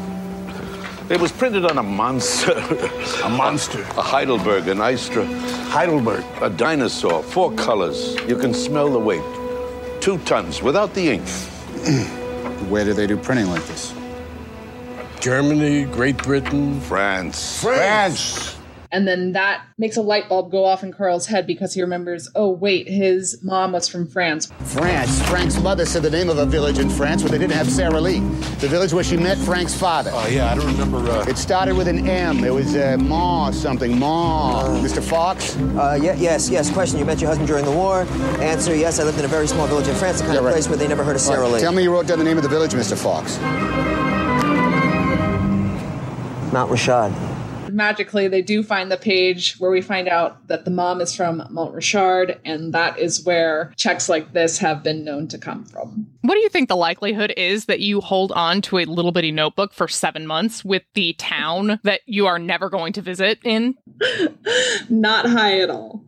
It was printed on a monster. A monster. A Heidelberg, an Istra. Heidelberg. A dinosaur, four colors. You can smell the weight. Two tons without the ink. Where do they do printing like this? Germany, Great Britain, France. France. And then that makes a light bulb go off in Carl's head because he remembers, oh, wait, his mom was from France. France. Frank's mother said the name of a village in France where they didn't have Sara Lee. The village where she met Frank's father. Oh, yeah, I don't remember. Uh... It started with an M. It was uh, Ma something. Ma. Mr. Fox? Uh, yeah, yes, yes. Question: You met your husband during the war? Answer: Yes, I lived in a very small village in France, the kind Yeah, of right. place where they never heard of Sara All right, Lee. Tell me you wrote down the name of the village, Mr. Fox. Montrichard. Magically, they do find the page where we find out that the mom is from Montrichard, and that is where checks like this have been known to come from. What do you think the likelihood is that you hold on to a little bitty notebook for seven months with the town that you are never going to visit in? Not high at all.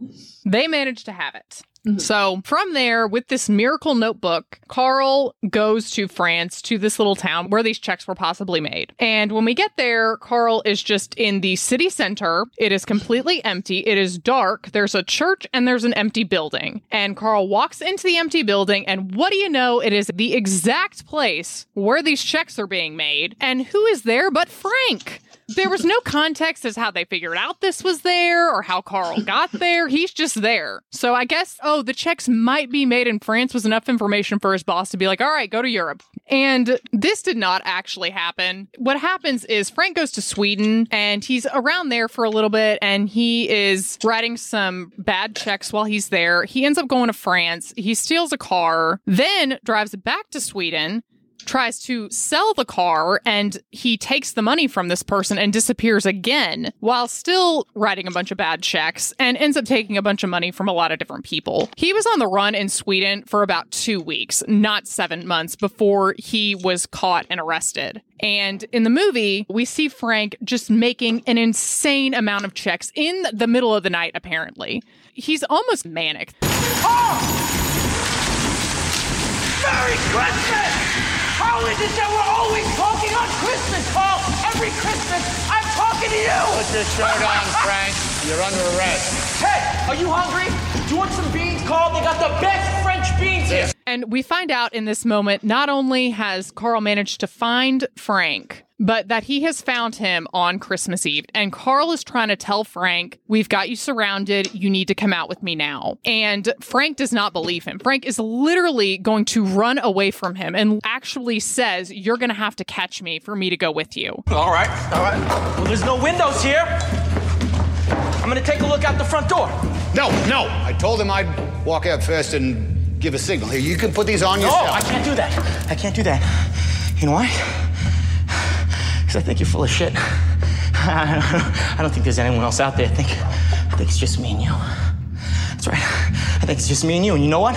They managed to have it. Mm-hmm. So from there, with this miracle notebook, Carl goes to France to this little town where these checks were possibly made. And when we get there, Carl is just in the city center. It is completely empty. It is dark. There's a church and there's an empty building. And Carl walks into the empty building, and what do you know? It is the exact place where these checks are being made. And who is there but Frank? There was no context as how they figured out this was there or how Carl got there. He's just there. So I guess, oh, the checks might be made in France was enough information for his boss to be like, all right, go to Europe. And this did not actually happen. What happens is Frank goes to Sweden and he's around there for a little bit and he is writing some bad checks while he's there. He ends up going to France. He steals a car, then drives back to Sweden tries to sell the car and he takes the money from this person and disappears again while still writing a bunch of bad checks and ends up taking a bunch of money from a lot of different people. He was on the run in Sweden for about two weeks, not seven months, before he was caught and arrested. And in the movie, we see Frank just making an insane amount of checks in the middle of the night, apparently. He's almost manic. Merry Christmas! How is it that we're always talking on Christmas, Carl? Every Christmas, I'm talking to you! Put your shirt on, Frank. You're under arrest. Hey, are you hungry? Do you want some beans, Carl? They got the best French beans here. And we find out in this moment not only has Carl managed to find Frank, but that he has found him on Christmas Eve. And Carl is trying to tell Frank, We've got you surrounded. You need to come out with me now. And Frank does not believe him. Frank is literally going to run away from him and actually says, You're going to have to catch me for me to go with you. All right, all right. Well, there's no windows here. I'm gonna take a look out the front door. No, no. I told him I'd walk out first and give a signal. Here, you can put these on No, yourself. Oh, I can't do that. I can't do that. You know why? Because I think you're full of shit. I don't think there's anyone else out there. I think, I think it's just me and you. That's right. I think it's just me and you. And you know what?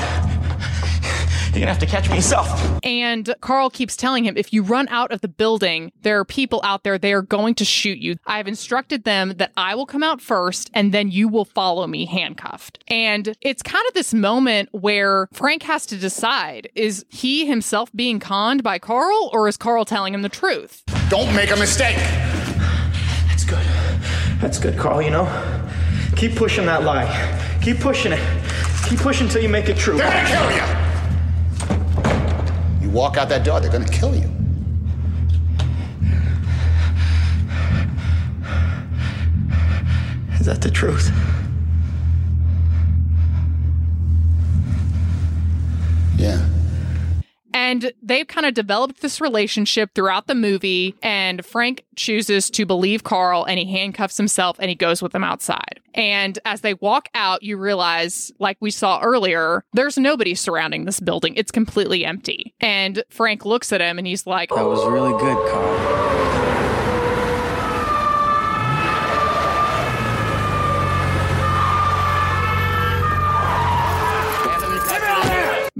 You're gonna have to catch me yourself. And Carl keeps telling him, if you run out of the building, there are people out there, they are going to shoot you. I have instructed them that I will come out first and then you will follow me handcuffed. And it's kind of this moment where Frank has to decide is he himself being conned by Carl or is Carl telling him the truth? Don't make a mistake. That's good. That's good, Carl, you know? Keep pushing that lie. Keep pushing it. Keep pushing until you make it true. They're gonna kill you. Walk out that door, they're gonna kill you. Is that the truth? Yeah. And they've kind of developed this relationship throughout the movie. And Frank chooses to believe Carl and he handcuffs himself and he goes with him outside. And as they walk out, you realize, like we saw earlier, there's nobody surrounding this building. It's completely empty. And Frank looks at him and he's like, That was really good, Carl.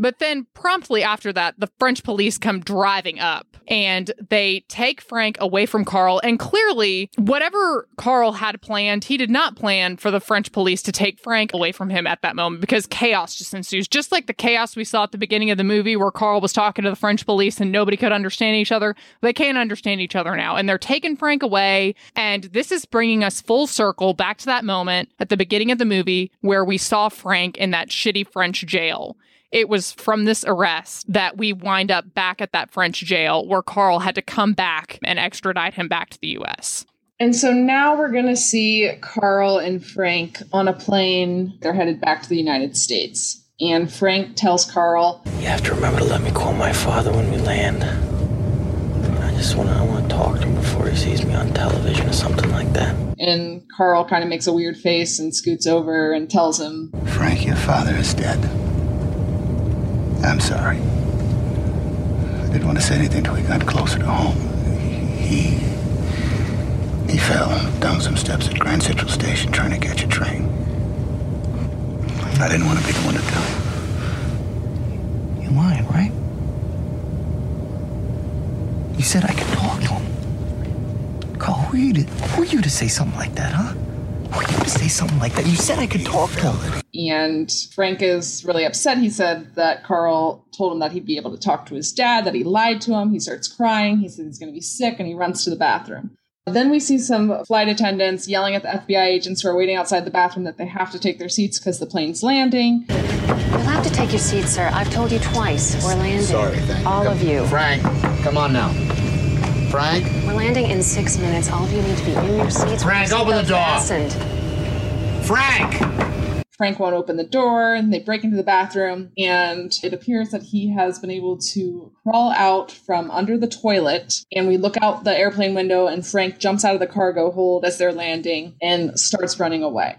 But then promptly after that, the French police come driving up and they take Frank away from Carl. And clearly, whatever Carl had planned, he did not plan for the French police to take Frank away from him at that moment because chaos just ensues. Just like the chaos we saw at the beginning of the movie where Carl was talking to the French police and nobody could understand each other. They can't understand each other now. And they're taking Frank away. And this is bringing us full circle back to that moment at the beginning of the movie where we saw Frank in that shitty French jail it was from this arrest that we wind up back at that French jail where Carl had to come back and extradite him back to the US. And so now we're going to see Carl and Frank on a plane. They're headed back to the United States. And Frank tells Carl, You have to remember to let me call my father when we land. I just want to I want to talk to him before he sees me on television or something like that. and Carl kind of makes a weird face and scoots over and tells him, Frank, your father is dead. I'm sorry. I didn't want to say anything till we got closer to home. He. He fell down some steps at Grand Central Station trying to catch a train. I didn't want to be the one to tell you. You're lying, right? You said I could talk to him. Carl, who are you to, who are you to say something like that, huh? Who you to say something like that? You said I could talk to him. and Frank is really upset. He said that Carl told him that he'd be able to talk to his dad, that he lied to him. He starts crying. He says he's going to be sick and he runs to the bathroom. Then we see some flight attendants yelling at the FBI agents who are waiting outside the bathroom that they have to take their seats because the plane's landing. You'll have to take your seat, sir. I've told you twice. We're landing. Sorry, thank All of you. Frank, come on now. Frank? We're landing in six minutes. All of you need to be in your seats. Frank, with your open the seatbelt door. Fastened. Frank! Frank won't open the door and they break into the bathroom and it appears that he has been able to crawl out from under the toilet and we look out the airplane window and Frank jumps out of the cargo hold as they're landing and starts running away.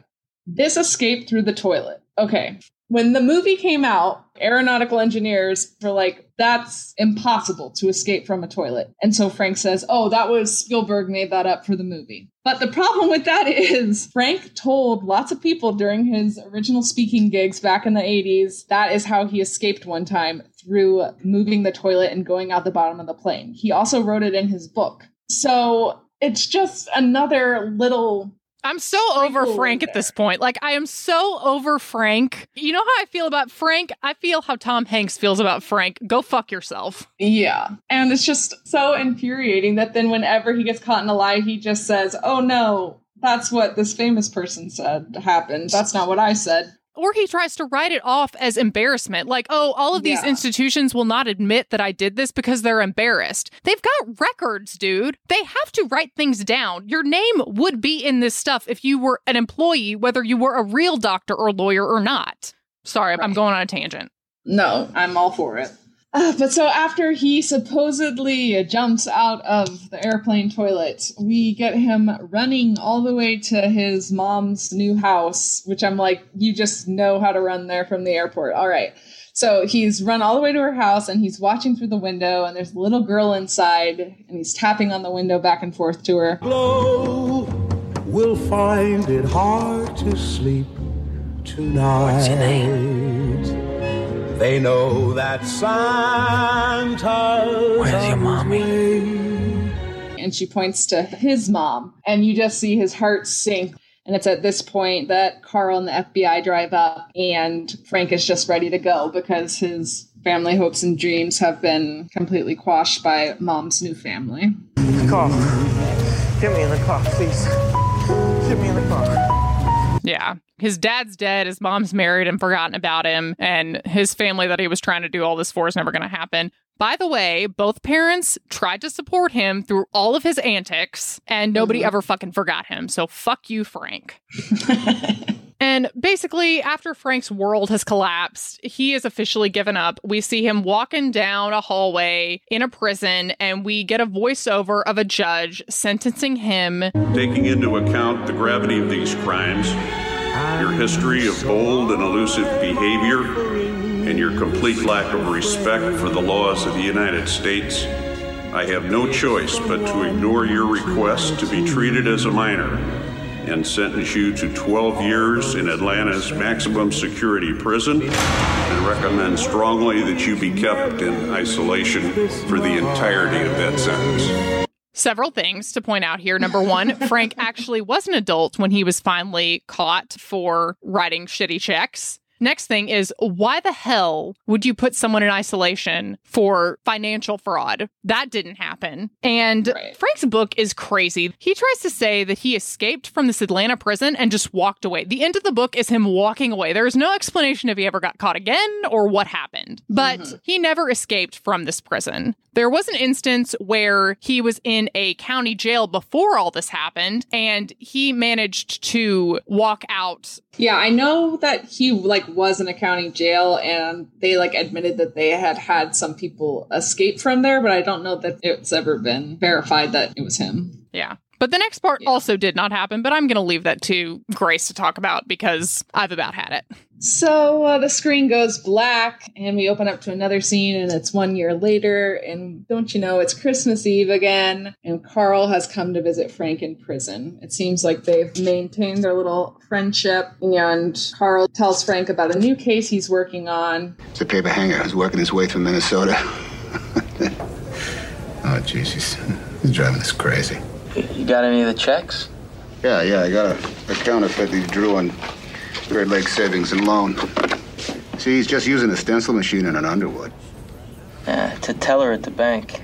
This escape through the toilet. Okay. When the movie came out, aeronautical engineers were like, that's impossible to escape from a toilet. And so Frank says, oh, that was Spielberg made that up for the movie. But the problem with that is Frank told lots of people during his original speaking gigs back in the 80s that is how he escaped one time through moving the toilet and going out the bottom of the plane. He also wrote it in his book. So it's just another little I'm so over Frank at this point. Like, I am so over Frank. You know how I feel about Frank? I feel how Tom Hanks feels about Frank. Go fuck yourself. Yeah. And it's just so infuriating that then whenever he gets caught in a lie, he just says, oh no, that's what this famous person said happened. That's not what I said. Or he tries to write it off as embarrassment. Like, oh, all of these Yeah. institutions will not admit that I did this because they're embarrassed. They've got records, dude. They have to write things down. Your name would be in this stuff if you were an employee, whether you were a real doctor or lawyer or not. Sorry, I'm going on a tangent. No, I'm all for it. Uh, but so after he supposedly jumps out of the airplane toilet, we get him running all the way to his mom's new house, which I'm like, you just know how to run there from the airport. All right. So he's run all the way to her house and he's watching through the window, and there's a little girl inside, and he's tapping on the window back and forth to her. will find it hard to sleep tonight. What's your name? They know that Santa's Where's your mommy? and she points to his mom, and you just see his heart sink. And it's at this point that Carl and the FBI drive up, and Frank is just ready to go because his family hopes and dreams have been completely quashed by mom's new family. Carl, get me in the car, please. Get me in the car. Yeah. His dad's dead, his mom's married and forgotten about him, and his family that he was trying to do all this for is never going to happen. By the way, both parents tried to support him through all of his antics, and nobody mm-hmm. ever fucking forgot him. So fuck you, Frank. And basically, after Frank's world has collapsed, he is officially given up. We see him walking down a hallway in a prison, and we get a voiceover of a judge sentencing him. Taking into account the gravity of these crimes, your history of bold and elusive behavior, and your complete lack of respect for the laws of the United States, I have no choice but to ignore your request to be treated as a minor and sentence you to 12 years in Atlanta's maximum security prison and recommend strongly that you be kept in isolation for the entirety of that sentence. Several things to point out here. Number one, Frank actually was an adult when he was finally caught for writing shitty checks. Next thing is why the hell would you put someone in isolation for financial fraud? That didn't happen. And right. Frank's book is crazy. He tries to say that he escaped from this Atlanta prison and just walked away. The end of the book is him walking away. There is no explanation if he ever got caught again or what happened. But mm-hmm. he never escaped from this prison. There was an instance where he was in a county jail before all this happened and he managed to walk out yeah, I know that he like was in a county jail and they like admitted that they had had some people escape from there, but I don't know that it's ever been verified that it was him. Yeah. But the next part yeah. also did not happen, but I'm going to leave that to Grace to talk about because I've about had it. So uh, the screen goes black, and we open up to another scene, and it's one year later. And don't you know, it's Christmas Eve again, and Carl has come to visit Frank in prison. It seems like they've maintained their little friendship, and Carl tells Frank about a new case he's working on. It's a paper hanger who's working his way through Minnesota. oh, Jesus, he's driving us crazy. You got any of the checks? Yeah, yeah, I got a, a counterfeit he drew on Great Lake Savings and Loan. See, he's just using a stencil machine and an Underwood. Yeah, it's a teller at the bank.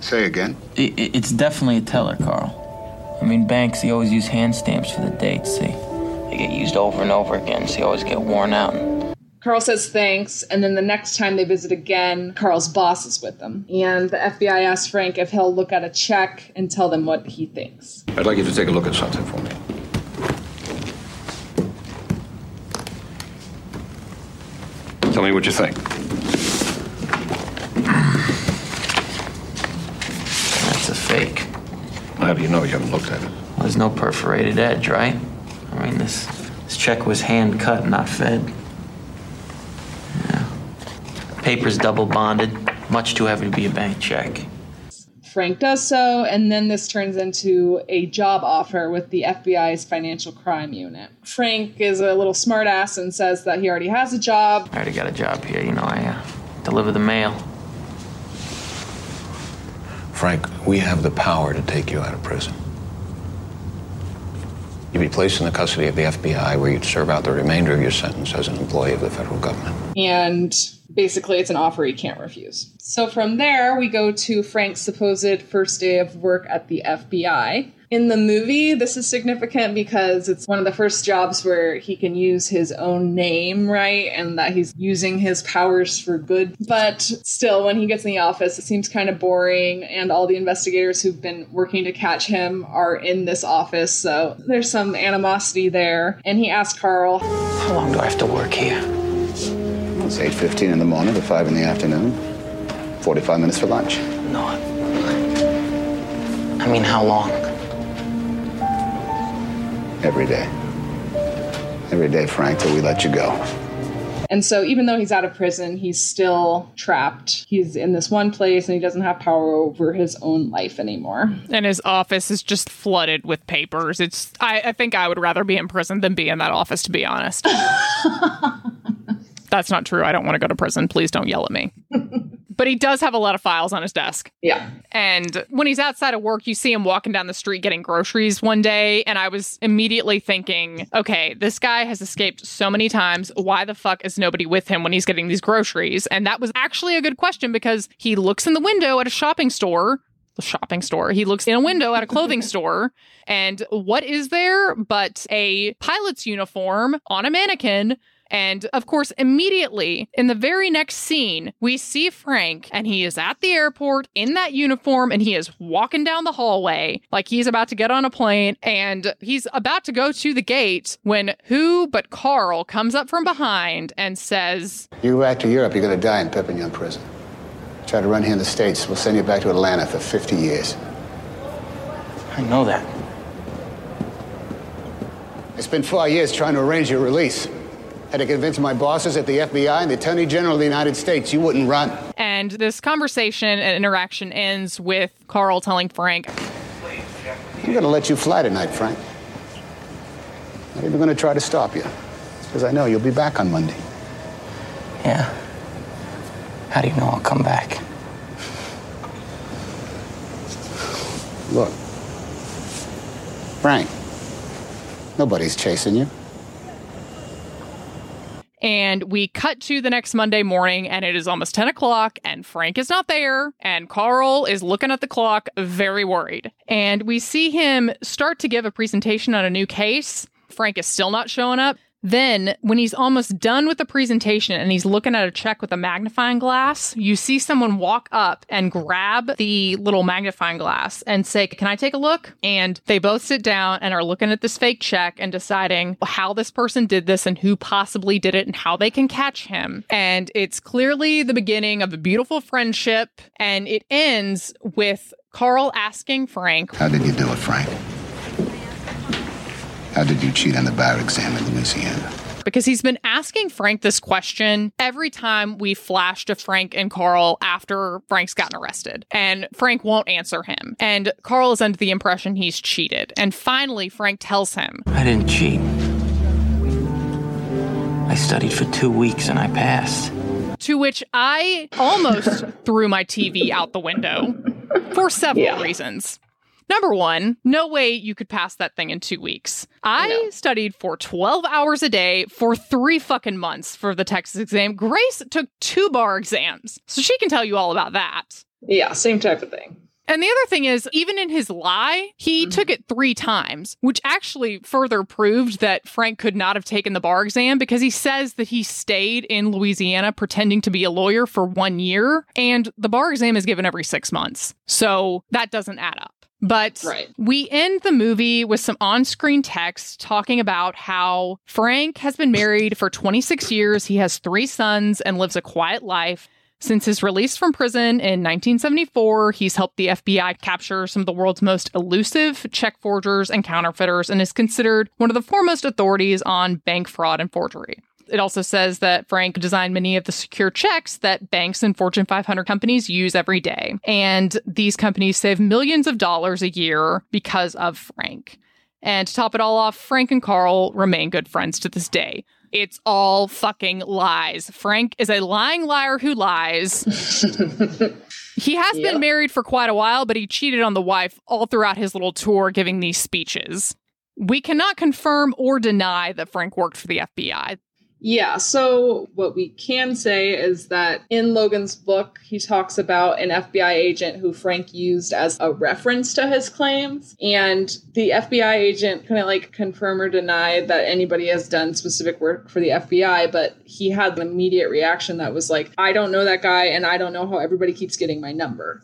Say again? It, it's definitely a teller, Carl. I mean, banks, they always use hand stamps for the dates, see? They get used over and over again, so they always get worn out. Carl says thanks, and then the next time they visit again, Carl's boss is with them. And the FBI asks Frank if he'll look at a check and tell them what he thinks. I'd like you to take a look at something for me. Tell me what you think. That's a fake. How do you know you haven't looked at it? Well, there's no perforated edge, right? I mean, this, this check was hand cut, not fed. Yeah. Paper's double bonded, much too heavy to be a bank check. Frank does so, and then this turns into a job offer with the FBI's financial crime unit. Frank is a little smartass and says that he already has a job. I already got a job here, you know, I uh, deliver the mail. Frank, we have the power to take you out of prison. You'd be placed in the custody of the FBI where you'd serve out the remainder of your sentence as an employee of the federal government. And basically it's an offer he can't refuse. So from there, we go to Frank's supposed first day of work at the FBI. In the movie, this is significant because it's one of the first jobs where he can use his own name, right? And that he's using his powers for good. But still, when he gets in the office, it seems kind of boring. And all the investigators who've been working to catch him are in this office. So there's some animosity there. And he asks Carl, How long do I have to work here? It's 8.15 in the morning to 5 in the afternoon. 45 minutes for lunch. No. I mean, how long? Every day. Every day, Frank, till we let you go. And so, even though he's out of prison, he's still trapped. He's in this one place and he doesn't have power over his own life anymore. And his office is just flooded with papers. It's, I, I think I would rather be in prison than be in that office, to be honest. That's not true. I don't want to go to prison. Please don't yell at me. but he does have a lot of files on his desk. Yeah. And when he's outside of work, you see him walking down the street getting groceries one day. And I was immediately thinking, okay, this guy has escaped so many times. Why the fuck is nobody with him when he's getting these groceries? And that was actually a good question because he looks in the window at a shopping store the shopping store. He looks in a window at a clothing store, and what is there but a pilot's uniform on a mannequin? And of course, immediately in the very next scene, we see Frank and he is at the airport in that uniform and he is walking down the hallway like he's about to get on a plane and he's about to go to the gate when who but Carl comes up from behind and says, You go back to Europe, you're going to die in Perpignan prison. Try to run here in the States, we'll send you back to Atlanta for 50 years. I know that. I spent four years trying to arrange your release. Had to convince my bosses at the FBI and the Attorney General of the United States you wouldn't run. and this conversation and interaction ends with Carl telling Frank, I'm going to let you fly tonight, Frank. Not even going to try to stop you. Because I know you'll be back on Monday. Yeah. How do you know I'll come back? Look, Frank, nobody's chasing you. And we cut to the next Monday morning, and it is almost 10 o'clock, and Frank is not there, and Carl is looking at the clock, very worried. And we see him start to give a presentation on a new case. Frank is still not showing up. Then, when he's almost done with the presentation and he's looking at a check with a magnifying glass, you see someone walk up and grab the little magnifying glass and say, Can I take a look? And they both sit down and are looking at this fake check and deciding how this person did this and who possibly did it and how they can catch him. And it's clearly the beginning of a beautiful friendship. And it ends with Carl asking Frank, How did you do it, Frank? How did you cheat on the bar exam in Louisiana? because he's been asking Frank this question every time we flash to Frank and Carl after Frank's gotten arrested. And Frank won't answer him. And Carl is under the impression he's cheated. And finally, Frank tells him, I didn't cheat. I studied for two weeks and I passed. To which I almost threw my TV out the window for several reasons. Number one, no way you could pass that thing in two weeks. I studied for 12 hours a day for three fucking months for the Texas exam. Grace took two bar exams, so she can tell you all about that. Yeah, same type of thing. And the other thing is, even in his lie, he mm-hmm. took it three times, which actually further proved that Frank could not have taken the bar exam because he says that he stayed in Louisiana pretending to be a lawyer for one year, and the bar exam is given every six months. So that doesn't add up. But Right. we end the movie with some on screen text talking about how Frank has been married for 26 years. He has three sons and lives a quiet life. Since his release from prison in 1974, he's helped the FBI capture some of the world's most elusive check forgers and counterfeiters and is considered one of the foremost authorities on bank fraud and forgery. It also says that Frank designed many of the secure checks that banks and Fortune 500 companies use every day. And these companies save millions of dollars a year because of Frank. And to top it all off, Frank and Carl remain good friends to this day. It's all fucking lies. Frank is a lying liar who lies. he has Yep. been married for quite a while, but he cheated on the wife all throughout his little tour giving these speeches. We cannot confirm or deny that Frank worked for the FBI. Yeah, so what we can say is that in Logan's book, he talks about an FBI agent who Frank used as a reference to his claims. And the FBI agent couldn't like confirm or deny that anybody has done specific work for the FBI, but he had an immediate reaction that was like, I don't know that guy, and I don't know how everybody keeps getting my number.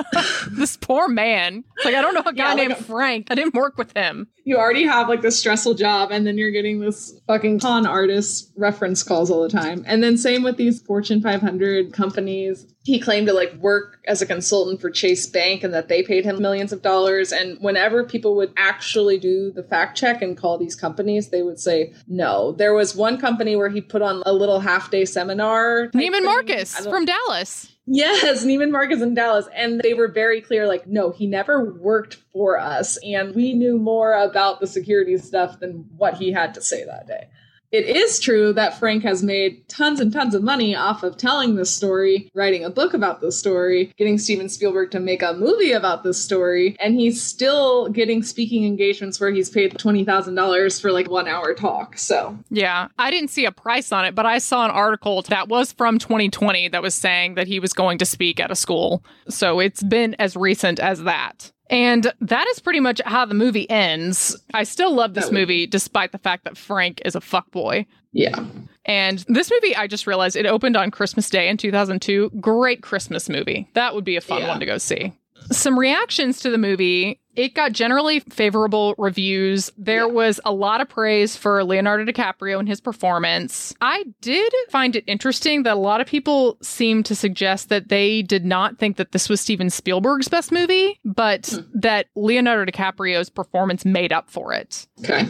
this poor man. It's like, I don't know a guy Yeah, like named Frank. I didn't work with him. You already have like this stressful job, and then you're getting this fucking con artist reference calls all the time. And then same with these Fortune 500 companies. He claimed to like work as a consultant for Chase Bank and that they paid him millions of dollars. And whenever people would actually do the fact check and call these companies, they would say no. There was one company where he put on a little half day seminar. Neiman. Marcus from Dallas. Yes, Neiman Marcus in Dallas. And they were very clear like, no, he never worked for us. And we knew more about the security stuff than what he had to say that day. It is true that Frank has made tons and tons of money off of telling this story, writing a book about this story, getting Steven Spielberg to make a movie about this story, and he's still getting speaking engagements where he's paid $20,000 for like one hour talk. So, Yeah, I didn't see a price on it, but I saw an article that was from 2020 that was saying that he was going to speak at a school. So it's been as recent as that. And that is pretty much how the movie ends. I still love this movie despite the fact that Frank is a fuckboy. Yeah. And this movie, I just realized it opened on Christmas Day in 2002. Great Christmas movie. That would be a fun Yeah. one to go see. Some reactions to the movie. It got generally favorable reviews. There was a lot of praise for Leonardo DiCaprio and his performance. I did find it interesting that a lot of people seemed to suggest that they did not think that this was Steven Spielberg's best movie, but hmm. that Leonardo DiCaprio's performance made up for it. Okay.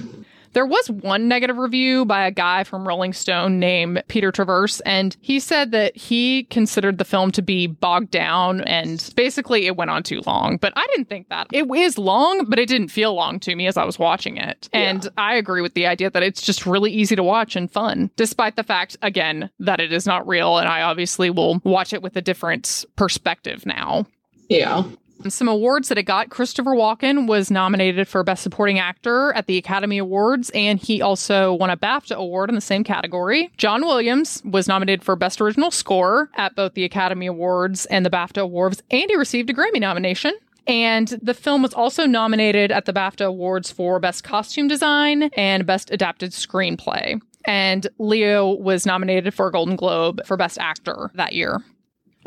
There was one negative review by a guy from Rolling Stone named Peter Travers, and he said that he considered the film to be bogged down and basically it went on too long. But I didn't think that. It is long, but it didn't feel long to me as I was watching it. And I agree with the idea that it's just really easy to watch and fun, despite the fact, again, that it is not real. And I obviously will watch it with a different perspective now. Yeah. Some awards that it got Christopher Walken was nominated for Best Supporting Actor at the Academy Awards, and he also won a BAFTA award in the same category. John Williams was nominated for Best Original Score at both the Academy Awards and the BAFTA Awards, and he received a Grammy nomination. And the film was also nominated at the BAFTA Awards for Best Costume Design and Best Adapted Screenplay. And Leo was nominated for a Golden Globe for Best Actor that year.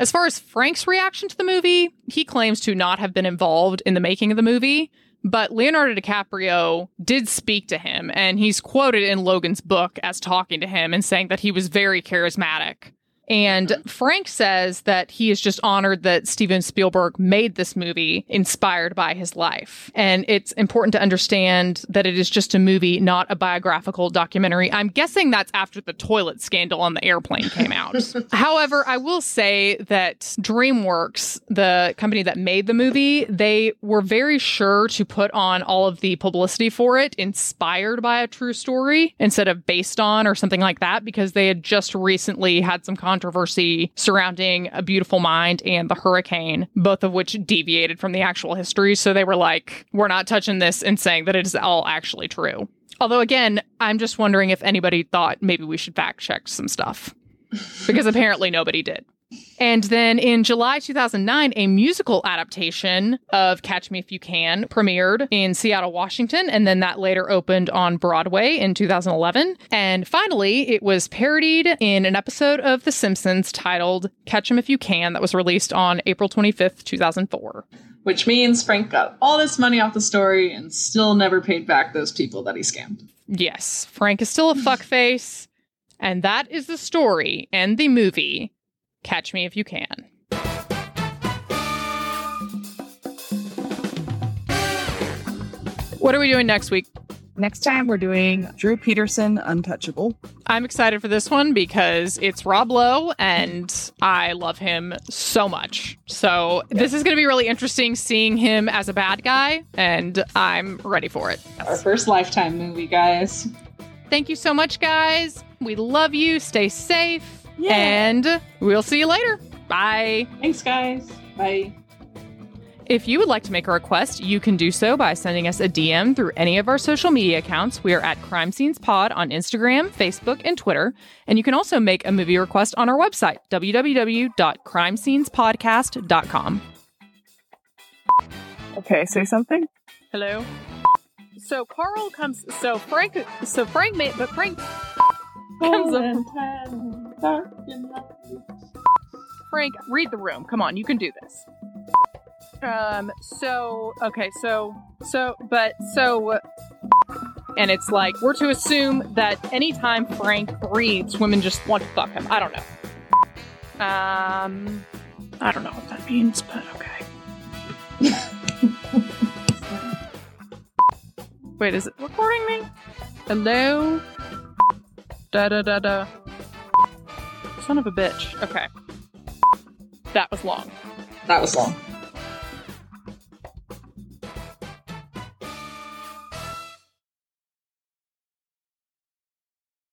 As far as Frank's reaction to the movie, he claims to not have been involved in the making of the movie, but Leonardo DiCaprio did speak to him, and he's quoted in Logan's book as talking to him and saying that he was very charismatic. And Frank says that he is just honored that Steven Spielberg made this movie inspired by his life. And it's important to understand that it is just a movie, not a biographical documentary. I'm guessing that's after the toilet scandal on the airplane came out. However, I will say that DreamWorks, the company that made the movie, they were very sure to put on all of the publicity for it inspired by a true story instead of based on or something like that because they had just recently had some controversy surrounding A Beautiful Mind and The Hurricane, both of which deviated from the actual history. So they were like, we're not touching this and saying that it is all actually true. Although, again, I'm just wondering if anybody thought maybe we should fact check some stuff because apparently nobody did. And then in July 2009, a musical adaptation of Catch Me If You Can premiered in Seattle, Washington, and then that later opened on Broadway in 2011. And finally, it was parodied in an episode of The Simpsons titled Catch 'em If You Can that was released on April 25th, 2004. Which means Frank got all this money off the story and still never paid back those people that he scammed. Yes, Frank is still a fuckface, and that is the story and the movie Catch Me If You Can. What are we doing next week? Next time, we're doing Drew Peterson Untouchable. I'm excited for this one because it's Rob Lowe and I love him so much. So, this is going to be really interesting seeing him as a bad guy, and I'm ready for it. Our first lifetime movie, guys. Thank you so much, guys. We love you. Stay safe. Yeah. And we'll see you later. Bye. Thanks, guys. Bye. If you would like to make a request, you can do so by sending us a DM through any of our social media accounts. We are at Crime Scenes Pod on Instagram, Facebook, and Twitter. And you can also make a movie request on our website, www.crimescenespodcast.com. Okay, say something. Hello. So Carl comes. So Frank. So Frank made. But Frank comes up. Frank, read the room. Come on, you can do this. Um. So okay. So so but so. And it's like we're to assume that anytime Frank breathes, women just want to fuck him. I don't know. Um. I don't know what that means, but okay. Wait, is it recording me? Hello? Da da da da. Son of a bitch. Okay. That was long. That was long.